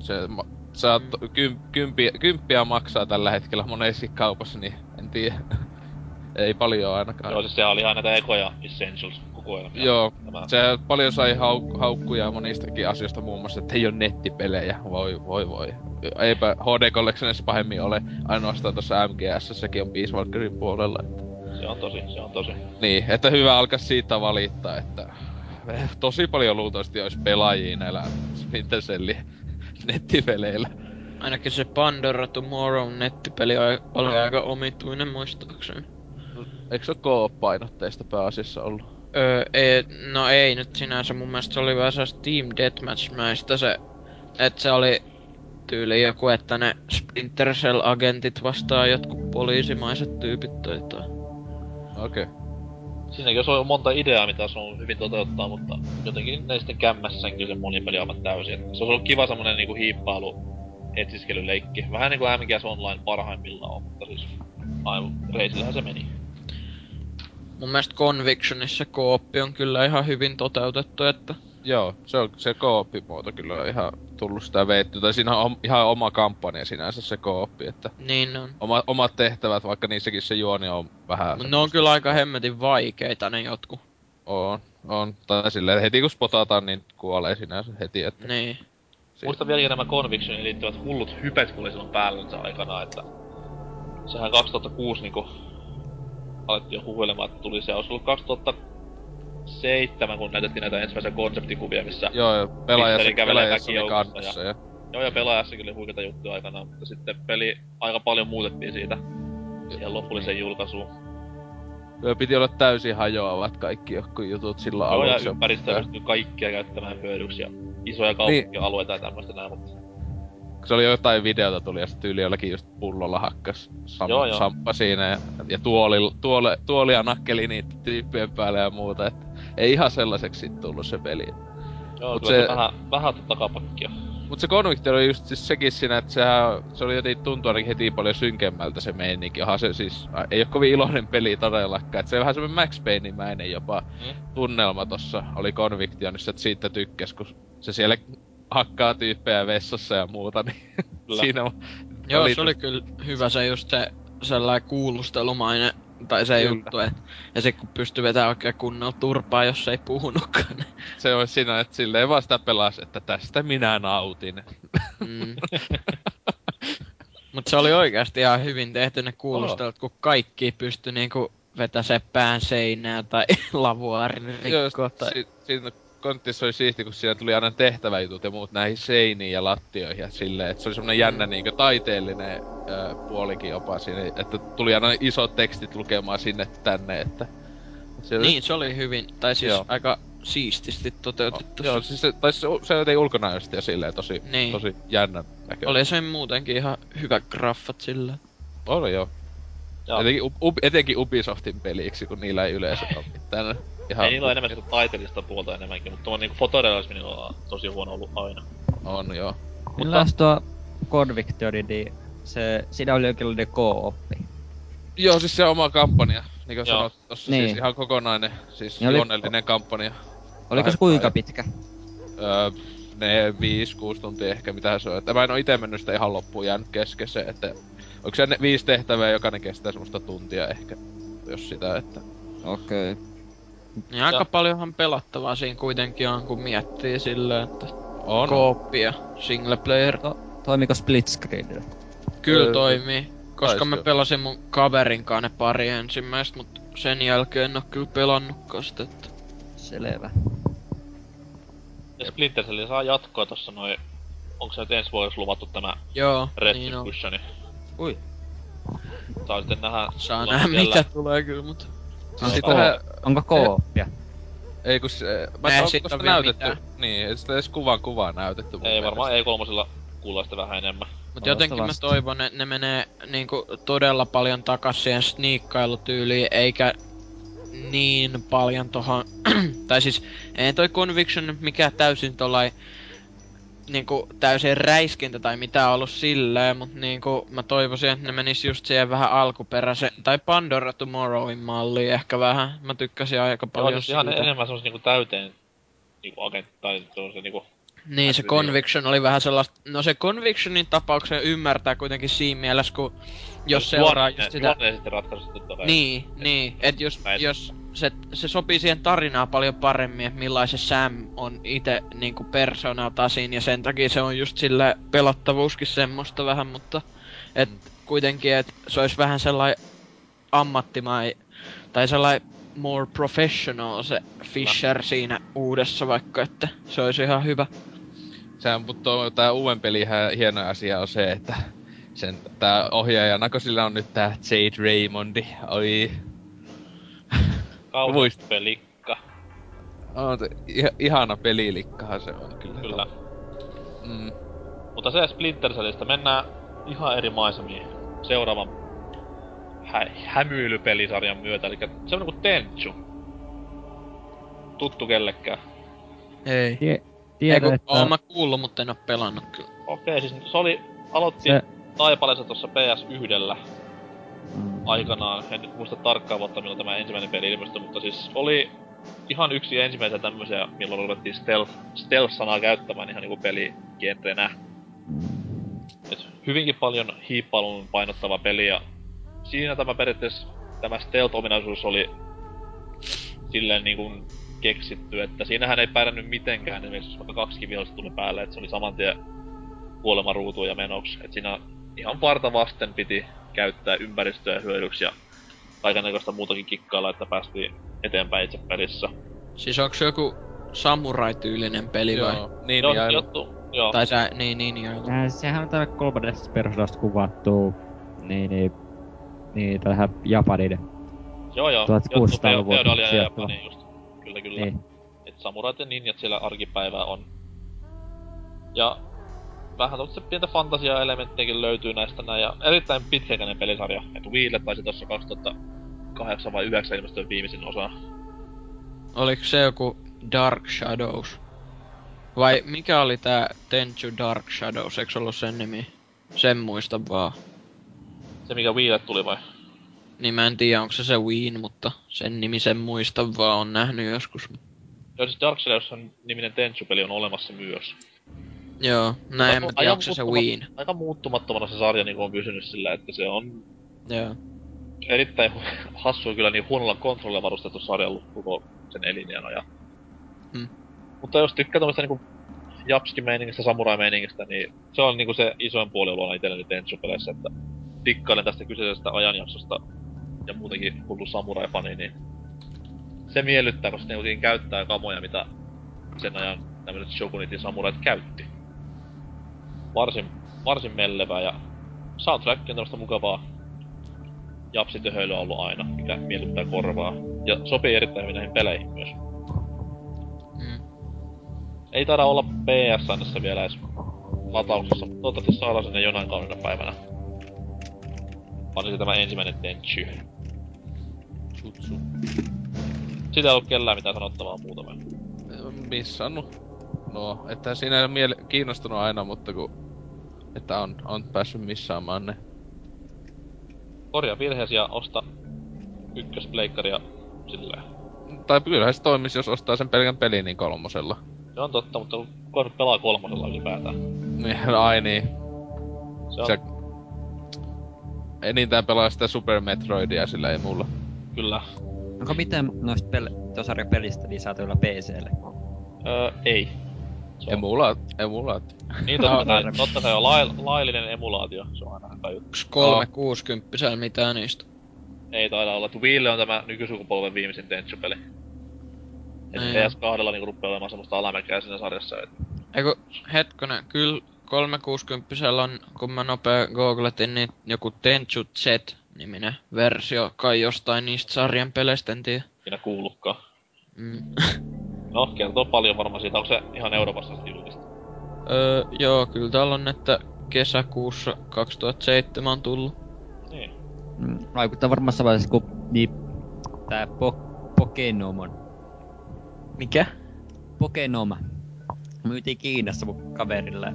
Se, ma- saat Mm. kym, kympiä, kymppiä maksaa tällä hetkellä monessa kaupassa, niin en tiedä. Ei paljon ainakaan. Joo, siis sehän oli ihan näitä ekoja Essentials kokoelmia. Joo, Tämä. se paljon sai hauk- haukkuja monistakin asioista muun muassa, että ei ole nettipelejä. Voi, voi, voi. Eipä HD Collectionissa pahemmin ole. Ainoastaan tuossa MGS sekin on Peace Walkerin puolella. Että. Se on tosi, se on tosi. Niin, että hyvä alkaa siitä valittaa, että tosi paljon luultavasti olisi pelaajia näillä Splinter nettipeleillä. Ainakin se Pandora Tomorrow nettipeli oli- oli aika omituinen muistaakseni. Eikö se ole painotteista pääasiassa ollut? Öö, ei, no ei nyt sinänsä, mun mielestä se oli vähän sellaista Team Deathmatch-mäistä se, että se oli tyyli joku, että ne Splinter Cell-agentit vastaa jotkut poliisimaiset tyypit tai jotain. Okei. Okay. Siinäkin ollut monta ideaa, mitä se on hyvin toteuttaa, mutta jotenkin ne sitten kämmässä sen kyllä sen monipeli aivan täysin. Et Se olisi ollut kiva semmonen niinku hiippailu etsiskelyleikki. Vähän niinku MGS Online parhaimmillaan on, mutta siis aivan reisillähän se meni. Mun mielestä Convictionissa kooppi on kyllä ihan hyvin toteutettu, että Joo, se on se kooppimuoto kyllä on ihan tullut sitä veetty. Tai siinä on ihan oma kampanja sinänsä se kooppi, että niin on. oma, omat tehtävät, vaikka niissäkin se juoni on vähän... Mut ne on kyllä aika hemmetin vaikeita ne jotkut. On, on. Tai silleen, heti kun spotataan, niin kuolee sinänsä heti, että... Niin. Si- Muistan vieläkin nämä Convictioniin liittyvät hullut hypet, kun oli silloin päällensä aikana, että... Sehän 2006 niinku... Alettiin jo huhuilemaan, että tuli se. Olisi ollut 2007, kun näytettiin näitä ensimmäisiä konseptikuvia, missä... Joo, joo, pelaajassa, pelaajassa oli kannassa ja... Joo, ja pelaajassakin oli huikeita juttuja aikanaan, mutta sitten peli aika paljon muutettiin siitä siihen lopulliseen julkaisuun. Joo, piti olla täysin hajoavat kaikki jotkut jutut silloin Joo, ja aluksi. ympäristöä pystyy kaikkia käyttämään hyödyksi ja isoja kaupunkialueita ja tämmöistä näin, mutta... Se oli jotain videota tuli ja sitten tyyli jollakin just pullolla hakkas sam- Joo, joo. samppa siinä ja, ja tuoli, tuole, tuolia nakkeli niitä tyyppien päälle ja muuta, että ei ihan sellaiseksi sit tullut se peli. Joo, Mut se, vähän, vähän takapakkia. Mut se Convict oli just siis sekin siinä, että sehän, se oli jotenkin tuntuu ainakin heti paljon synkemmältä se meininki. Onhan se siis, ei oo kovin iloinen peli todellakaan. Et se on vähän semmonen Max Payne-mäinen jopa Mm. tunnelma tossa oli Convictionissa, että siitä tykkäs, kun se siellä hakkaa tyyppejä vessassa ja muuta, niin siinä on... Joo, oli se oli kyllä hyvä se just se sellainen kuulustelumainen, tai se Kyllä. juttu, et, ja se kun pystyy vetämään oikein kunnolla turpaa, jos ei puhunutkaan. niin- Se olisi siinä, että silleen vaan sitä pelas, että tästä minä nautin. Mm. Mut se oli oikeasti ihan hyvin tehty ne kuulustelut, kun kaikki pystyi niinku vetä se pään seinää tai lavuaarin rikkoa tai... si- siinä kontissa oli siisti, kun siinä tuli aina tehtäväjutut ja muut näihin seiniin ja lattioihin ja silleen, että se oli semmonen jännä niinkö taiteellinen ö, puolikin jopa siinä, että tuli aina isot tekstit lukemaan sinne tänne, että... Se, Niin, se oli hyvin, tai siis Joo. aika siististi toteutettu. Joo, siis se, tai se, se jotenkin ulkonäöisesti ja silleen tosi, Niin. tosi jännä näkö. Oli se muutenkin ihan hyvät graffat sillä. Oli joo. Joo. Etenkin, up, etenkin Ubisoftin peliksi, kun niillä ei yleensä ole mitään ihan... Ei niillä ole enemmän sitä taiteellista puolta enemmänkin, mutta tuo niinku fotorealismi on tosi huono ollut aina. On joo. Milläs tuo Convictioni, niin se, siinä oli jonkinlainen co-oppi. Joo, siis se oma kampanja, niin kuin Joo. sanot tossa, Niin. siis ihan kokonainen, siis Niin oli- juonellinen kampanja. Oliko se kuinka pitkä? Öö, ne 5-6 tuntia ehkä mitä se on. Että mä en oo ite mennyt sitä ihan loppuun jäänyt kesken se, että onko se ne viisi tehtävää, jokainen kestää semmoista tuntia ehkä, jos sitä, että... Okei. Okay. Niin aika Ja- paljonhan pelattavaa siinä kuitenkin on, kun miettii silleen, että On. kooppi ja single player. To, toimiko split screen? Kyllä Öö, toimii. Koska taisi mä pelasin mun kaverin kanssa ne pari ensimmäistä, mutta sen jälkeen en oo kyllä pelannutkaan sitä. Että... Selvä. Ja Splinter Cell saa jatkoa tossa noin... Onko se nyt ensi vuodeksi luvattu tämä Joo, niin on. Ui. Saa sitten nähdä... Saa nähdä siellä- mitä tulee kyllä, mutta... Siis Joo. sitähän, Onko co-oppia? Ei kun se... Mä Ei en sit onko sitä näytetty? mitään. Niin, ei sitä edes kuvan kuvaa näytetty mun Ei varmaan mielestä. E3 kuulla sitä vähän enemmän. Mut jotenkin mä toivon, että ne menee niinku todella paljon takas siihen sniikkailutyyliin, eikä niin paljon tohon... tai siis, ei toi Conviction mikään täysin tollai niinku täysin räiskintä tai mitä ollut silleen, mut niinku mä toivoisin, että ne menis just siihen vähän alkuperäisen, tai Pandora Tomorrowin malliin ehkä vähän. Mä tykkäsin aika Joo, paljon siis ihan enemmän semmos niinku täyteen niinku agentti tai se niinku... Niin, se. Conviction oli vähän sellaista... No se Convictionin tapauksen ymmärtää kuitenkin siinä mielessä, kun jos seuraa just sitä... Juonne sitten ratkaisu totta kai. Niin, niin. Et jos, jos se, se sopii siihen tarinaan paljon paremmin, että millaisen Sam on itse niinku persoonalta siinä, ja sen takia se on just sillä pelottavuuskin semmoista vähän, mutta et Mm. kuitenkin, että se olisi vähän sellainen ammattimai, tai sellainen more professional se Fisher siinä uudessa vaikka, että se olisi ihan hyvä. Sehän, mutta tää uuden pelin hieno asia on se, että sen, tää ohjaaja Nakosilla on nyt tää Jade Raymondi. Oi, Kaunis Muist- pelikka. on se, iha- ihana pelilikkahan se on kyllä. Kyllä. Mm. Mutta se Splinter Cellistä mennään ihan eri maisemiin seuraavan hä- hämyilypelisarjan myötä, eli semmonen kuin Tenchu. Tuttu kellekään. Ei. Tie, Ei tiedän, kun, että oon mä kuullut, mutta en oo pelannut kyllä. Okei, siis se oli, aloitti Se- taipaleessa tuossa PS1 mm, aikanaan, en nyt muista tarkkaan vuotta milloin tämä ensimmäinen peli ilmestyi, mutta siis oli ihan yksi ensimmäisiä tämmöisiä, milloin ruvettiin stealth, stealth-sanaa käyttämään ihan niinku peligenrenä. Et hyvinkin paljon hiippailun painottava peli ja siinä tämä periaatteessa tämä stealth-ominaisuus oli silleen niinku keksitty, että siinähän ei pärjännyt mitenkään, esimerkiksi vaikka kaksi vihollista tuli päälle, että se oli saman tien kuolema ruutuun ja menoksi. Et siinä ihan varta vasten piti käyttää ympäristöä hyödyksi ja kaikennäköistä muutakin kikkailla, että päästiin eteenpäin itse pelissä. Siis onks se joku samurai-tyylinen peli vai? Joo, niin Joo, ja juttu, joo. Tai sä, niin, niin, joo. Äh, sehän on täällä kolmannesta persoonasta kuvattu, niin, niin, niin tähän Japanille. Joo, joo. 1600-luvun Feodalia ja sijoittuva. Japani just. Kyllä, kyllä. Niin. Et samurait ja ninjat siellä arkipäivää on. Ja vähän tuosta pientä fantasia-elementtejäkin löytyy näistä näin. Ja erittäin pitkäkäinen pelisarja. Et Wiille taisi tossa 2008 vai 9 ilmestyä viimeisin osa. Oliko se joku Dark Shadows? Vai mikä oli tää Tenchu Dark Shadows, eikö se ollut sen nimi? Sen muista vaan. Se mikä Wiille tuli vai? Niin mä en tiedä, onko se se Wien, mutta sen nimi sen muista vaan on nähnyt joskus. Joo, siis Dark Shadows niminen Tenchu-peli on olemassa myös. Joo, näin en mä tiedä, onko se Wien. Aika muuttumattomana se sarja niin on pysynyt sillä, että se on Joo. erittäin hassua kyllä niin huonolla kontrollilla varustettu sarja ollut koko sen elinjään ajan. Hmm. Mutta jos tykkää tämmöstä niinku japski-meiningistä, samurai-meiningistä, niin se on niinku se isoin puoli ollut itselleni Tenchu-peleissä, että dikkailen tästä kyseisestä ajanjaksosta ja muutenkin hullu samurai-fani, niin se miellyttää, koska ne kuitenkin käyttää kamoja, mitä sen ajan tämmöiset Shogunitin samurait käytti. Varsin, varsin mellevää ja soundtrack on tämmöstä mukavaa japsitöhöilyä ollut aina, mikä miellyttää korvaa. Ja sopii erittäin hyvin näihin peleihin myös. Mm. Ei taida olla PSNssä vielä edes latauksessa, mutta toivottavasti saadaan sinne jonain kaunina päivänä. Varsinkin tämä ensimmäinen Tenchu. Jutsu. Siitä ei ollut kellään mitään sanottavaa muuta vai? Missannut. No, että siinä ei ole miele- kiinnostunut aina, mutta kun... Että on, on päässyt missaamaan ne. Korjaa virheesi ja osta ykköspleikkaria silleen. Tai kyllähän se toimisi, jos ostaa sen pelkän pelin niin kolmosella. Se on totta, mutta nyt pelaa kolmosella ylipäätään? Niin, ai niin. Se on Se... Enintään pelaa sitä Super Metroidia, sillä ei mulla. kyllä. Onko mitään noista pel- tosarjan pelistä niin saatavilla PClle? Öö, ei. Se on, Emula, emulaat. niin totta, No, kai, varmasti. totta kai on lai, laillinen emulaatio, se on aina hyvä juttu. Onks 360 mitään niistä? Ei taida olla, että Wiille on tämä nykysukupolven viimeisin Tenchu-peli. Et Niin. PS2 niinku rupeaa olemaan semmoista alamäkeä siinä sarjassa, et Eiku, hetkonen, kyllä 360 on, kun mä nopea googletin, niin joku Tenchu Z-niminen versio kai jostain niistä sarjan peleistä, en tiedä. siinä kuulukaan. Mm. No, kertoo paljon varmaan siitä. Onko se ihan Euroopassa julkista? Öö, joo, kyllä täällä on, että kesäkuussa 2007 on tullut. Niin. Mm, vaikuttaa varmaan samassa vaiheessa kuin niin, tää po- Pokenomon. Mikä? Pokenoma. Myytiin Kiinassa mun kaverille.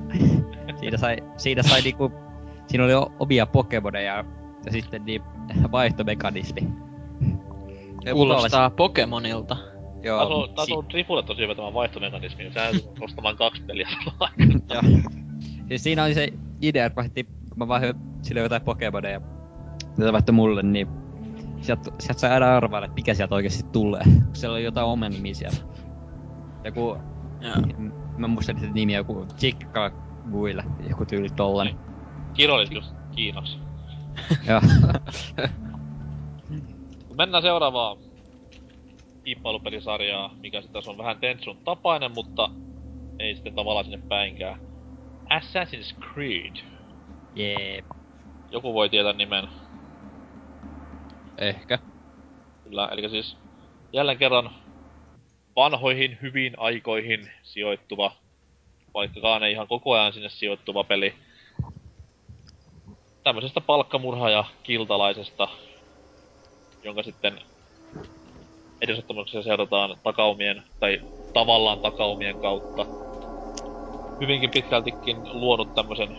siinä sai, siinä sai niinku, siinä oli omia Pokemoneja ja sitten niin vaihtomekanismi. Kuulostaa Pokemonilta. Joo, mut taas si- on Trifulle tosi hyvä tämä vaihtomekanismi, niin sä ostamaan kaksi peliä. Joo. Siis siinä oli se idea, että vaihti, kun mä vaihoin sille jotain Pokemoneja, jota vaihtoi mulle, niin sieltä, sieltä sai aina arvailla, että mikä sieltä oikeesti tulee. Kun siellä oli jotain omenimia siellä. Joku, Joo. m- mä en muista niitä nimiä, joku Chikkaguilla, joku tyyli tollanen. Kiro oli just Kiinaksi. Joo. Mennään seuraavaan kiippailupelisarjaa, mikä sitten on vähän Tentsun tapainen, mutta ei sitten tavallaan sinne päinkään. Assassin's Creed. Jee. Joku voi tietää nimen. Ehkä. Kyllä, eli siis jälleen kerran vanhoihin hyviin aikoihin sijoittuva, vaikkakaan ei ihan koko ajan sinne sijoittuva peli. Tämmöisestä palkkamurha- ja kiltalaisesta, jonka sitten edesottamuksia seurataan takaumien, tai tavallaan takaumien kautta. Hyvinkin pitkältikin luonut tämmösen,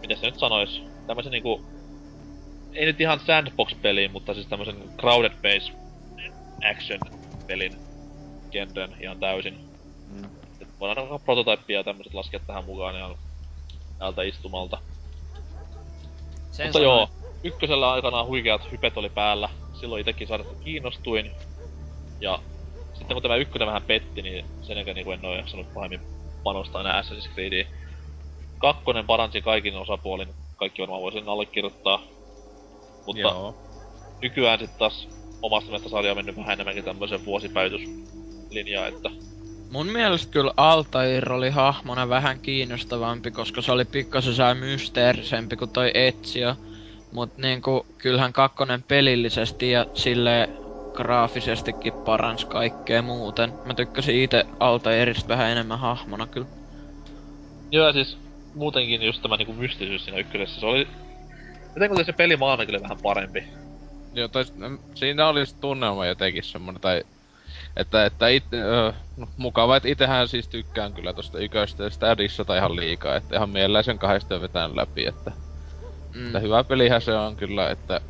miten se nyt sanois, tämmösen niinku ei nyt ihan sandbox-peliin, mutta siis tämmösen crowded base action-pelin genren ihan täysin. Mm. Et voidaan alkaa prototyyppiä ja tämmöset laskea tähän mukaan ihan täältä istumalta. Sen mutta joo, ykkösellä aikanaan huikeat hypet oli päällä. Silloin itekin sairasti kiinnostuin. Ja sitten kun tämä ykkönen vähän petti, niin sen jälkeen niin en oo jaksanut pahemmin panostaa enää Assassin's Creediin. Kakkonen paransi kaikin osapuolin. Kaikki varmaan voisin allekirjoittaa. Mutta Joo. nykyään sitten taas omasta mielestä sarja on mennyt vähän enemmänkin tämmöisen vuosipäytyslinjaan, että Mun mielestä kyllä Altair oli hahmona vähän kiinnostavampi, koska se oli pikkasen sää mysteerisempi kuin toi Ezio. Mut niinku, kyllähän kakkonen pelillisesti ja sille graafisestikin parans kaikkea muuten. Mä tykkäsin itse Altairista vähän enemmän hahmona kyllä. Joo, ja siis muutenkin just tämä niinku mystisyys siinä ykkösessä, se oli... Jotenkin se pelimaailma kyllä vähän parempi. Joo, tai mm, siinä oli se tunnelma jotenkin semmonen, tai... Että, että it, ö, no, mukava, että itehän siis tykkään kyllä tosta yköstä ja sitä dissata ihan liikaa, että ihan mielellään sen kahdesta vetään läpi, että, Mm. että hyvä pelihän se on kyllä, että...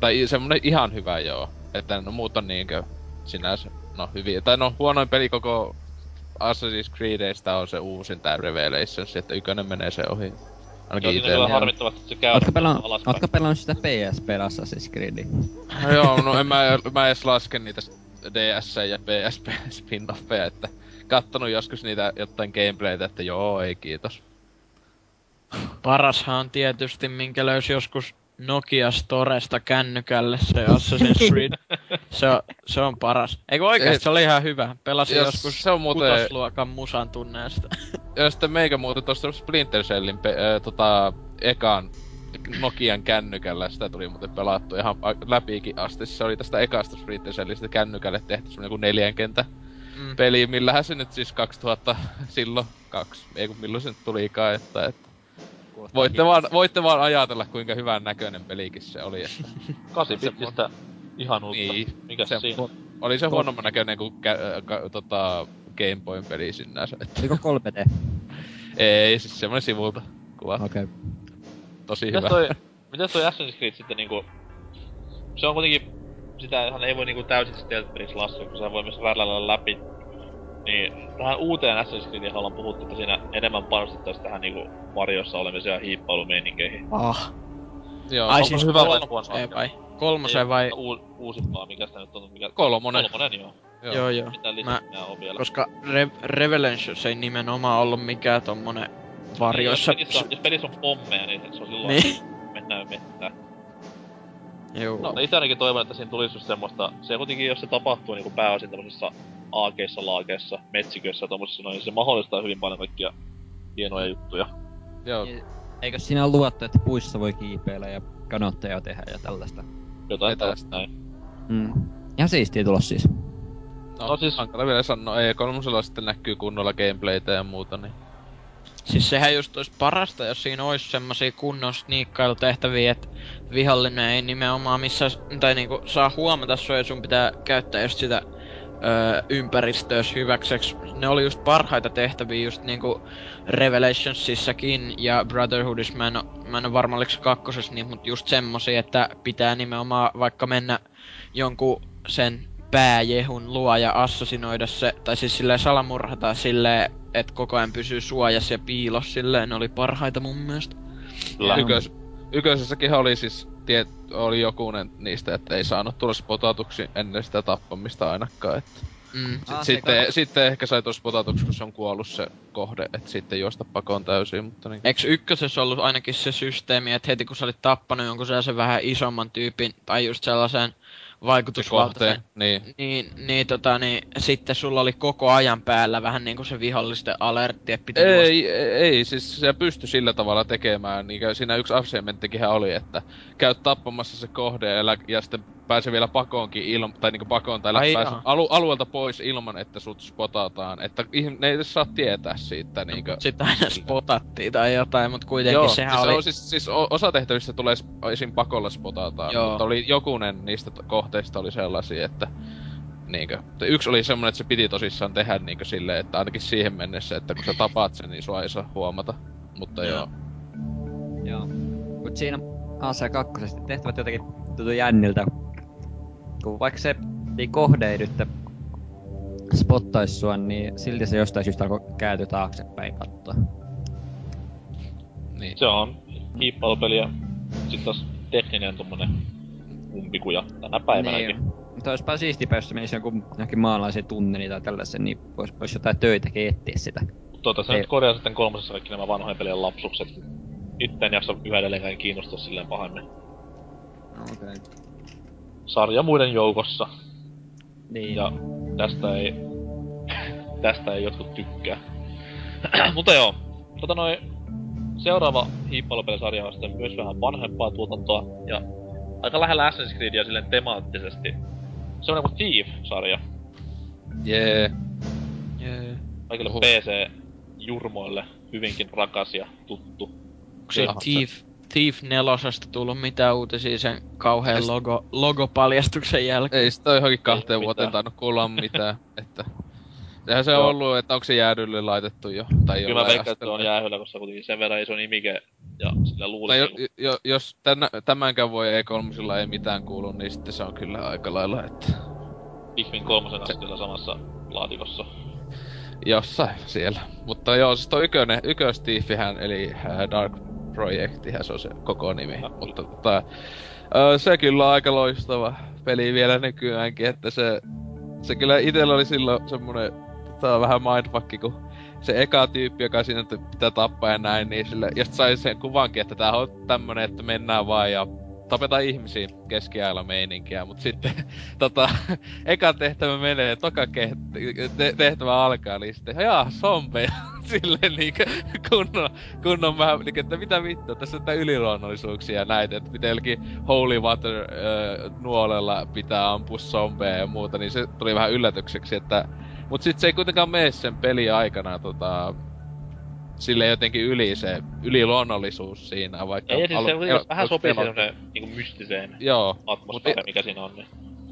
Tai semmonen ihan hyvä joo, että no muut on niinkö sinänsä, no hyviä, tai no huonoin peli koko Assassin's Creedistä on se uusin tää Revelations, että ykönen menee se ohi. Joo, Ainakin siinä kyllä harmittavasti se käy Ootko pelannut, alaspäin. ootko pelannut sitä PSP Assassin's Creedia? No joo, no en mä, mä edes laske niitä DS ja PSP spin-offeja, että kattonut joskus niitä jotain gameplaytä, että joo, ei kiitos. Parashan on tietysti, minkä löysi joskus Nokia Storesta kännykälle se Assassin's Creed. se, on, se on paras. Eikö oikeesti, se oli ihan hyvä. Pelasin Jos joskus se on muuten- kutosluokan musan tunneesta. Ja sitten meikä muuten tosta Splinter Cellin pe- äh, tota, ekan Nokian kännykällä, sitä tuli muuten pelattu ihan läpiikin asti. Se oli tästä ekasta Splinter Cellistä kännykälle tehty semmonen kuin neljän kentä Mm. peli, millähän se nyt siis 2000 silloin kaksi, ei kun milloin se nyt tulikaan, että, että voitte vaan, voitte vaan ajatella kuinka hyvän näköinen pelikin se oli, että 8 bittistä ihan uutta. Niin, Mikäs se- siinä? oli se huonomman näköinen kuin kä- äh, ka- tota, Game Boyn peli sinänsä, että Oliko 3D? ei, siis semmonen sivulta kuva, Okei. Okay. tosi Mitäs hyvä. toi, mitäs toi Assassin's Creed sitten niinku... Se on kuitenkin... Sitähän ei voi niinku täysin stealth-peliksi laskea, kun sehän voi myös värläillä läpi. Niin, tähän uuteen Assassin's Creediin ollaan puhuttu, että siinä enemmän panostettaisiin tähän niinku varjossa olemiseen ja hiippailumeininkiin. Ah. Joo, Ai onko siis se hyvä vai huono kolmoseen asia? vai? Kolmoseen vai? U- uusimpaa, mikä sitä nyt on? Mikä... Kolmonen. Kolmonen, joo. Joo joo. Mitä Mä, lisää on vielä? koska Re- Revelations ei nimenomaan ollut mikään tommonen varjoissa. Niin, jos, pelissä on, jos pelissä on pommeja, niin se on silloin Niin. mennään mettään. Joo. No itse ainakin toivon, että siinä tulisi just semmoista, se kuitenkin jos se tapahtuu niinku pääosin tämmöisissä aakeissa, laakeissa, metsiköissä ja tommosissa noin, niin se mahdollistaa hyvin paljon kaikkia hienoja juttuja. Joo, Eikö siinä ole luvattu, että puissa voi kiipeillä ja kanotteja tehdä ja tällaista? Jotain tällaista näin. Mm. Ihan siistiä tulos siis. No, No siis- hankala vielä sanoa. Ei, kolmosella sitten näkyy kunnolla gameplaytä ja muuta, niin... Siis sehän just olisi parasta, jos siinä olisi semmosia kunnon sniikkailutehtäviä, että vihollinen ei nimenomaan missä, tai niinku saa huomata sua ja sun pitää käyttää just sitä öö, ympäristöä hyväkseksi. Ne oli just parhaita tehtäviä just niinku Revelationsissakin ja Brotherhoodissa. Mä en oo, mä en varma oliko se kakkosessa niin, mutta just semmosia, että pitää nimenomaan vaikka mennä jonkun sen pääjehun luo ja assassinoida se, tai siis silleen salamurhata silleen, että koko ajan pysyy suojassa ja piilossa silleen, ne oli parhaita mun mielestä. Ykös, yköisessäkin oli siis, tiet, oli jokunen niistä, että ei saanut tulla spotatuksi ennen sitä tappamista ainakaan, että... Mm. Sit, Ah, sitten, kato- sitten ehkä sai tuossa spotatuksi, kun se on kuollut se kohde, että sitten juosta pakoon täysin, mutta niin... Eiks ykkösessä ollut ainakin se systeemi, että heti kun sä olit tappanut jonkun sellaisen vähän isomman tyypin, tai just sellaisen se vaikutusvaltaisen, niin. niin, niin, tota, niin sitten sulla oli koko ajan päällä vähän niinku se vihollisten alertti, että piti juosta. Ei, ei, ei, siis se pystyi sillä tavalla tekemään, niin siinä yksi achievementtikin oli, että käyt tappamassa se kohde ja, ja sitten pääsee vielä pakoonkin ilman, tai niinku pakoon, tai Ai pääsee alu, alueelta pois ilman, että sut spotataan, että ne ei edes saa tietää siitä, niinkö. Sitten aina spotattiin tai jotain, mutta kuitenkin Joo, sehän siis, oli... on, siis, siis osa tehtävistä tulee esim. pakolla spotataan, Joo. mutta oli jokunen niistä kohteista oli sellaisia, että niinkö, yksi oli semmonen, että se piti tosissaan tehdä niinkö silleen, että ainakin siihen mennessä, että kun sä tapaat sen, niin sua ei saa huomata. Mutta joo. Joo. Mut siinä AC2 tehtävät jotenkin tuntuu jänniltä. Kun vaikka se ei kohde ei nyt spottais sua, niin silti se jostain syystä alkoi kääntyä taaksepäin kattoa. Niin. Se on hiippailupeli ja sit taas tekninen tommonen umpikuja tänä päivänäkin. Niin. Mutta olisipa siistipä, jos se menisi jonkun johonkin maalaisen tunneliin tai tällaisen, niin vois, vois jotain töitäkin etsiä sitä. Tota se Ei. nyt korjaa sitten kolmosessa kaikki nämä vanhojen pelien lapsukset. Itse en jaksa yhä edelleenkään kiinnostua silleen pahemmin. Okei. Okay. Sarja muiden joukossa. Niin. Ja tästä ei... tästä ei jotkut tykkää. Mutta joo. Tota noin... Seuraava hiippailupelisarja on sitten myös vähän vanhempaa tuotantoa. Ja aika lähellä Assassin's Creedia silleen temaattisesti. Se on kuin Thief-sarja. Jee. Jee. Kaikille Oho. PC-jurmoille hyvinkin rakas ja tuttu. Onko se- Thief, Thief nelosesta tullut mitään uutisia sen kauhean logo, logopaljastuksen jälkeen? Ei sitä ole johonkin kahteen Ei vuoteen mitään. tainnut kuulla mitään, että... Sehän se on ollut, että onko se jäädylle laitettu jo, tai Kyllä veikkaan, että se on jäähyllä, koska kuitenkin sen verran iso nimike ja sillä Tai luulen, jo, jo, jos tänä, tämänkään voi E3 ei mitään kuulu, niin sitten se on kyllä aika lailla, että Pikmin kolmosen kanssa kyllä samassa laatikossa. jossain siellä. Mutta joo, siis toi ykönen, ykköstiifihän, eli äh, Dark Projectihän se on se koko nimi. Ja. Mutta tota, se kyllä on aika loistava peli vielä nykyäänkin, että se, se kyllä itellä oli silloin semmonen tota, vähän mindfuck, kun se eka tyyppi, joka siinä pitää tappaa ja näin, niin sille, ja sai sen kuvankin, että tää on tämmönen, että mennään vaan ja tapetaan ihmisiä keskiajalla meininkiä, mut sitten tota, eka tehtävä menee, toka tehtävä alkaa, niin sitten jaa, zombeja, silleen niinkö kunnon, kunnon vähän, niinkö, että mitä vittua, tässä on yliluonnollisuuksia näitä, että miten jollakin Holy Water äh, nuolella pitää ampua zombeja ja muuta, niin se tuli vähän yllätykseksi, että Mut sit se ei kuitenkaan mene sen peli aikana tota, sille jotenkin yli se yliluonnollisuus siinä, vaikka... Ei, ja siis se alu- kuitenkin vähän sopii semmonen niinku mystiseen Joo, atmosfääriin, mikä siinä on. Niin.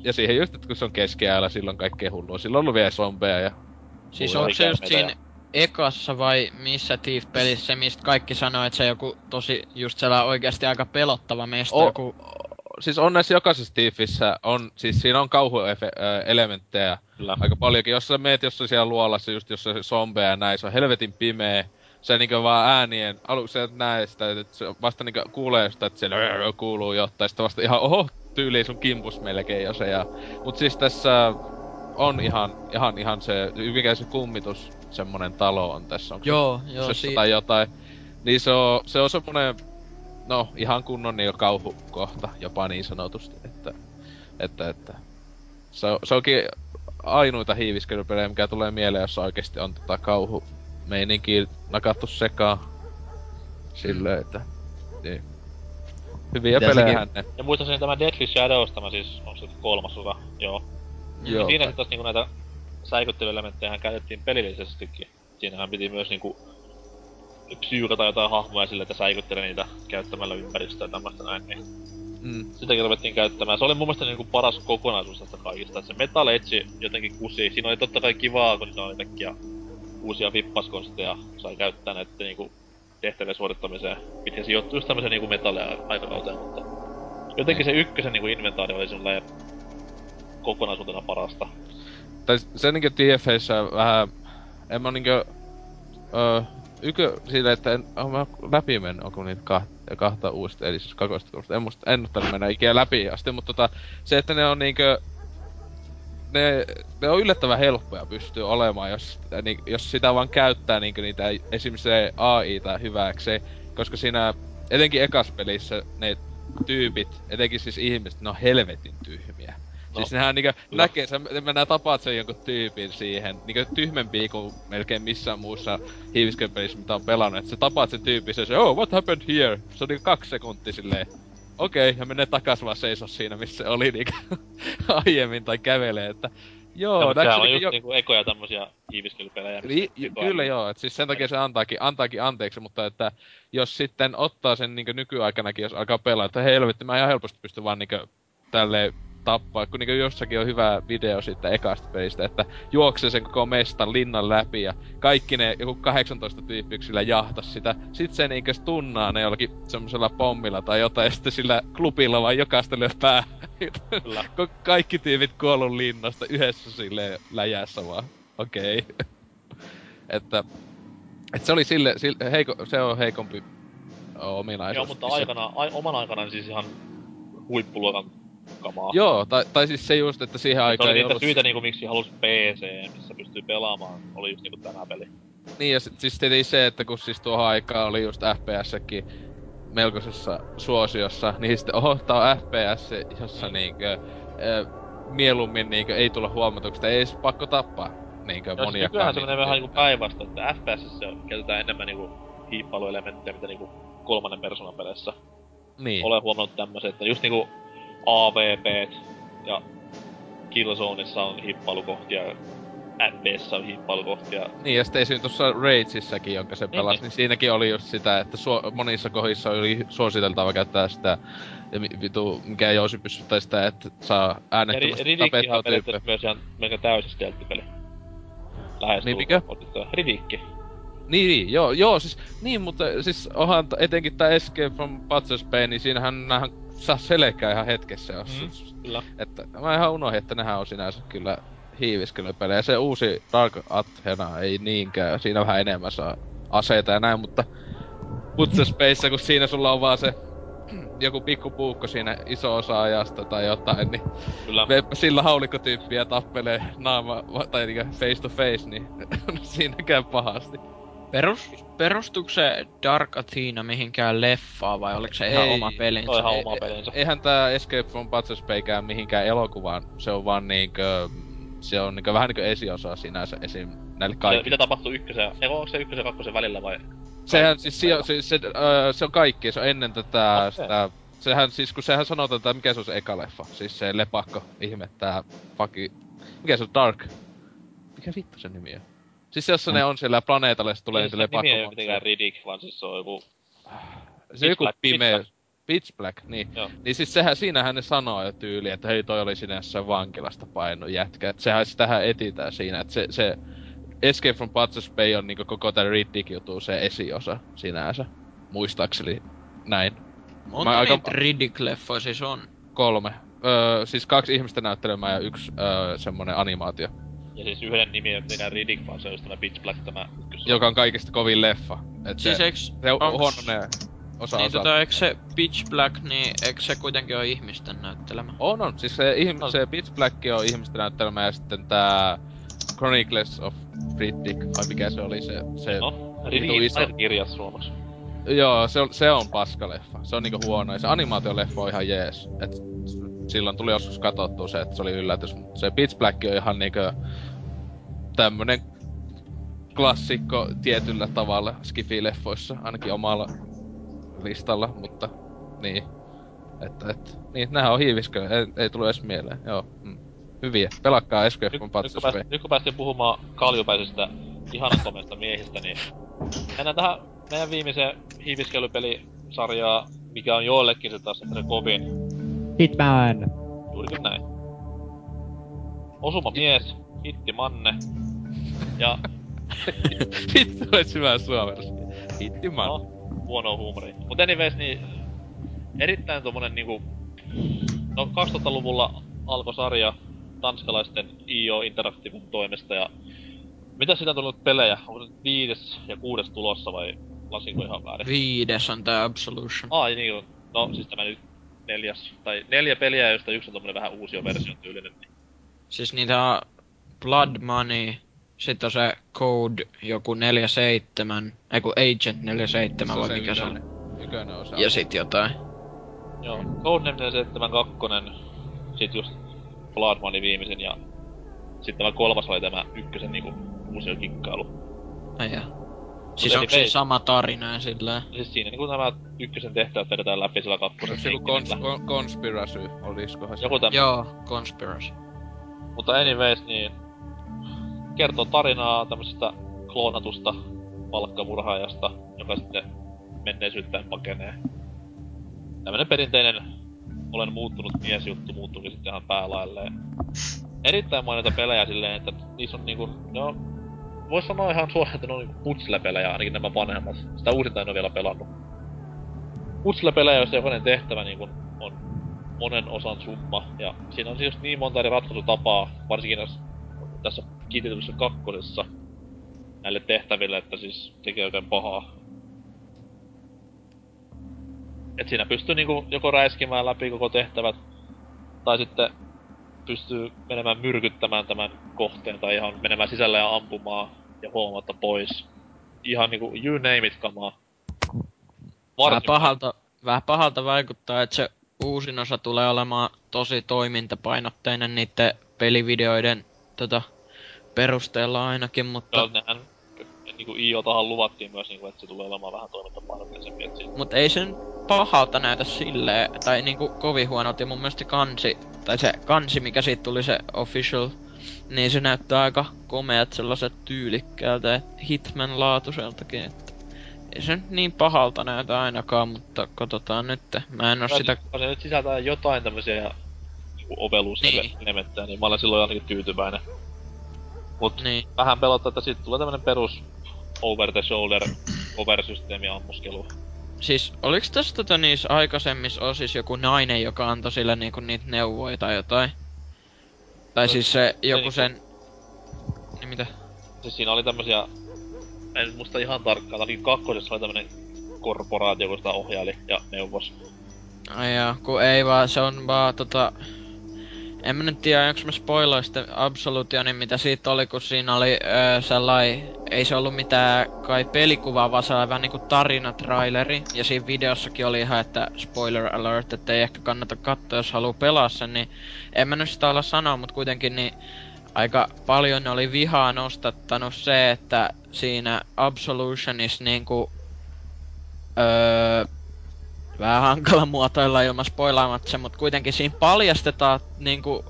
ja siihen just, että kun se on keskiajalla, silloin kaikkea hullua. Silloin on ollut vielä zombeja ja... Siis onko se just siinä ekassa vai missä Thief-pelissä, mistä kaikki sanoo, että se on joku tosi just sellainen oikeasti aika pelottava mesta, O- joku... Siis on näissä jokaisessa Thiefissä, on, siis siinä on kauhuelementtejä Kyllä. aika paljonkin. Jos sä meet jossain siellä luolassa, just jos se zombeja ja näin, se on helvetin pimeä. Se niinkö vaan äänien, aluksi et näe sitä, että se vasta niinkö kuulee sitä, että siellä kuuluu jotain, sitten vasta ihan oho, tyyli sun kimpus melkein jo se. Ja, mut siis tässä on ihan, ihan, ihan se, mikä se kummitus, semmonen talo on tässä, onko Joo, se joo, si- tai jotain. Niin se on, se on semmonen, no ihan kunnon niin kauhukohta, jopa niin sanotusti, että, että, että se, se onkin ainuita hiiviskelypelejä, mikä tulee mieleen, jos oikeesti on tota kauhu meininki nakattu sekaan. Silleen, että niin. Hyviä Mitä pelejä ne. Ja muistaakseni tämä Deadly Shadows, tämä siis on se kolmas osa, joo. Joo. Siinä sitten taas niinku näitä säikyttelyelementtejä käytettiin pelillisestikin. Siinähän piti myös niinku psyykata jotain hahmoja sille, että säikyttelee niitä käyttämällä ympäristöä ja tämmöistä näin. Niin Mm. sitäkin ruvettiin käyttämään. Se oli mun mielestä niinku paras kokonaisuus tästä kaikista. Se Metal Edge jotenkin kusi. Siinä oli totta kai kivaa, kun siinä oli kaikkia uusia vippaskonsteja. Sai käyttää näitä niinku tehtävien suorittamiseen. Mitkä sijoittuu just tämmöiseen niinku metallia aikakauteen, mutta... Jotenkin se ykkösen niinku inventaari oli silleen kokonaisuutena parasta. Tai se niinkö TFeissä vähän... En mä niinkö... Öö, ykö sille, että en, on mä läpi mennyt, onko niitä kahta, kahta uusista edistys kakoista kolmosta. En musta, en ottanut mennä ikinä läpi asti, mutta tota, se, että ne on niinkö... Ne, ne on yllättävän helppoja pystyy olemaan, jos, niin, jos sitä vaan käyttää niinkö niitä esimerkiksi se AI-ta hyväkseen. Koska siinä, etenkin ekas pelissä, ne tyypit, etenkin siis ihmiset, ne on helvetin tyhmiä. No. Siis nehän niinkö Kyllä. näkee, sä mennään tapaat sen jonkun tyypin siihen, niinkö tyhmempi kuin melkein missään muussa hiiviskönpelissä, mitä on pelannut. Et sä tapaat sen tyypin, se se, oh, what happened here? Se on niinku kaksi sekuntia silleen, okei, okay, ja menee takas vaan seiso siinä, missä se oli niinkö aiemmin, tai kävelee, että joo, no, sehän on niinku just jo- niinku ekoja tämmösiä hiiviskelypelejä. Li- j- kyllä joo, et siis sen takia se antaakin, antaakin anteeksi, mutta että jos sitten ottaa sen niinku nykyaikanakin, jos alkaa pelaa, että helvetti, mä ihan helposti pystyn vaan niinku tälleen tappaa, kun niinku jossakin on hyvä video siitä ekasta pelistä, että juoksee sen koko mestan linnan läpi ja kaikki ne joku 18 tyyppiksillä jahtas sitä. Sitten se niinkö tunnaa ne jollakin semmosella pommilla tai jotain ja sitten sillä klubilla vaan jokaista lyö pää. Kyllä. Kaikki tyypit kuollut linnasta yhdessä silleen läjässä vaan. Okei. Okay. että, että se oli sille, sille heiko, se on heikompi ominaisuus. Joo, mutta aikana, ai, oman aikana siis ihan huippuluokan kamaa. Joo, tai, tai siis se just, että siihen aikaan ei ollut... syitä niinku miksi halus PC, missä pystyy pelaamaan, oli just niinku tämä peli. Niin, ja sit, siis tietenkin se, että kun siis tuohon aikaan oli just FPS-kin melkoisessa suosiossa, niin sitten oho, tää on FPS, jossa niinkö, äh, mieluummin niinkö ei tulla huomatuksi, että ei edes pakko tappaa niinkö Jos monia nykyään se menee vähän niinku päinvasta, että FPS käytetään enemmän niinku hiippailuelementtejä, mitä niinku kolmannen persoonan peleissä. Niin. Olen huomannut tämmösen, että just niinku AVP ja Killzoneissa on hiippailukohtia, FPssä on hiippailukohtia. Niin, ja sitten esim. tuossa Rageissäkin, jonka se Niin, pelasi, niin. niin siinäkin oli just sitä, että suo- monissa kohdissa oli suositeltava käyttää sitä, ja vitu, mikä jousi pystyttää sitä, että saa äänettömästi tapettua periaatteessa myös ihan melkein täysin stealth-peli. Lähes Niin, mikä? Riddick. Niin, niin, joo, joo, siis, niin, mutta siis onhan etenkin tää Escape from Butcher's Bay, niin siinähän nähän saa selkää ihan hetkessä, jos Mm, mm. Kyllä. Että mä ihan unohdin, että nehän on sinänsä kyllä hiiviskelypelejä. Se uusi Dark Athena ei niinkään, siinä vähän enemmän saa aseita ja näin, mutta Butcher Space, kun siinä sulla on vaan se joku pikku puukko siinä iso osa ajasta tai jotain, niin Kyllä. sillä haulikkotyyppiä tappelee naama tai niinkö face to face, niin siinäkään pahasti. Perus, perustuuko se Dark Athena mihinkään leffaan vai oliko se ihan Ei, oma pelinsä? toi ihan Ei- oma pelinsä. Eihän tää Escape from Butcher's Baykään mihinkään elokuvaan, se on vaan niinkö... Se on niinkö vähän niinkö esiosa sinänsä esim. näille Mitä, kaikille. mitä tapahtuu ykkösen, ei onko se ykkösen ja kakkosen välillä vai? Sehän siis se, se, se, öö, se on kaikki, se on ennen tätä Okei. sitä... Sehän siis, kun sehän sanotaan, että mikä se on se eka leffa, siis se lepakko ihme, tää fucki... Mikä se on, Dark? Mikä vittu sen nimi on? Siis jossa ne on siellä planeetalla, se tulee niitä se nimi ei mitenkään Riddick, vaan siis se on joku... Se joku Black, Pitch pimeä... Black. Pitch Black, niin. Joo. Niin siis sehän, siinähän ne sanoo jo tyyli, että hei toi oli sinne jossain vankilasta painu jätkä. Et sehän sitähän etitään siinä, että se, se Escape from Butcher's Bay on niinku koko tän Riddick jutu se esiosa sinänsä. Muistaakseni näin. Monta mä aika- Riddick-leffoja siis on? Kolme. Öö, siis kaksi ihmistä näyttelemään ja yksi öö, semmonen animaatio. Ja siis yhden nimi ole mitenkään Riddick, vaan se on just tämä Pitch Black, tämä ykkös. Joka on kaikista kovin leffa. Et Siis se, eiks... se on onks- huononen osa Niin osa. tota, eikö se Pitch Black, niin eikö se kuitenkin ole ihmisten näyttelemä? On, on. Siis se, ihm- On. se Pitch Black on ihmisten näyttelemä ja sitten tää Chronicles of Riddick, vai mikä se oli se... se No, Riddick iso. Insider kirjas suomeksi. Joo, se on, se on paskaleffa. Se on niinku huono. Ja se animaatioleffa on ihan jees. Et silloin tuli joskus katsottua se, että se oli yllätys. Mut se Pitch Black on ihan niinku tämmönen klassikko tietyllä tavalla Skifi-leffoissa, ainakin omalla listalla, mutta niin. Että, et, niin, nämähän on hiiviskö, ei, ei tullut edes mieleen, joo. Mm. Hyviä. Pelakkaa Nyt, nyt, kun Patsus pääst, nyt kun päästiin puhumaan kaljupäisistä ihanan komeista miehistä, niin mennään tähän meidän viimeiseen hiiviskelypelisarjaa, mikä on joillekin se taas se kovin. Hitman! Juurikin näin. Osuma mies, hitti manne. Ja Vittu olet hyvä suomeksi. Hitti man. no, huono huumori. Mut anyways, niin erittäin tommonen niinku... No 2000-luvulla alkoi sarja tanskalaisten IO Interactiven toimesta ja... Mitä siitä on tullut pelejä? Onko se nyt viides ja kuudes tulossa vai lasinko ihan väärin? Viides on tää Absolution. Ai niin. No siis tämä nyt neljäs, tai neljä peliä, joista yksi on tommonen vähän uusi versio tyylinen. Niin. Siis niitä on Blood Money, sitten on se Code joku 47, ei kun Agent 47 vai mikä se on. Ykönen osa. Ja sit jotain. Joo, Codename 72, sit just Blood Money viimeisin ja sitten tämä kolmas oli tämä ykkösen niinku uusi kikkailu. Ai jaa. Siis onko se sama tarina ja silleen? Siis siinä niinku nämä ykkösen tehtävät vedetään läpi sillä kakkosen Onko se joku con- conspiracy? Oliskohan se? Joku tämmönen. Joo, Conspiracy. Mutta anyways, niin kertoo tarinaa tämmöisestä kloonatusta palkkamurhaajasta, joka sitten menneisyyttäin pakenee. Tämmönen perinteinen olen muuttunut miesjuttu muuttuukin sitten ihan päälailleen. Erittäin mainita pelejä silleen, että niissä on niinku, no, vois sanoa ihan suoraan, että ne on niinku putsle-pelejä, ainakin nämä vanhemmat. Sitä uusinta en ole vielä pelannut. Putsle-pelejä, joissa jokainen tehtävä niinku on monen osan summa. Ja siinä on siis niin monta eri ratkaisutapaa, varsinkin jos tässä kiitetyssä kakkosessa näille tehtäville, että siis tekee oikein pahaa. Et siinä pystyy niinku joko räiskimään läpi koko tehtävät, tai sitten pystyy menemään myrkyttämään tämän kohteen, tai ihan menemään sisälle ja ampumaan ja huomaamatta pois. Ihan niinku you name it kamaa. Vähän pahalta, vähän pahalta vaikuttaa, että se uusin osa tulee olemaan tosi toimintapainotteinen niiden pelivideoiden tota, perusteella ainakin, mutta, Joo, nehän niinku IOtahan luvattiin myös niinku, että se tulee olemaan vähän toimintapainotteisempi, mutta ei sen pahalta näytä silleen, tai niinku kovin huonolta, ja mun mielestä kansi, tai se kansi mikä siitä tuli se official, niin se näyttää aika komeat sellaiset tyylikkäältä ja Hitman laatuiseltakin, että ei se nyt niin pahalta näytä ainakaan, mutta katsotaan nyt. Mä en oo sitä se nyt sisältää jotain tämmösiä niinku oveluselementtejä, niin. mä olen silloin ainakin tyytyväinen. Mut niin. vähän pelottaa, että siitä tulee tämmönen perus over the shoulder cover-systeemi ammuskelu. Siis oliks tässä tota niissä aikaisemmissa osissa joku nainen, joka antoi sille niinku niitä neuvoja tai jotain? Tai No, siis se joku niinku- sen... Niin mitä? Siis siinä oli tämmösiä, en nyt muista ihan tarkkaan, ainakin kakkosessa oli tämmönen korporaatio, kun sitä ohjaili ja neuvos. Ai jaa, kun ei vaan, se on vaan tota... En mä nyt tiedä, onks mä spoiloin sitten Absolutionin, mitä siitä oli, kun siinä oli öö, sellai... Ei se ollut mitään kai pelikuvaa, vaan sellainen vähän niinku tarinatraileri. Ja siinä videossakin oli ihan, että spoiler alert, että ei ehkä kannata katsoa, jos haluaa pelaa sen, niin... En mä nyt sitä olla sanoa, mutta kuitenkin niin... Aika paljon oli vihaa nostattanut se, että siinä Absolutionissa niinku... Öö, vähän hankala muotoilla ilman spoilaamatta mutta kuitenkin siinä paljastetaan niinku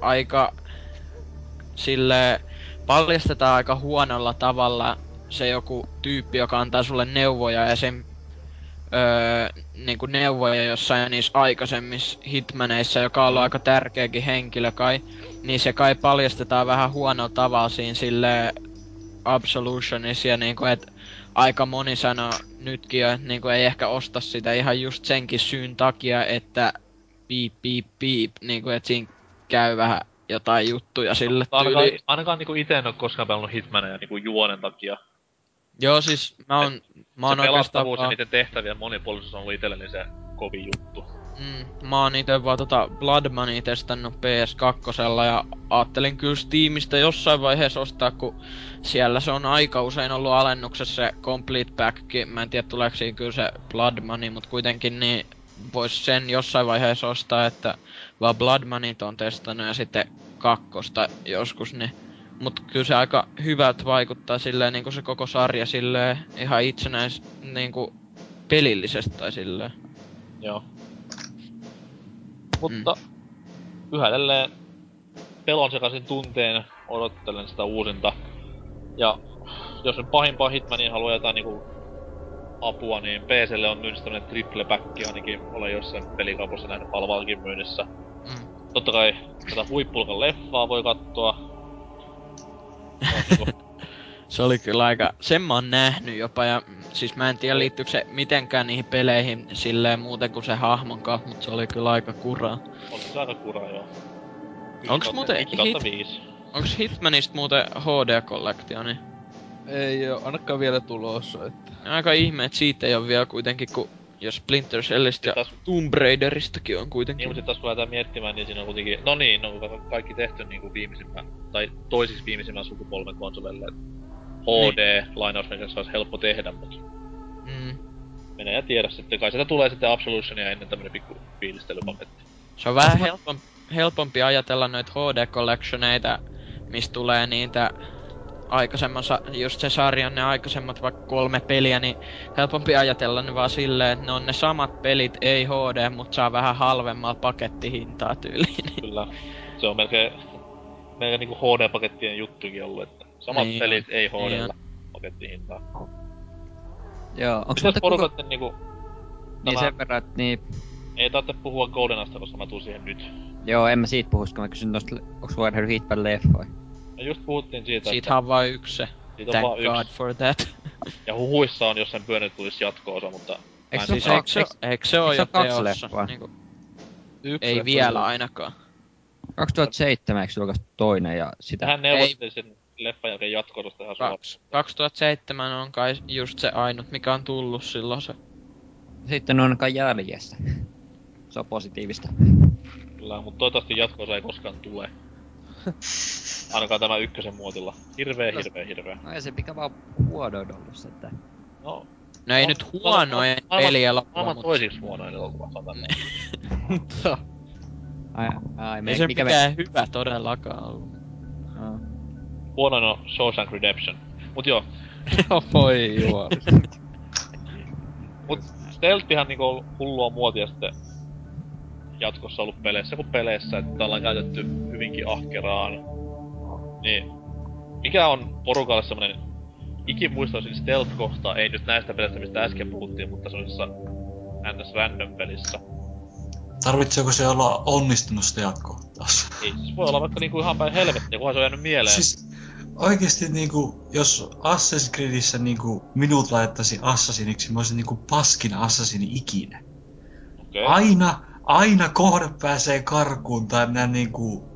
aika sille paljastetaan aika huonolla tavalla se joku tyyppi, joka antaa sulle neuvoja ja sen öö, niinku neuvoja jossain niissä aikaisemmissa hitmaneissa, joka on ollut aika tärkeäkin henkilö kai, niin se kai paljastetaan vähän huonolla tavalla siinä sille Absolutionissa ja niinku, et aika moni sanoo nytkin jo, että niinku ei ehkä osta sitä ihan just senkin syyn takia, että piip piip piip, niinku et siinä käy vähän jotain juttuja sille Ainakaan, tyyliin. ainakaan niinku ite en oo koskaan pelannut Hitmaneja niinku juonen takia. Joo siis mä oon, mä oon se oikeastaan pelastavuus ja niiden tehtävien monipuolisuus on ollut itselleni se kovin juttu. Mm, mä oon ite vaan tota Blood Money testannut PS2 ja ajattelin kyllä Steamista jossain vaiheessa ostaa, kun siellä se on aika usein ollut alennuksessa se Complete Packkin. Mä en tiedä tuleeko siinä kyllä se Blood Money, mutta kuitenkin niin vois sen jossain vaiheessa ostaa, että vaan Blood Moneyt on testannut ja sitten kakkosta joskus, niin Mut kyllä se aika hyvältä vaikuttaa silleen niinku se koko sarja silleen ihan itsenäis niinku pelillisesti tai silleen. Joo. Mutta mm. yhä edelleen pelon sekaisin tunteen odottelen sitä uusinta. Ja jos nyt pahimpaa Hitmania haluaa jotain niinku apua, niin PClle on myynnissä tämmönen triple back ainakin. Olen jossain pelikaupassa nähnyt halvallakin myynnissä. Mm. Totta kai tätä huippuluokan leffaa voi katsoa. Niinku Se oli kyllä aika, sen mä oon nähnyt jopa ja mm, siis mä en tiedä liittyykö se mitenkään niihin peleihin silleen muuten kuin se hahmon kanssa, mutta se oli kyllä aika kuraa. On se aika kura, joo. Onks muuten hit-. Onks Hitmanista muuten HD-kollektio, niin Ei oo ainakaan vielä tulossa, että... aika ihme, että siitä ei ole vielä kuitenkin, kun jos Splinter Cellistä ja Taas, Tomb Raideristakin on niin, kuitenkin. mutta sit taas kun lähdetään miettimään, niin siinä on kuitenkin... No niin, no ka- kaikki tehty niinku viimeisimmän, tai toisiksi viimeisimmän sukupolven konsolelle. HD, lainausmerkeissä olisi helppo tehdä, mutta Mm. menee ja tiedä sitten. Kai sitä tulee sitten Absolutionia ennen tämmönen pikku fiilistelypaketti. Se on vähän helpom, helpompi ajatella noita HD-collectioneita, mistä tulee niitä aikaisemman, just se sarjan ne aikaisemmat vaikka kolme peliä, niin helpompi ajatella ne vaan silleen, että ne on ne samat pelit, ei HD, mutta saa vähän halvemmalla pakettihintaa tyyliin. Kyllä. Se on melkein, melkein niinku HD-pakettien juttukin ollut, että samat Niin pelit ei Niin HDlla pakettihintaa. Joo, onks Mitäs muuten kuka... niinku... Niin Tämä, sen verran, että niin... ei tarvitse puhua Goldenasta, koska mä tuun siihen nyt. Joo, en mä siitä puhu, koska mä kysyn tosta, onks nähnyt Hitman leffoja. Me just puhuttiin siitä, Siitä on vain yksi se. että siitä on Thank vaan God yksi. for that. Ja huhuissa on, jos sen pyönnöt tulisi jatko-osa, mutta... mä Eikö se siis eikö se, eikö- se jo ole kaksi teossa? leffaa? Niinku, Yksi ei leffa vielä ainakaan. 2007 eikö julkaistu toinen ja sitä... Hän neuvotteli sen leffan jälkeen jatko-osasta ihan suoraan. Kaks, 2007 on kai just se ainut, mikä on tullut silloin se. Sitten on ainakaan jäljessä. Se on positiivista. Kyllä, mutta toivottavasti jatko ei koskaan tule. Ainakaan tämä ykkösen muotilla. Hirveä, Kyllä. hirveä, hirveä. No ei se mikä vaan huonoin ollut se, että... No, No ei On- nyt huonoin maailman- pelielokuva, maailman mutta toisiksi huonoin elokuva, sanotaan. Mutta... Ai, ai, me, ei se mikä mikään hyvä todellakaan ollut. Me... No. Huonoin on Shawshank Redemption. Mut joo, Voi juoli. mut stealthihan niinku on hullua muotia sitten jatkossa ollut peleissä kuin peleissä, että ollaan käytetty hyvinkin ahkeraan. Niin, mikä on porukalle semmonen ikimuistoisin stealth-kohta, ei nyt näistä peleistä, mistä äsken puhuttiin, mutta semmoisessa ns random pelissä. Tarvitseeko se olla onnistunut sitä jatkohtaus? Ei, siis voi olla vaikka niinku ihan päin helvettiä, kunhan se on jäänyt mieleen. Siis oikeesti niinku, jos Assassin's Creedissä niinku minut laittaisi Assassiniksi, mä olisin niinku paskin Assassini ikinä. Okei. Aina, aina kohde pääsee karkuun tai minä niinku,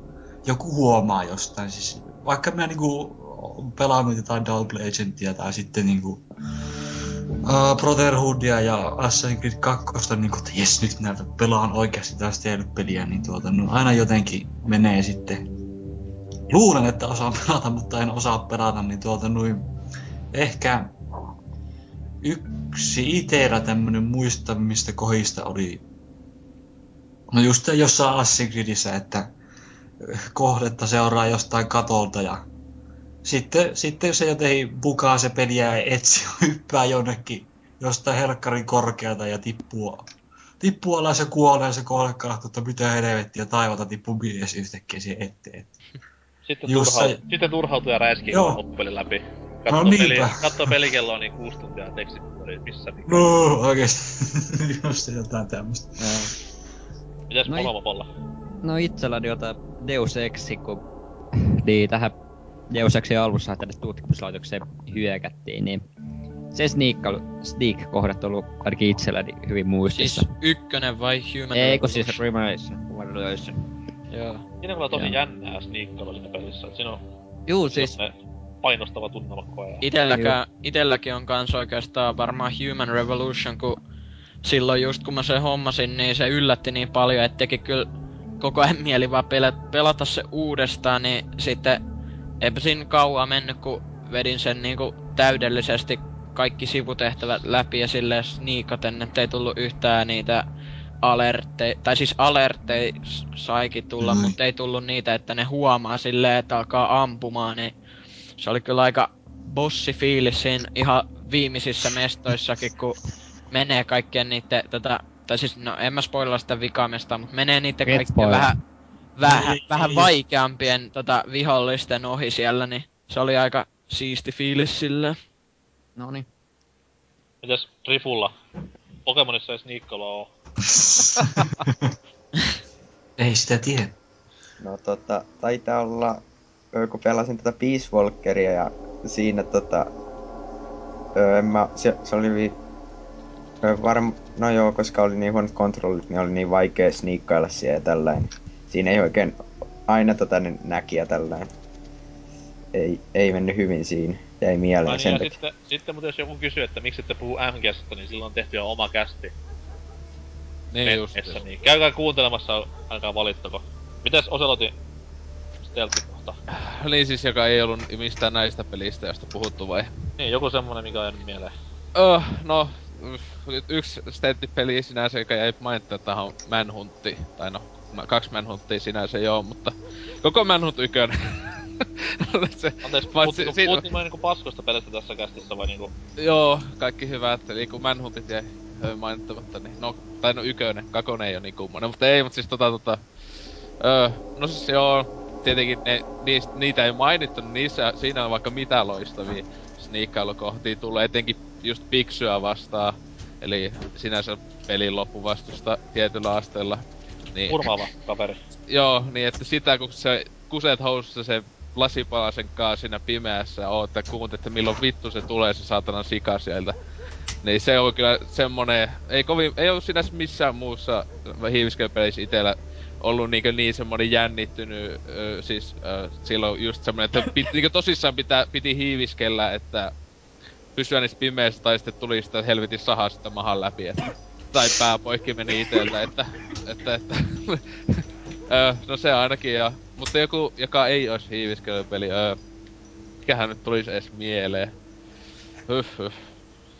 joku huomaa jostain. Siis, vaikka minä niinku pelannut jotain Double Agentia tai sitten niinku uh, Brotherhoodia ja Assassin's Creed 2, niin kuin, että jes, nyt minä pelaan oikeasti taas tehnyt peliä, niin tuota, no, aina jotenkin menee sitten. Luulen, että osaan pelata, mutta en osaa pelata, niin tuota noin, ehkä yksi itellä tämmönen muistamista kohista oli No just jossain Assassin's Creedissä, että kohdetta seuraa jostain katolta ja sitten, sitten se jotenkin bukaa se peliä ja etsi hyppää jonnekin jostain helkkarin korkealta ja tippuu, tippuu alas ja kuolee se kohde että mitä helvettiä taivaalta tippuu mies yhtäkkiä siihen eteen. Sitten, Just turhau... se- sitten turhautuu ja räiskii Joo. loppupeli läpi. No Katsoo, peli... niinpä. Katsoo pelikelloa niin kuusi tuntia ja tekstit pyörii, missä mikä. No oikeesti. Just se jotain tämmöstä. Mitäs No no, Monomopolla? No itselläni jota Deus Exi, kun niin tähän Deus Exin alussa tänne tutkimuslaitokseen hyökättiin, niin se sneak, sneak-kohdat on ollut ainakin itselläni hyvin muistissa. Siis ykkönen vai Human Ei, kun siis Revolution? Revelation. Joo. Siinä on tosi Joo. jännää sniikkailua siinä pelissä. Et siinä on Juu, siis painostava tunnelma koko ajan. Itelläkään, itelläkin on kans oikeastaan varmaan Human Revolution, kun silloin just kun mä sen hommasin, niin se yllätti niin paljon, että teki kyllä koko ajan mieli vaan pelata, pelata se uudestaan, niin sitten eipä siinä kauaa mennyt, kun vedin sen niinku täydellisesti kaikki sivutehtävät läpi ja silleen sniikaten, ettei tullut yhtään niitä alertteja, tai siis alertteja s- saikin tulla, Mm. mutta ei tullut niitä, että ne huomaa silleen, että alkaa ampumaan, niin se oli kyllä aika bossi fiilis siinä ihan viimeisissä mestoissakin, kun menee kaikkien niitten tätä, tai siis no en mä spoilaa sitä vikamesta, mutta menee niitten Et kaikkien spoilaa. vähän, vähän, Ei, vähän ei. vaikeampien tota, vihollisten ohi siellä, niin se oli aika siisti fiilis silleen. Noniin. Mitäs Rifulla? Pokemonissa ei Sniikkolo oo. Ei sitä tiedä. No tota, taitaa olla, ö, kun pelasin tätä Peace Walkeria ja siinä tota, ö, en mä, se, se oli vi, ö, varm, no joo, koska oli niin huonot kontrollit, niin oli niin vaikea sniikkailla siellä ja tällainen. Siinä ei oikein aina tota ne näki ja tällainen. Ei, ei mennyt hyvin siinä. Jäi mieleen Ai sen niin, ja takia. sitten, sitten mutta jos joku kysyy, että miksi ette puhu MGstä, niin silloin on tehty jo oma kästi. Niin just. Mennessä, niin. Käykää kuuntelemassa, älkää valittako. Mitäs Oselotin stealthi kohta? Niin siis, joka ei ollut mistään näistä pelistä, josta puhuttu vai? Niin, joku semmonen, mikä on jäänyt mieleen. Öh, no, yksi stealth-peli sinänsä, joka jäi mainittua, että on Manhuntti. Tai no, kaksi Manhunttia sinänsä joo, mutta koko Manhunt ykönen. se, Anteeksi, puhuttiinko, si- me niinku paskoista pelistä tässä kästissä vai niinku... joo, kaikki hyvät, eli kun Manhuntit jäi mainittamatta, niin no, tai no ykönen, kakonen ei oo niin kummonen, mutta ei, mutta siis tota tota, öö, no siis joo, tietenkin ne, niistä, niitä ei mainittu, niin niissä, siinä on vaikka mitä loistavia sniikkailukohtia tulee, etenkin just Piksyä vastaan, eli sinänsä pelin loppuvastusta tietyllä asteella. Niin, Urmaava kaveri. Joo, niin että sitä kun se kuset housussa se lasipalasen kaa siinä pimeässä oot ja kuuntelet, että milloin vittu se tulee se saatanan sika sieltä. Niin se on kyllä semmonen, ei kovin, ei oo sinänsä missään muussa hiiviskelpeleissä itellä ollut niinkö niin semmonen jännittynyt, ö, siis ö, silloin just semmonen, että pit, niinkö tosissaan pitää, piti hiiviskellä, että pysyä niissä pimeissä tai sitten tuli sitä helvetin sahaa sitä mahan läpi, että tai pää poikki meni iteltä, että, että, että öö, no se ainakin ja, mutta joku, joka ei ois hiiviskelypeli, öö, mikähän nyt tulisi edes mieleen. Hyh, hyh.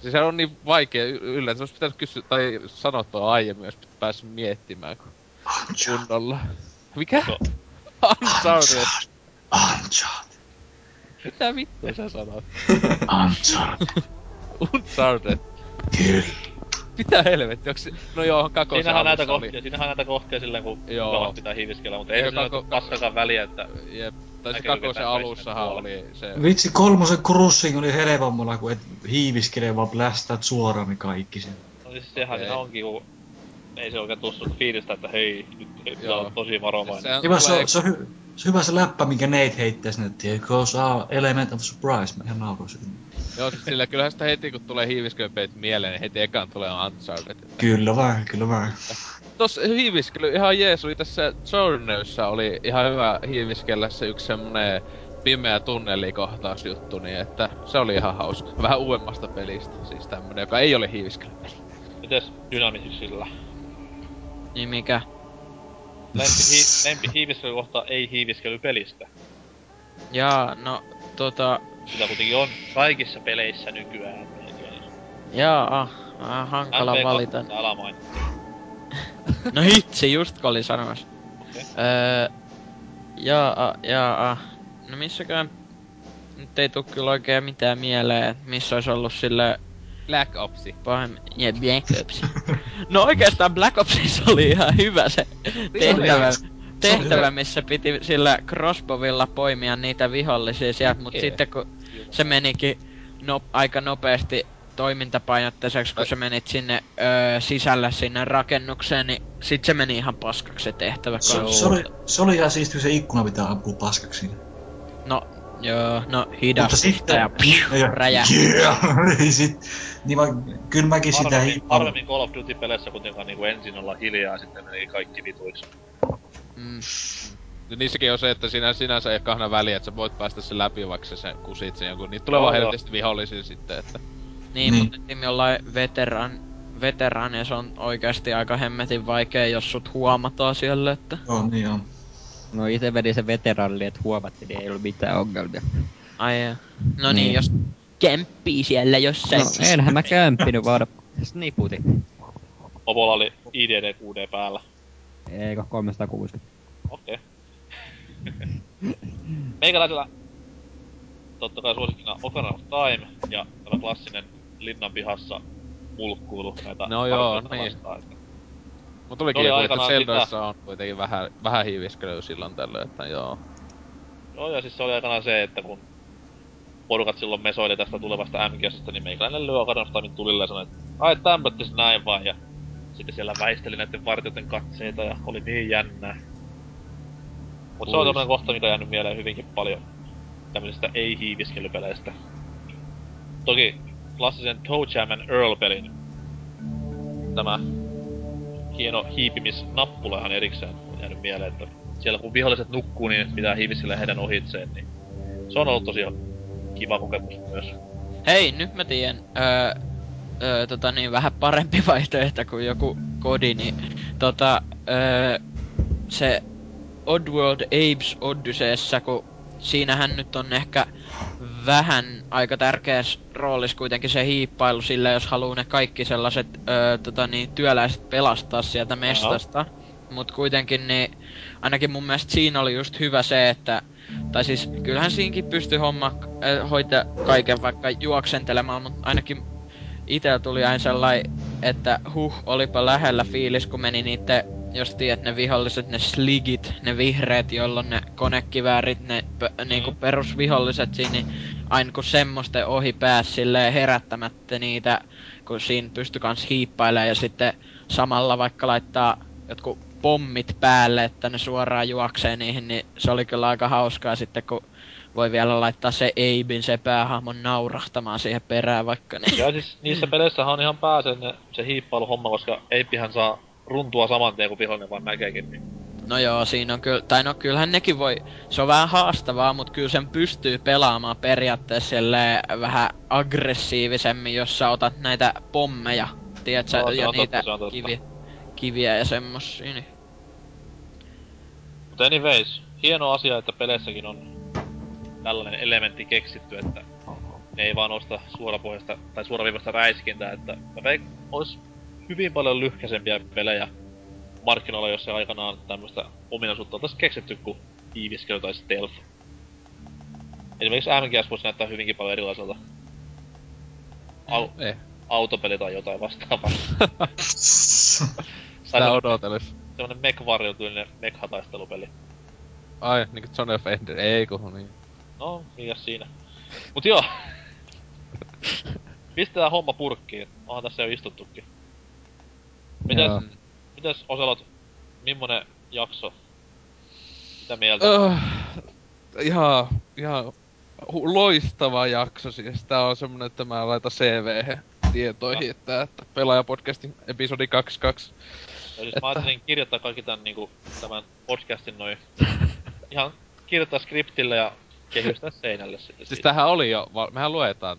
Siis se on niin vaikea y- yllä, että se olisi pitänyt kysyä, tai sanoa tuo aiemmin, jos päässyt miettimään kun kunnolla. Mikä? Uncharted. Uncharted. Mitä vittua sä sanot? Uncharted. Uncharted. Kyllä. Mitä helvetti, onks se... No joo, kakosen Siinähän on näitä oli. kohtia, siinähän on näitä kohtia silleen, kun Joo. mukavat pitää hiiviskellä, mutta ei se kako- ole passakaan väliä, että... Jep. Tai se kakosen alussahan oli se... Vitsi, kolmosen cruising oli helpommalla, kun et hiiviskelee vaan blästäät suoraan ne kaikki sen. No siis sehän siinä onkin, kun... Ei se oikein tuu susta fiilistä, että hei, nyt pitää Joo. olla tosi varovainen. Sehän Hyvä, se, on, se, on, hy, se on hyvä se läppä, minkä Nate heittää sinne, että goes our element of surprise. Mä ihan nauroin sitä. Joo, siis sillä kyllähän sitä heti kun tulee hiiviskelpeit mieleen, niin heti ekaan tulee Uncharted. Kyllä vain, kyllä vain. Tossa hiiviskely ihan jees oli tässä Journeyssä oli ihan hyvä hiiviskellä se yksi semmonen pimeä tunnelikohtausjuttu, niin että se oli ihan hauska. Vähän uudemmasta pelistä, siis tämmönen, joka ei ole hiiviskelypeli. Mites Dynamisilla? Niin mikä? Lempi, hi, lempi hiiviskelykohta ei hiiviskelypelistä. Jaa, no tota... Sitä kuitenkin on kaikissa peleissä nykyään. Jaa, vähän hankala MP2 valita. No hitsi, just kun oli sanomassa. Okei. Öö, jaa, jaa. No missäkään... Nyt ei tuu kyllä oikein mitään mieleen, että missä olisi ollut sille Black Opsi. pahemmin... Ja Black Ops. no oikeastaan Black Opsissa oli ihan hyvä se tehtävä. Tehtävä, missä piti sillä crossbowilla poimia niitä vihollisia sieltä, mut Jee. sitten kun se menikin no, aika nopeasti toimintapainotteiseksi, kun Ai- sä menit sinne öö, sisällä sinne rakennukseen, niin sit se meni ihan paskaksi se tehtävä Se, se, oli, se oli ihan siisti, kun se ikkuna pitää ampua paskaksi siinä. No, joo, no Mutta hidastusta sitten... ja pfiu, räjähti. Yeah! niin sit, niin vaan, kyllä mäkin sitä Harvemmin, hippaan. harvemmin Call of Duty-peleissä kuitenkaan niinku ensin olla hiljaa, sitten meni kaikki vituiksi. Mm. Niissäkin on se, että siinä sinänsä ei ole kahna väliä, että sä voit päästä sen läpi, vaikka sä sen kusit sen jonkun. Niitä tulee vaan vihollisia sitten, että... Niin, Niin. mutta esim. jollain veteran, veteraaneissa on oikeasti aika hemmetin vaikea, jos sut huomataan siellä, että... Joo, niin on. No itse vedin sen veteranille, että huomattiin, niin ei ollut mitään ongelmia. Ai jaa. No niin, Niin. jos kämppii siellä jossain. No, enhän mä kämpinyt, vaan sniputin. Opolla oli IDD 6D päällä. Eikö 360. Okei. Meikäläisellä totta kai suosikkina Ocarina of Time ja tämä klassinen linnan pihassa mulkkuilu näitä No joo, niin. vastaan. Että Mut tuli kiinni, että Zeldoissa on kuitenkin vähän, vähän hiiviskelyä silloin tällöin, että joo. Joo, ja siis se oli aikanaan se, että kun porukat silloin mesoili tästä tulevasta MGSstä, niin meikäläinen lyö kadonstaimin tulille ja sanoi, että ai tämpöttis näin vaan, ja sitten siellä väisteli näiden vartijoiden katseita ja oli niin jännää. Mut se on tämmönen kohta, mikä on jäänyt mieleen hyvinkin paljon tämmöisistä ei-hiiviskelypeleistä. Toki klassisen Toe Jam and Earl-pelin tämä hieno hiipimisnappula ihan erikseen on jäänyt mieleen, että siellä kun viholliset nukkuu, niin pitää hiiviskellä heidän ohitseen, niin se on ollut tosiaan kiva kokemus myös. Hei, nyt mä tiedän, öö, öö, tota niin, vähän parempi vaihtoehto kuin joku kodi, niin tota, öö, se Oddworld Apes Odysseyssä, kun siinähän nyt on ehkä vähän aika tärkeässä roolissa kuitenkin se hiippailu sillä, jos haluaa ne kaikki sellaiset öö, tota niin, työläiset pelastaa sieltä mestasta. Mut kuitenkin niin, ainakin mun mielestä siinä oli just hyvä se, että tai siis kyllähän siinkin pystyi homma äh, hoitaa kaiken vaikka juoksentelemaan, mutta ainakin itellä tuli aina sellainen, että huh, olipa lähellä fiilis, kun meni niitä, jos tiedät, ne viholliset, ne sligit, ne vihreät, joilla on ne konekiväärit, ne p- niinku perusviholliset siinä, niin aina kun semmoisten ohi pääsi silleen herättämättä niitä, kun siinä pystyi kans hiippailemaan ja sitten samalla vaikka laittaa jotkut pommit päälle, että ne suoraan juoksee niihin, niin se oli kyllä aika hauskaa sitten, kun voi vielä laittaa se Eibin, se päähahmon naurahtamaan siihen perään vaikka, niin Ja siis niissä peleissähän on ihan pääsen se hiippailuhomma, koska Eipihän saa runtua saman tien kuin vihollinen vaan näkeekin, niin No joo, siinä on kyllä, tai no kyllähän nekin voi, se on vähän haastavaa, mutta kyllä sen pystyy pelaamaan periaatteessa silleen vähän aggressiivisemmin, jos sä otat näitä pommeja, tiedätkö, No, ja totta, niitä se on totta. kiviä, kiviä ja semmosia, niin. Mutta anyways, hieno asia, että peleissäkin on tällainen elementti keksitty, että ne ei vaan osta suorapohjasta tai suoraviivasta räiskintää, että mä veik, ois hyvin paljon lyhkäisempiä pelejä markkinoilla, jos se aikanaan tämmöistä ominaisuutta oltais keksitty kuin tiiviskely tai stealth. Esimerkiksi MGS voisi näyttää hyvinkin paljon erilaiselta. Au, Eh, autopeli tai jotain vastaavaa. sitä odotelis. Semmonen mech-varjotyylinen mekha-taistelupeli. Ai, niinku John F. Ender, ei kun niin. No, mikäs siinä. Mut joo. Pistetään homma purkkiin. Onhan tässä jo istuttukin. Mitäs, Joo. mitäs Oselot, millainen jakso? Mitä mieltä? Öh, ihan, ihan loistava jakso siis. Tää on semmonen, että mä laitan CV tietoihin, että, että pelaajapodcastin episodi 22. Ja siis mä ajattelin kirjoittaa kaikki tän niinku, tämän podcastin noin. Ihan kirjoittaa skriptille ja kehystää seinälle sitten Siis siitä. tähän oli jo, mehän luetaan.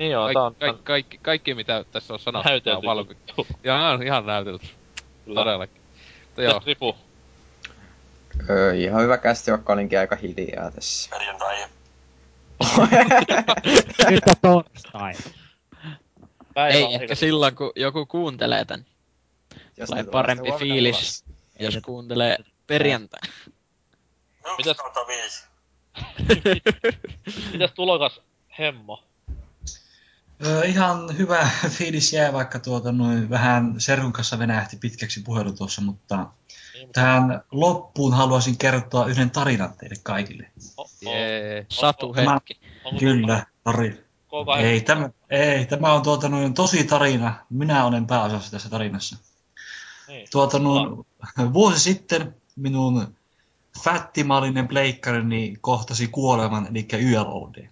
Niin joo, Kaik, tää on, tää kaikki, on kaikki, kaikki, mitä tässä on sanottu, näytelty on valmi... juttu. Ihan, ihan näytelty, Kyllä. todellakin. Mutta joo, Ripu? Öö, ihan hyvä kästi, vaikka olinkin aika hiljaa tässä. Perjantai. Nyt on torstai. Päivä Ei on ehkä eikä- silloin, kun joku kuuntelee tän, Jos Tulee tulee parempi fiilis. ulos. jos kuuntelee perjantai. Mitäs- 1 kautta 5. Mitäs tulokas Hemmo? Öö, ihan hyvä fiilis jää, vaikka tuota noin vähän Serun kanssa venähti pitkäksi puhelu tuossa, mutta Niin, mutta... tähän loppuun haluaisin kertoa yhden tarinan teille kaikille. Oh, jee. Satu hetki. Kyllä, tarina. K8? Ei tämä, ei, tämä on tuota noin tosi tarina. Minä olen pääosassa tässä tarinassa. Niin. Tuota noin, vuosi sitten minun fättimallinen pleikkarini kohtasi kuoleman, eli YLOD.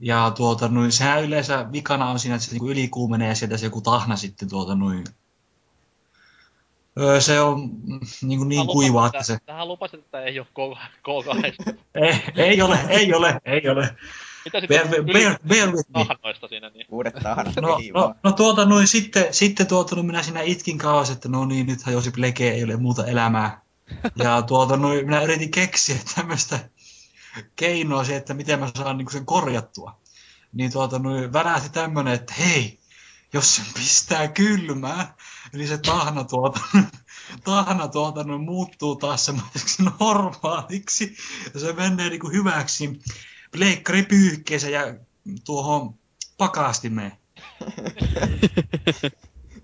Ja tuota noin, sehän yleensä vikana on siinä, että se niinku ylikuumenee ja sieltä se joku tahna sitten tuota noin. Öö, se on mm, niin, kuin niin Tähän kuivaa, että se... Tähän lupasit, että ei oo K- K8. Ei, ei ole, ei ole, ei ole. Mitä sitten bear, bear with tahnoista siinä, niin... Uudet No, no, no tuota noin, sitten, sitten tuota noin, minä siinä itkin kauas, että no niin, nyt hajosi pleke, ei ole muuta elämää. Ja tuota noin, minä yritin keksiä tämmöistä keinoa siihen, että miten mä saan niin sen korjattua. Niin tuota noin, värähti tämmönen, että hei, jos sen pistää kylmään, niin se tahna tuota, tahna tuota noin, muuttuu taas semmoiseksi normaaliksi. Ja se menee niin kuin hyväksi pleikkaripyyhkeeseen ja tuohon pakastimeen.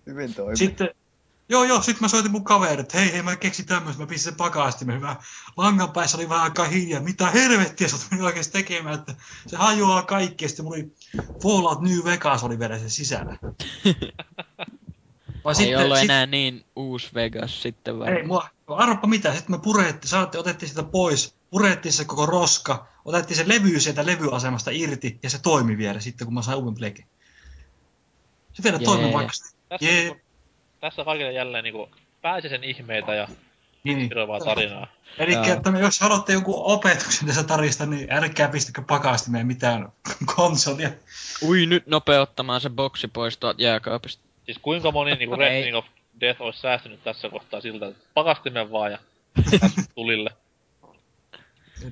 Hyvin toimii. Sitten, Joo, joo, sit mä soitin mun kaverit, että hei, hei, mä keksin tämmöistä, mä pistin sen pakastimen, hyvä. Langan päässä oli vähän aikaa hiljaa, mitä helvettiä sä oot oikeesti tekemään, että se hajoaa kaikki, ja sitten mulla oli Fallout New Vegas oli vielä sen sisällä. Vai Ei ollut enää niin uusi Vegas sitten vai? Ei, mua, arvoppa mitä, sitten me purettiin, saatte, otettiin sitä pois, purettiin se koko roska, otettiin se levy sieltä levyasemasta irti, ja se toimi vielä sitten, kun mä sain uuden plekin. Se vielä toimi vaikka Jee. Tässä on kaikille jälleen niinku pääsisen ihmeitä ja niin. inspiroivaa tarinaa. Eli että me- jos haluatte joku opetuksen tästä tarista, niin älkää pistäkö pakastimeen mitään konsolia. Ui, nyt nopeuttamaan se boksi pois tuolta jääkaapista. Siis kuinka moni niinku. Red Ring of Death olisi säästynyt tässä kohtaa siltä, että pakastimen vaan ja tulille.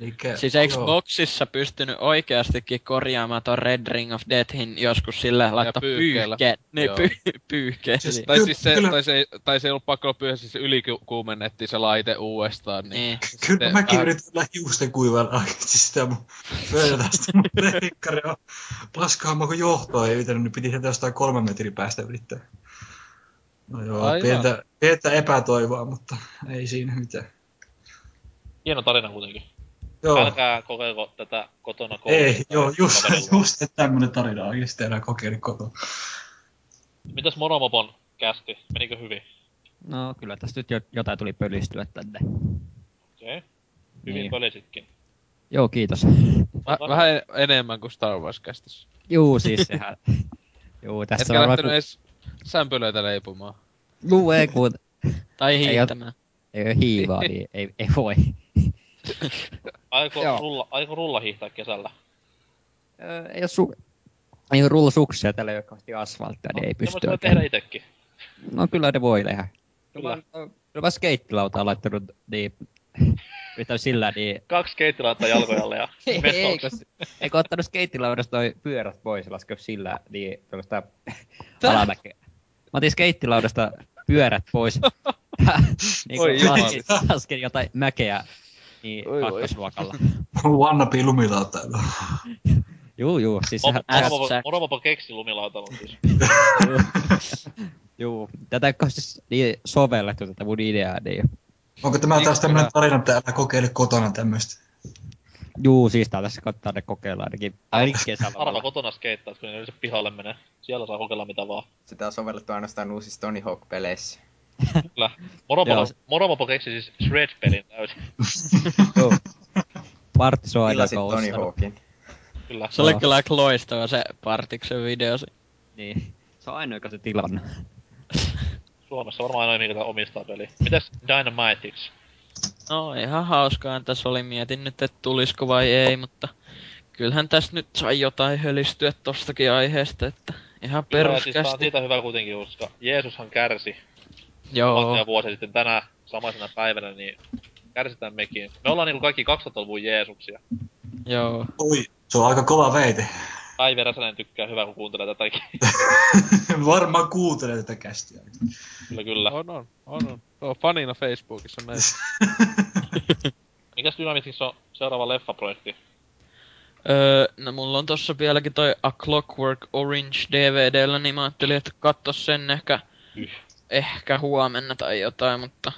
Elikkä, Siis eikö joo. boksissa pystynyt oikeastikin korjaamaan ton Red Ring of Deathin joskus sillä laittaa pyyhkeellä. pyyhkeen? Niin, py- pyyhkeen. Siis- Tai siis se, tai se, tai se ei ollut pakko pyyhä, siis se ylikuumennettiin se laite uudestaan, niin... niin. Kyllä Sitten mäkin vähän- yritin olla hiusten kuivalla oikeesti sitä mun pöydästä. Mun leikkari on paskaamma kuin johtoa ei yritänyt, niin piti sieltä jostain kolmen metrin päästä yrittää. No joo, Aivan. pientä, pientä epätoivoa, mutta ei siinä mitään. Hieno tarina kuitenkin. Joo, Älkää kokeilko tätä kotona koulussa. ei, joo, just, just että tämmönen tarina oikeesti enää kokeili kotona. Mitäs Moromopon kästi? Menikö hyvin? No kyllä tästä nyt jo, jotain tuli pölistyä tänne. Okei. Okay. Hyvin Niin. pölisitkin. Joo, kiitos. Vä- vähän en- enemmän kuin Star Wars kästissä. Juu, siis sehän... Juu, tässä Etkä varmaan... lähtenyt Ku... edes sämpylöitä leipumaan. Juu, ei kun... Tai Ei hiihtämään. Ei oo hiivaa, niin ei, ei voi. Aiko Joo. rulla, aiko rulla hiihtää kesällä? Öö, ei oo su... Ei oo rullasuksia, täällä ei oo kauheasti asfalttia, niin ei No, pysty oikein. tehdä itekin. No kyllä ne voi tehdä. Kyllä. Kyllä, mä skeittilautaan laittanut, niin... Yrittänyt sillä, niin... Kaksi keittilaittaa jalkojalle ja ei, ei, vessauksessa. kun, ei kun ottanut skeittilaudasta toi pyörät pois ja laskeu sillä, niin tuollaista alamäkeä. Mä otin skeittilaudasta pyörät pois. niin laskin, laskin jotain mäkeä niin Oi, kakkosluokalla. Wannabe lumilauta. Juu, juu, siis. Moromopo, keksi lumilautalon siis. Juu, tätä ei ole siis niin sovellettu tätä mun ideaa, niin... Onko tämä taas Miksi tämmönen tarina, että älä kokeile kotona tämmöistä? Juu, siis tää tässä katsotaan ne kokeillaan ainakin, ainakin kesällä. kotona skeittaa, kun ne yleensä pihalle menee. Siellä saa kokeilla mitä vaan. Sitä on sovellettu ainoastaan uusissa Tony Hawk-peleissä. Kyllä. Moromopo, Joo. Keksi siis Shred-pelin täysin. Juu. Martti on joka Tony. Hawkin. Kyllä. Se oli Joo. kyllä aika loistava se Partiksen video. Niin. Se on ainoa, joka se tilannut. Suomessa varmaan ainoa, mikä omistaa peli. Mitäs Dynamitics? No ihan hauskaa tässä oli. Mietin nyt, että tulisiko vai ei, mutta kyllähän tässä nyt sai jotain hölistyä tostakin aiheesta, että ihan Kyllä, ja siis peruskästi. siitä hyvä kuitenkin, koska Jeesushan kärsi Joo, tuhansia vuosia sitten tänä samaisena päivänä, niin kärsitään mekin. Me ollaan niinku kaikki 2000-luvun Jeesuksia. joo. Oi, se on aika kova väite. Päivi Räsänen tykkää hyvä, kun kuuntelee tätäkin. Varmaan kuuntelee tätä kästiä. kyllä, kyllä. On, on, on, on. Se on fanina Facebookissa näin. Mikäs Dynamitics on seuraava leffaprojekti? Öö, no mulla on tossa vieläkin toi A Clockwork Orange DVDllä, niin mä ajattelin, että katso sen ehkä, Yh. Ehkä huomenna tai jotain, mutta...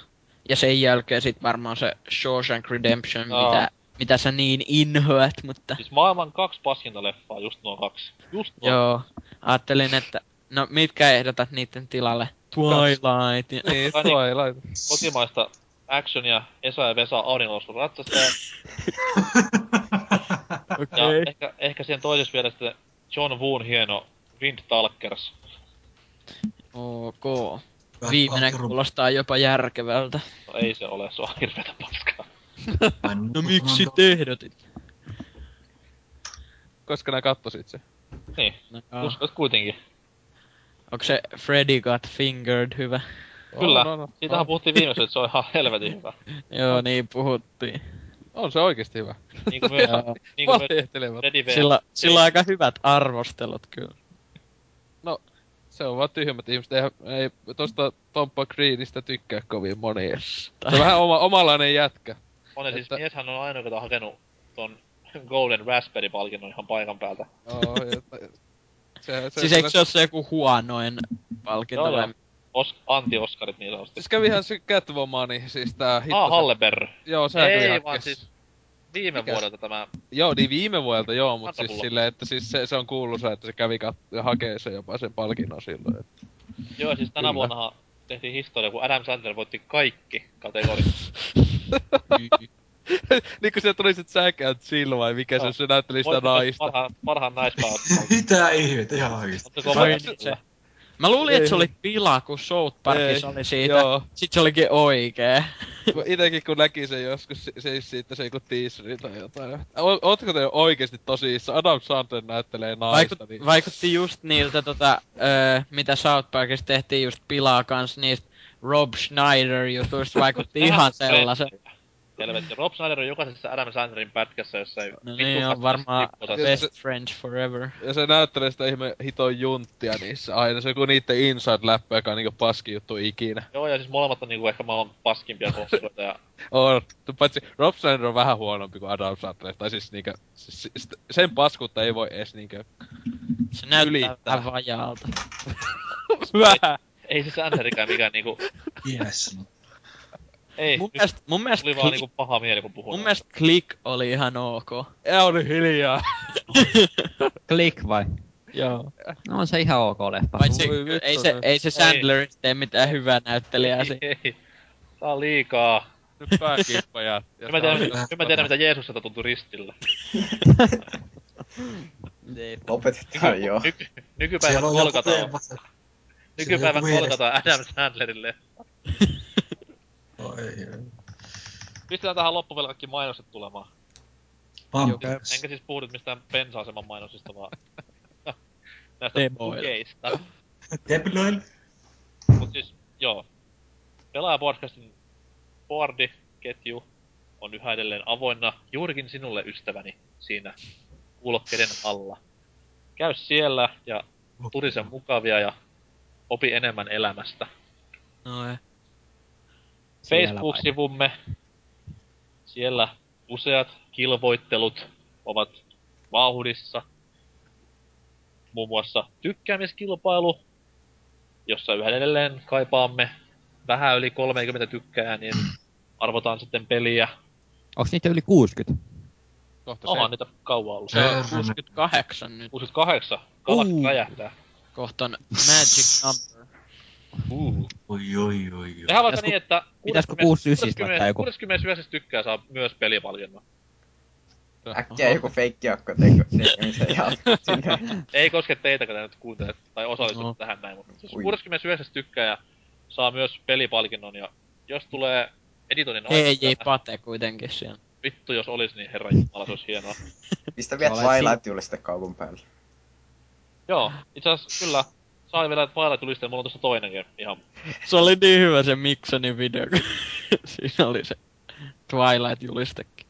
Ja sen jälkeen sit varmaan se Shawshank Redemption, Aa. mitä, mitä sä niin inhoat, mutta... Siis maailman kaksi paskinta leffaa, just nuo kaksi. Just nuo. Joo, ajattelin, että... No, mitkä ehdotat niiden tilalle? Twilight ja... Niin. Twilight. Kotimaista actionia Esa ja Vesa auringonlaskun ratsastaja. Ja Okei. ehkä, ehkä siihen toisessa vielä sitten John Woon hieno Wind Talkers. Ok. Viimeinen Ahkeru- kuulostaa jopa järkevältä. No ei se ole, se on hirveetä paskaa. No miksi te ehdotit? Koska nää kattosit se. Niin, No, uskois kuitenkin. Onko se Freddy Got Fingered hyvä? Kyllä, On, on, on. siitähän on. puhuttiin viimeksi, että se on ihan helvetin hyvä. Joo, niin puhuttiin. On se oikeesti hyvä. Niin kuin myös, niin kuin myös. Sillä, sillä on aika hyvät arvostelut kyllä. Se on vaan tyhmät ihmiset. Ei, ei tosta Tompa Greenistä tykkää kovin moni. Se on vähän oma, omanlainen jätkä. On, siis että- mieshän on ainoa, joka on hakenut ton Golden Raspberry-palkinnon ihan paikan päältä. Oo, ja- se, se, Siis eikö se ole se joku huonoin palkinto Joo, vai? joo. Os, anti-Oskarit niin sanotusti. Siis kävihän se Catwomani, siis tää hitto Ah, se- Halleberg. Joo, sehän kävi Ei, ihan vaan siis viime Mikäs? vuodelta tämä... Joo, niin viime vuodelta joo, mut siis silleen, että siis se, se on kuuluisa, että se kävi kat- hakee sen jopa sen palkinnon silloin. Et. Joo, siis tänä Kyllä. vuonnahan tehtiin historia, kun Adam Sandler voitti kaikki kategoriat. niin kun se tuli sit Zack and Chill vai mikä se, Joo. se näytteli sitä naista. Parhaan, parhaan. Mitä ihmettä, ihan oikeesti. Mä luulin, että se oli pila, kun South Parkissa oli siitä. joo. Sit se olikin oikee. Itekin kun näki sen joskus, se, siitä se joku teaseri tai jotain. O, ootteko te oikeesti tosissaan? Adam Sandler näyttelee naista, Vaikut, niin... vaikutti just niiltä tota, öö, mitä South Parkissa tehtiin just pilaa kans niistä Rob Schneider jutuista vaikutti ihan sellaisen. Helvetti. Rob Snyder on jokaisessa Adam Sandlerin pätkässä, jossa ei... No niin on varmaan best friends forever. Ja se näyttelee sitä ihme hiton junttia niissä aina. Se on kuin niitten inside-läppä, joka on niinku paski juttu ikinä. Joo, ja siis molemmat on niinku ehkä maailman paskimpia konsuloita ja... On. Paitsi Rob Snyder on vähän huonompi kuin Adam Sandler. Tai siis niinkö... Siis, siis sen paskuutta ei voi edes niinkö... Se näyttää Ylittää. vähän vajaalta. Vähän! Ei se Sandlerikään mikään niinku... Yes, no. Ei, Mun nyt mielestä, mun mielestä, tuli vaan niinku paha mieli, kun puhun. mun mielestä Click oli ihan ok. Ja oli hiljaa. Click vai? Joo. No on se ihan ok leffa. Vittu, ei se, ei se Sandler tee mitään hyvää näyttelijää ei, ei. Tää on liikaa. Nyt pääkippajat. Nyt mä tiedän, nyt mä tiedän mitä Jeesus sieltä tuntui ristillä. Lopetetaan joo. Nyky, nykypäivän kolkataan, nykypäivän kolkataan Adam Sandlerille. Oi. Pistetään tähän loppuun vielä kaikki mainokset tulemaan. Vampyrs. Enkä siis puhu nyt mistään bensa-aseman mainosista, vaan näistä pukeista. Debloil. Mut siis, joo. Pelaaja-podcastin boardi-ketju on yhä edelleen avoinna juurikin sinulle, ystäväni, siinä kuulokkeiden alla. Käy siellä ja turise mukavia ja opi enemmän elämästä. No ei. Siellä Facebook-sivumme. Siellä useat kilvoittelut ovat vauhdissa. Muun muassa tykkäämiskilpailu, jossa yhä edelleen kaipaamme vähän yli 30 tykkää, niin arvotaan sitten peliä. Onks niitä yli 60? Kohta Onhan se. niitä kauan ollut. Se on Herranen. 68 nyt. 68. Galakti Uu. räjähtää. Kohta on Magic Number. Uh. Oi, oi, oi, oi. Tehdään vaikka niin, että pitäisikö 60 69 laittaa joku? 69 tykkää saa myös pelipalkinnon. Äkkiä joku feikkiakko teko tekemisen ja sinne. Ei koske teitä, kun te nyt kuuntelet tai osallistutte No. tähän näin, mutta siis Ui. 69 tykkää saa myös pelipalkinnon ja jos tulee editoinnin aikana, PJ Pate kuitenkin siellä. vittu jos olis, niin herra jumala, se olisi hienoa. Pistä vielä Olet Twilight juliste kaupun päälle. Joo, itse asiassa kyllä, sai vielä Twilight tuliste, mulla on tuossa toinenkin ihan. Se oli niin hyvä se Miksonin video, kun siinä oli se Twilight-julistekin.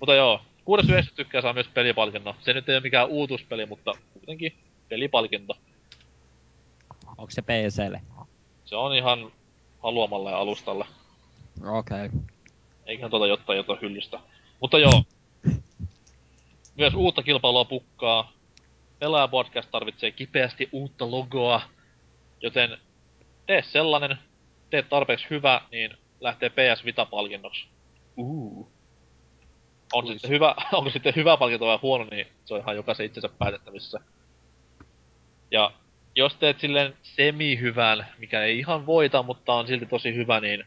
Mutta joo, 69 tykkää saa myös pelipalkinnon. Se nyt ei ole mikään uutuuspeli, mutta kuitenkin pelipalkinto. Onks se PClle? Se on ihan haluamalle ja alustalle. Okei. Okay. Eiköhän tuota jotain jotain hyllystä. Mutta joo. Myös uutta kilpailua pukkaa. Pelaaja Podcast tarvitsee kipeästi uutta logoa. Joten tee sellainen. Tee tarpeeksi hyvä, niin lähtee PS Vita-palkinnoksi. Uh. On sitten hyvä, onko sitten hyvä palkinto vai huono, niin se on ihan jokaisen itsensä päätettävissä. Ja jos teet silleen semi-hyvän, mikä ei ihan voita, mutta on silti tosi hyvä, niin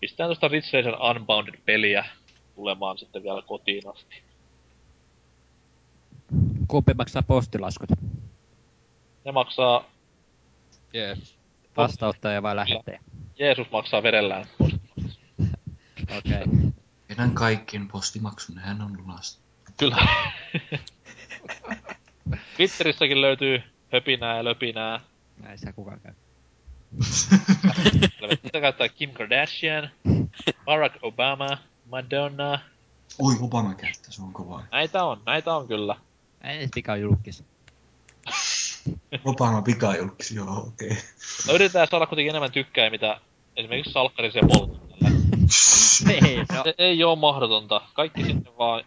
pistää tuosta Ridge Racer Unbounded-peliä tulemaan sitten vielä kotiin asti. Kumpi maksaa postilaskut? Ne maksaa, Jeesus. Vastauttaja vai lähettäjä? Jeesus maksaa verellään. Okei. Okay. Meidän kaikkien postimaksun hän on lunasta. Kyllä. Twitterissäkin löytyy höpinää ja löpinää. Näin sitä kukaan käy. Mitä käyttää Kim Kardashian, Barack Obama, Madonna. Oi, Obama käyttää, se on kova. Näitä on, näitä on kyllä. Ei edes pika julkis. Obama pikajulkis, joo, okei. Okay. No yritetään saada kuitenkin enemmän tykkää, mitä esimerkiksi Salkkarin Sepolla. Ei, no. Se ei oo mahdotonta. Kaikki sitten vaan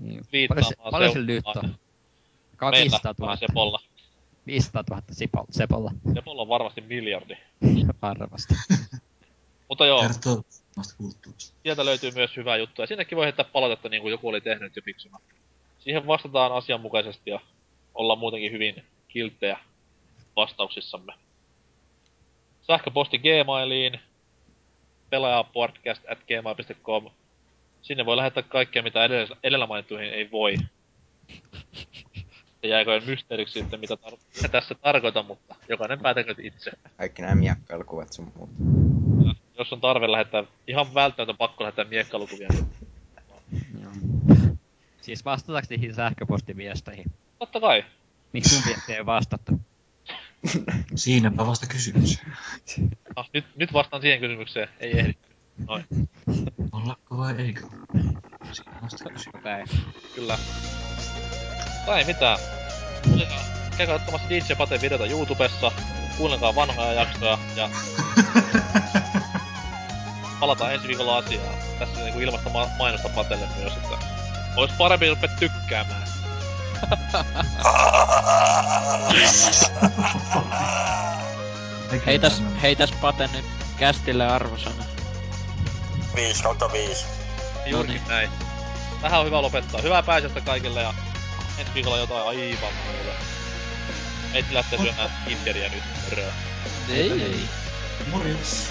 Niin. Viittaamaan paljon se nyt on? 200 meillä 000. Sepolla. 500 000 Sipo, Sepolla. Sepolla on varmasti miljardi. Varmasti. Mutta joo, Kertoo kulttuurista. sieltä löytyy myös hyvää juttua. Ja sinnekin voi heittää palautetta niin kuin joku oli tehnyt jo fiksuna. Siihen vastataan asianmukaisesti ja ollaan muutenkin hyvin kilttejä vastauksissamme. Sähköposti gmailiin, pelaajapodcast at gmail.com. Sinne voi lähettää kaikkea, mitä edellä, edellä mainittuihin ei voi. Ja jääkö mysteeriksi sitten, mitä, tar- tässä tarkoitan, mutta jokainen päätäkööt itse. Kaikki nämä miakkailukuvat sun muut. Jos on tarve lähettää, ihan välttämätön pakko lähettää miekkalukuvia, niin Siis vastataanko niihin sähköpostiviesteihin? totta kai. Miksi sun viesti ei vastattu? Siinäpä vasta kysymys. Ah, nyt, nyt vastaan siihen kysymykseen. Ei ehdi. Noin, Ollako vai eikö? Siinä vasta kysymys. Okei. kyllä. Tai ei mitään. Tosiaan, Käykää ottamassa DJ Paten videota YouTubessa. Kuunnelkaa vanhoja jaksoja ja palataan ensi viikolla asiaan. Tässä niinku ilmasta ma- mainosta Patelle myös, että olis parempi rupea tykkäämään. Heitäs, heitäs Pate nyt kästille arvosana. 5 kautta 5. Juurikin näin. Tähän on hyvä lopettaa. Hyvää pääsiäistä kaikille ja ensi viikolla jotain aivan muuta. Meitä lähtee syömään Kinderiä nyt. Mörö. Ei, ei. Morjens.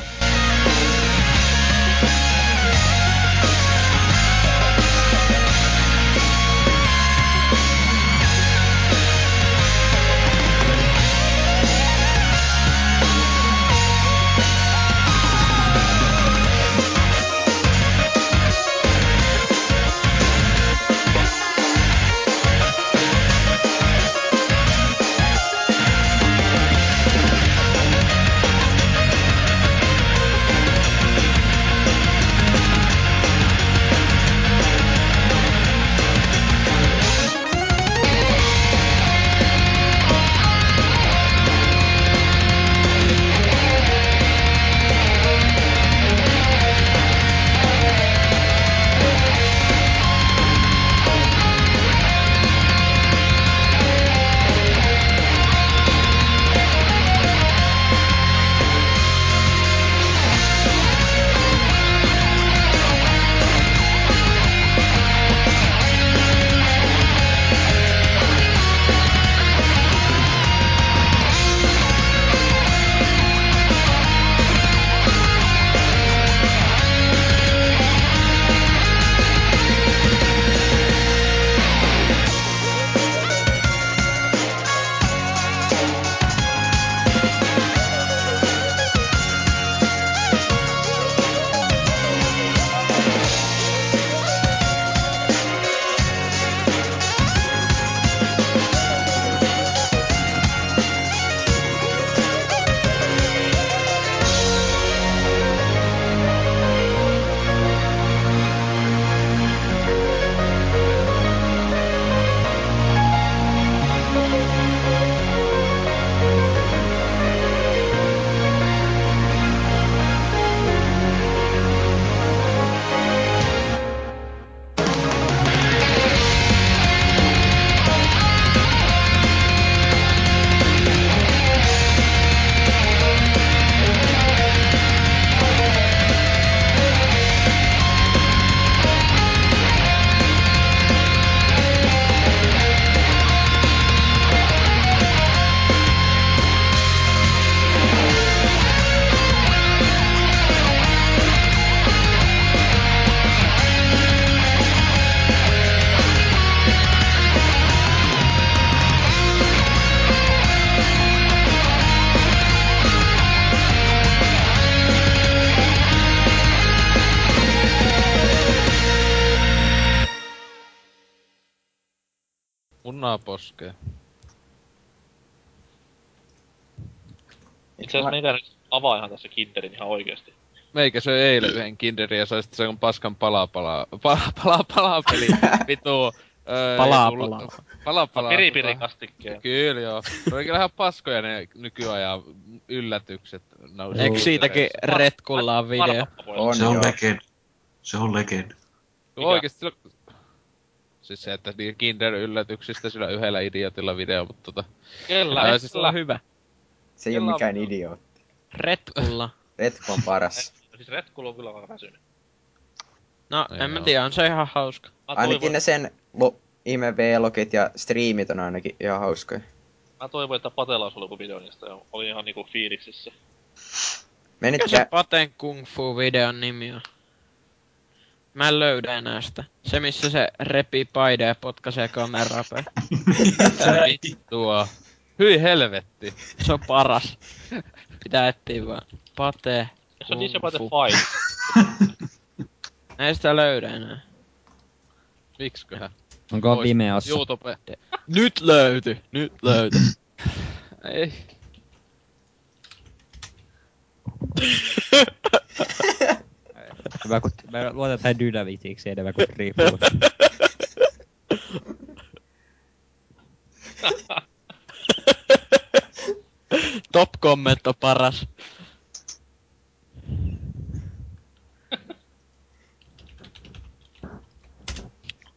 Itse asiassa meidän avaa ihan tässä Kinderin ihan oikeesti. Meikä söi eilen yhden kinderin ja sai sitten sen paskan palaa palaa, palaa palaa palaa peli, vitu. Öö, Palaa tullut- palaa. Palaa palaa. Piri tota-. Kyllä joo. Ne oli kyllä ihan paskoja ne nykyajan yllätykset. nousi Eikö siitäkin Red Kullaan video? On Se on legend. Se on legend. Oikeesti silloin... Siis se, että niin Kinder-yllätyksistä sillä yhdellä idiotilla video, mutta tota... Kellä? Ää, siis- Se on hyvä. Se ei ole on mikään idiootti. Retkulla. Retku on paras. Siis Red Bull on kyllä aika väsynyt. No, Ei en mä tiedä, on se ihan hauska. Mä Ainakin toivon, ne sen lo- ihme V-logit ja striimit on ainakin ihan hauskoja. mä toivon, että Patella olisi ollut joku video niistä ja oli ihan niinku fiiliksissä. Menit Mikä se Paten Kung Fu-videon nimi on? Mä en löydä enää sitä. Se, missä se repii paide ja potkaisee kameraa päin. Vittua. Hyi helvetti. Se on paras. Pitää etsiä vaan. Pate. Se on Kung Pate. Fight. Ei sitä löydä enää. Miksköhän? Onko Vois- Vimeossa? YouTube. Nyt löyty! Nyt löyty. Ei. Hyvä, kun me luotetaan dynamitiiksi enemmän kuin riippuu. Top comment on paras.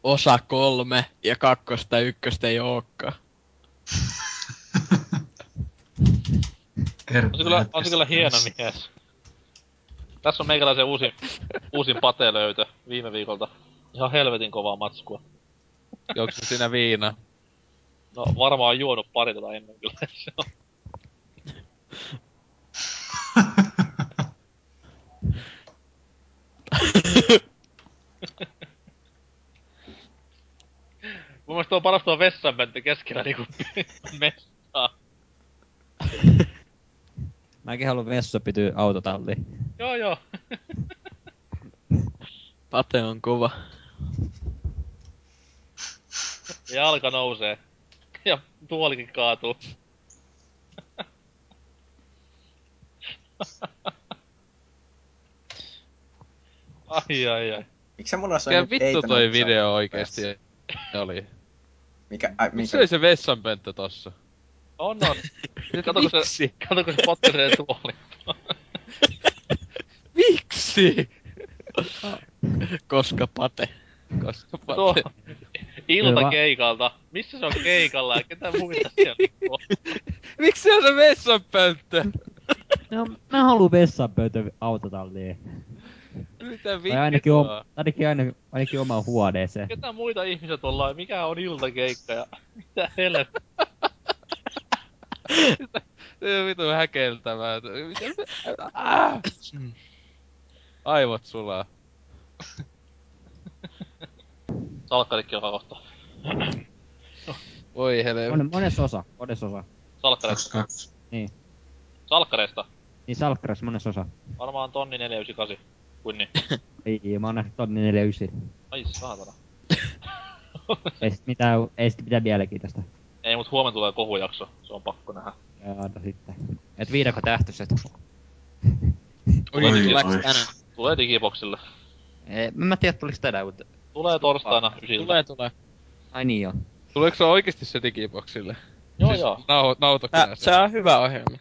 Osa kolme ja kakkosta ja ykköstä ei ookaan. On se kyllä, on se kyllä hieno mies. Tässä on meikäläisen uusin, uusin Pate-löytö viime viikolta. Ihan helvetin kovaa matskua. Onks se siinä viina? No varmaan on juonut pari tota ennen kyllä. On. Mun mielestä tuo paras tuo vessanpönttö keskellä niinku messaa. Mäkin haluan vessa pityy autotalliin. Joo joo. Pate on kova. Ja jalka nousee. Ja tuolikin kaatuu. ai ai ai. Miksi mulla on Mikä vittu toi video oikeesti oli? Mikä, ai, mikä? oli se vessanpönttö tossa? On on. Kato kun se, Miksi? kato kun se potkaisee tuoli. Miksi? Koska Pate. Koska Tuo pate. ilta keikalta. Missä se on keikalla ja ketä muita siellä on? Miksi se on se vessanpönttö? No, mä haluan vessanpöytö autotalliin. Mitä Tai ainakin, vittua? o, ainakin, aina, ainakin omaan huoneeseen. Ketä muita ihmiset ollaan? Mikä on iltakeikka ja mitä helvettiä? Se on vitu häkeltävää. Ah! Aivot sulaa. Salkkarikki on kohta. Voi helvetti. Mon, monessa osa, monessa osa. Salkkareista. 22. Salkkareista. Niin salkkaras monessa osa. Varmaan tonni 498. Kuin niin. Ei, mä oon nähnyt tonni 49. Ai saatana. Ei sit mitään, ei sit mitään mielenkiintoista. Ei, mut huomenna tulee kohujakso. Se on pakko nähdä. Ja anna sitten. Et viidakko tähtöiset. Oi, tänään? Tulee digiboksille. Ei, mä en tiedä tuliks tänään, mutta... Tulee torstaina ysiltä. Tulee, tulee. Ai niin joo. Tuleeko se oikeesti se digiboksille? Joo siis joo. Nau, Tää, se on hyvä ohjelma.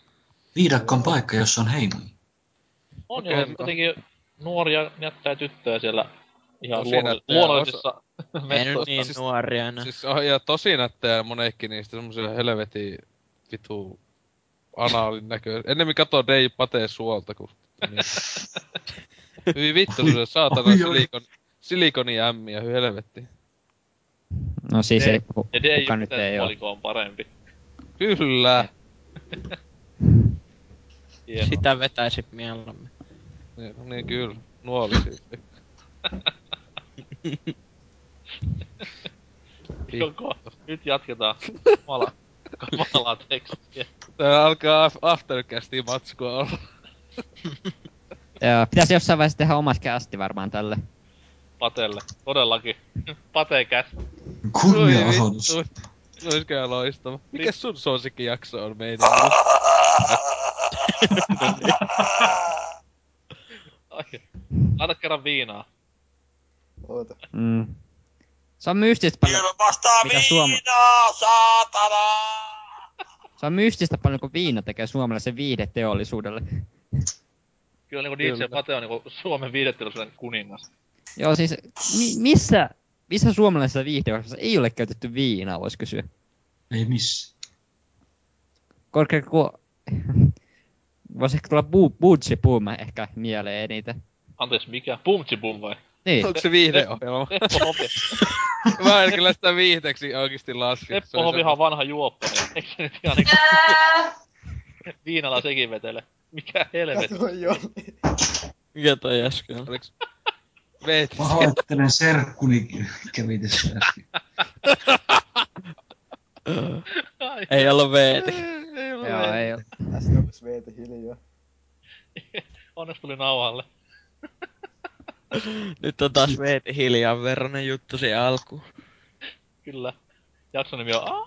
Viidakko on paikka, jossa on heimoja. On joo. Kuitenkin nuoria näyttää tyttöjä siellä ihan luonnollisissa Ei nyt niin Siis- nuoria enää. Siis on ja tosi nättejä monekin niistä semmosia helvetin vitu anaalin näkö. Ennemmin katoo Dei Pate suolta, kun... Niin. Hyvin vittu se saatana silikon, silikoni ämmiä, hyi helvetti. No siis Ei. kuka nyt ei oo. Poliko on parempi. Kyllä! Hienoa. Sitä vetäisit mieluummin. Niin, no niin kyllä. Nuoli siis. Joko, nyt jatketaan kamala, kamalaa tekstiä. Tää alkaa af- aftercastiin matskua olla. Joo, pitäisi jossain vaiheessa tehdä omat kästi varmaan tälle. Patelle. Todellakin. Pate käs. Kunnia-osoitus. Se olisi kyllä loistava. Mikä sun suosikkijakso on meidän? Ai. Laita kerran viinaa. Oota. Mm. Se on mystistä paljon, Ilmasta Mitä suoma- viinaa, saatana! se on mystistä paljon, kun viina tekee suomalaisen viihdeteollisuudelle. Kyllä niinku DJ. Pate on niinku Suomen viidetteollisuuden kuningas. Joo, siis mi- missä, missä suomalaisessa viihdeohjelmassa ei ole käytetty viinaa, vois kysyä. Ei missä. Korkea kun... Voisi ehkä tulla bu- Boom ehkä mieleen eniten. Anteeksi, mikä? Bumtsi bum vai? Niin. Onko se viihdeohjelma? Teppo. Mä en kyllä sitä viihteeksi oikeesti laske. Teppo Hovihan on vanha juoppo, niin eikö se nyt ihan niinku viinalla sekin vetele? Mikä helvetti? Mikä toi äsken? Oliks... Veet. Pahoittelen serkkuni kävi tässä äsken. Ei ollut veeti. ei ollut Joo, ei. ei oo. Tästä onks veeti hiljaa. Onneksi tuli nauhalle. Nyt on taas veeti hiljaa verranen juttu siihen alkuun. Kyllä. Jakson nimi on!